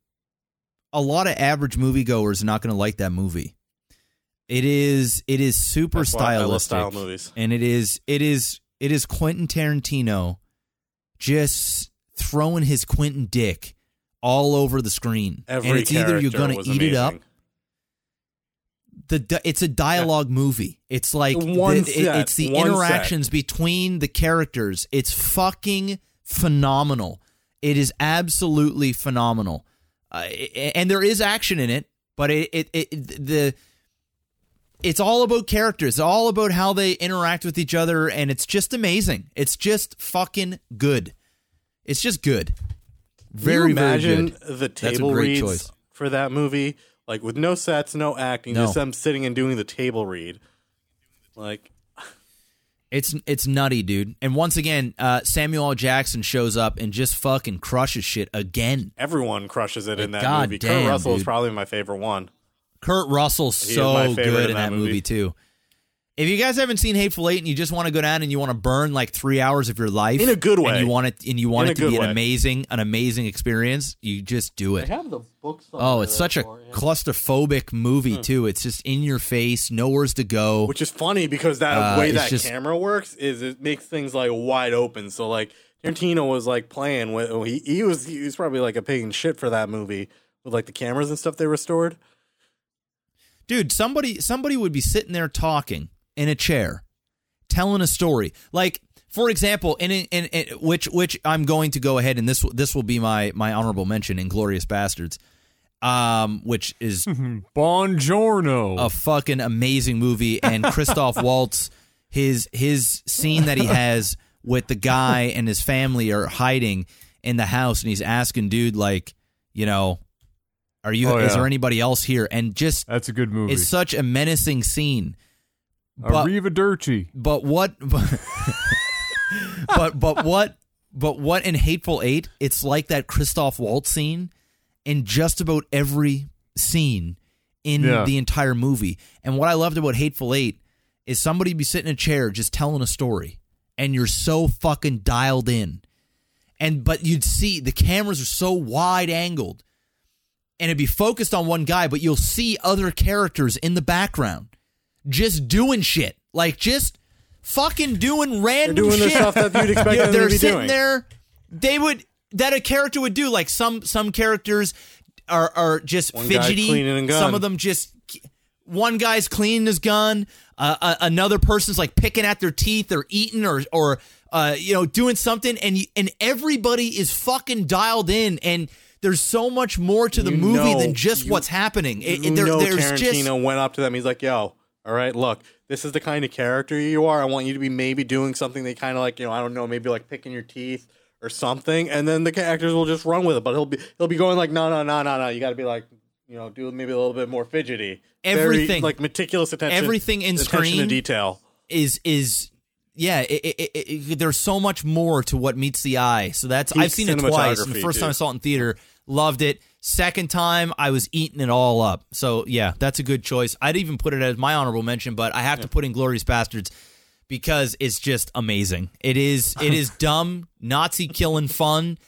a lot of average moviegoers are not going to like that movie. It is it is super That's why I love stylistic, style movies. and it is it is it is Quentin Tarantino just throwing his Quentin dick all over the screen, Every and it's either you're going to eat it up. The it's a dialogue movie. It's like One the- set, it's the one set. interactions between the characters. It's fucking phenomenal. It is absolutely phenomenal, uh, and there is action in it, but it, it, it the it's all about characters. It's all about how they interact with each other, and it's just amazing. It's just fucking good. It's just good. Very, imagine very good. the a table great reads choice. for that movie, like with no sets, no acting, No. just them sitting and doing the table read. Like It's it's nutty, dude. And once again, uh, Samuel L. Jackson shows up and just fucking crushes shit again. everyone crushes it in that God movie. damn, Kurt Russell is probably my favorite one. Kurt Russell's He so good in in that that movie. movie. too. If you guys haven't seen Hateful Eight and you just want to go down and you want to burn like three hours of your life In a good way. and you want it and you want In it to be good an amazing an amazing experience, you just do it. have the books. Oh, it's such a claustrophobic movie too. It's just in your face, nowhere's to go. Which is funny because that Uh, way that just- camera works is it makes things like wide open. So like Tarantino was like playing with he, he was he was probably like a pig in shit for that movie with like the cameras and stuff they restored. Dude somebody somebody would be sitting there talking in a chair telling a story like for example in, in, in which which i'm going to go ahead and this this will be my my honorable mention Inglourious Basterds um which is Buongiorno. a fucking amazing movie and christoph waltz his his scene that he has with the guy and his family are hiding in the house and he's asking dude like you know are you Oh, is yeah. there anybody else here and just That's a good movie. it's such a menacing scene. But, Arrivederci. but what? But, but but what? but what in Hateful Eight? It's like that Christoph Waltz scene in just about every scene in Yeah. the entire movie. And what I loved about Hateful Eight is somebody be sitting in a chair just telling a story, and you're so fucking dialed in. And but you'd see the cameras are so wide angled, and it'd be focused on one guy, but you'll see other characters in the background just doing shit, like just fucking doing random doing the shit. stuff that you'd expect Yeah, them to they're be sitting doing. there. They would that a character would do. Like some some characters are are just One fidgety. cleaning a gun. Some of them just one guy's cleaning his gun. Uh, uh, another person's like picking at their teeth or eating or or uh, you know doing something, and and everybody is fucking dialed in and. There's so much more to the You movie know- than just you- what's happening. It, you it- there- know there's Tarantino just went up to them. He's like, "Yo, all right, look, this is the kind of character you are. I want you to be maybe doing something they kind of like, you know, I don't know, maybe like picking your teeth or something." And then the characters will just run with it. But he'll be he'll be going like, "No, no, no, no, no. You got to be like, you know, do maybe a little bit more fidgety." Very, Everything. like meticulous attention. Everything in attention to screen detail. is is yeah it, it, it, there's so much more to what meets the eye. So that's Peak i've seen it twice. The first time i saw it in theater loved it. Second time i was eating it all up. So yeah that's a good choice. I'd even put it as my honorable mention but i have to put Inglourious Basterds because it's just amazing. It is it is dumb nazi killing fun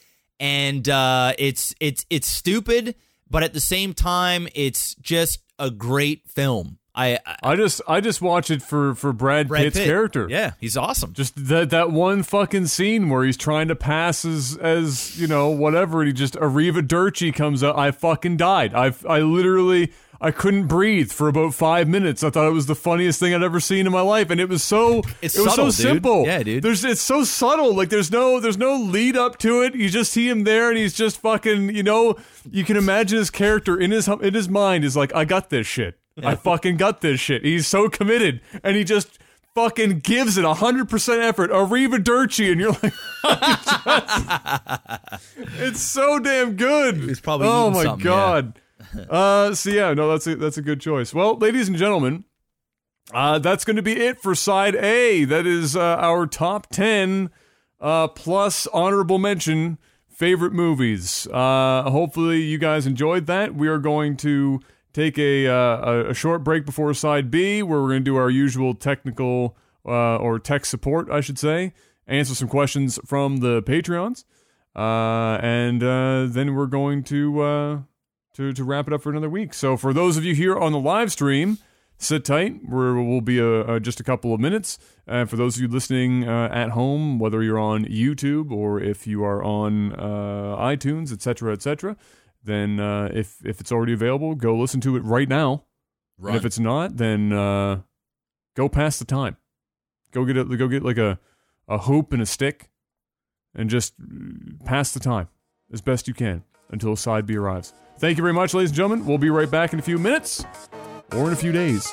and uh it's it's it's stupid but at the same time it's just a great film i, I I just I just watch it for for Brad, Brad Pitt's Pitt. character. yeah he's awesome Just that that one fucking scene where he's trying to pass as as you know whatever, and he just Arrivederci comes up. I fucking died. I I literally I couldn't breathe for about five minutes. I thought it was the funniest thing I'd ever seen in my life, and it was so It's it was subtle, so dude. simple. Yeah, dude. There's it's so subtle. Like there's no there's no lead up to it. You just see him there, and he's just fucking you know you can imagine his character in his in his mind is like I got this shit. I fucking got this shit. He's so committed, and he just fucking gives it 100% effort. Arrivederci, and you're like, it's so damn good. was probably oh my god. uh, so yeah, no, that's a that's a good choice. Well, ladies and gentlemen, uh, that's going to be it for side A. That is uh, our top ten uh, plus honorable mention favorite movies. Uh, hopefully, you guys enjoyed that. We are going to take a uh, a, a short break before side B, where we're going to do our usual technical uh, or tech support, I should say, answer some questions from the Patreons, uh, and uh, then we're going to. Uh, to, to wrap it up for another week. So for those of you here on the live stream, sit tight. We're, we'll be uh uh just a couple of minutes. And for those of you listening at home, whether you're on YouTube or if you are on iTunes, etc., etc., then uh, if if it's already available, go listen to it right now. And if it's not, then uh, go pass the time. Go get a, go get like a a hoop and a stick, and just uh, pass the time as best you can until side B arrives. Thank you very much, ladies and gentlemen. We'll be right back in a few minutes or in a few days.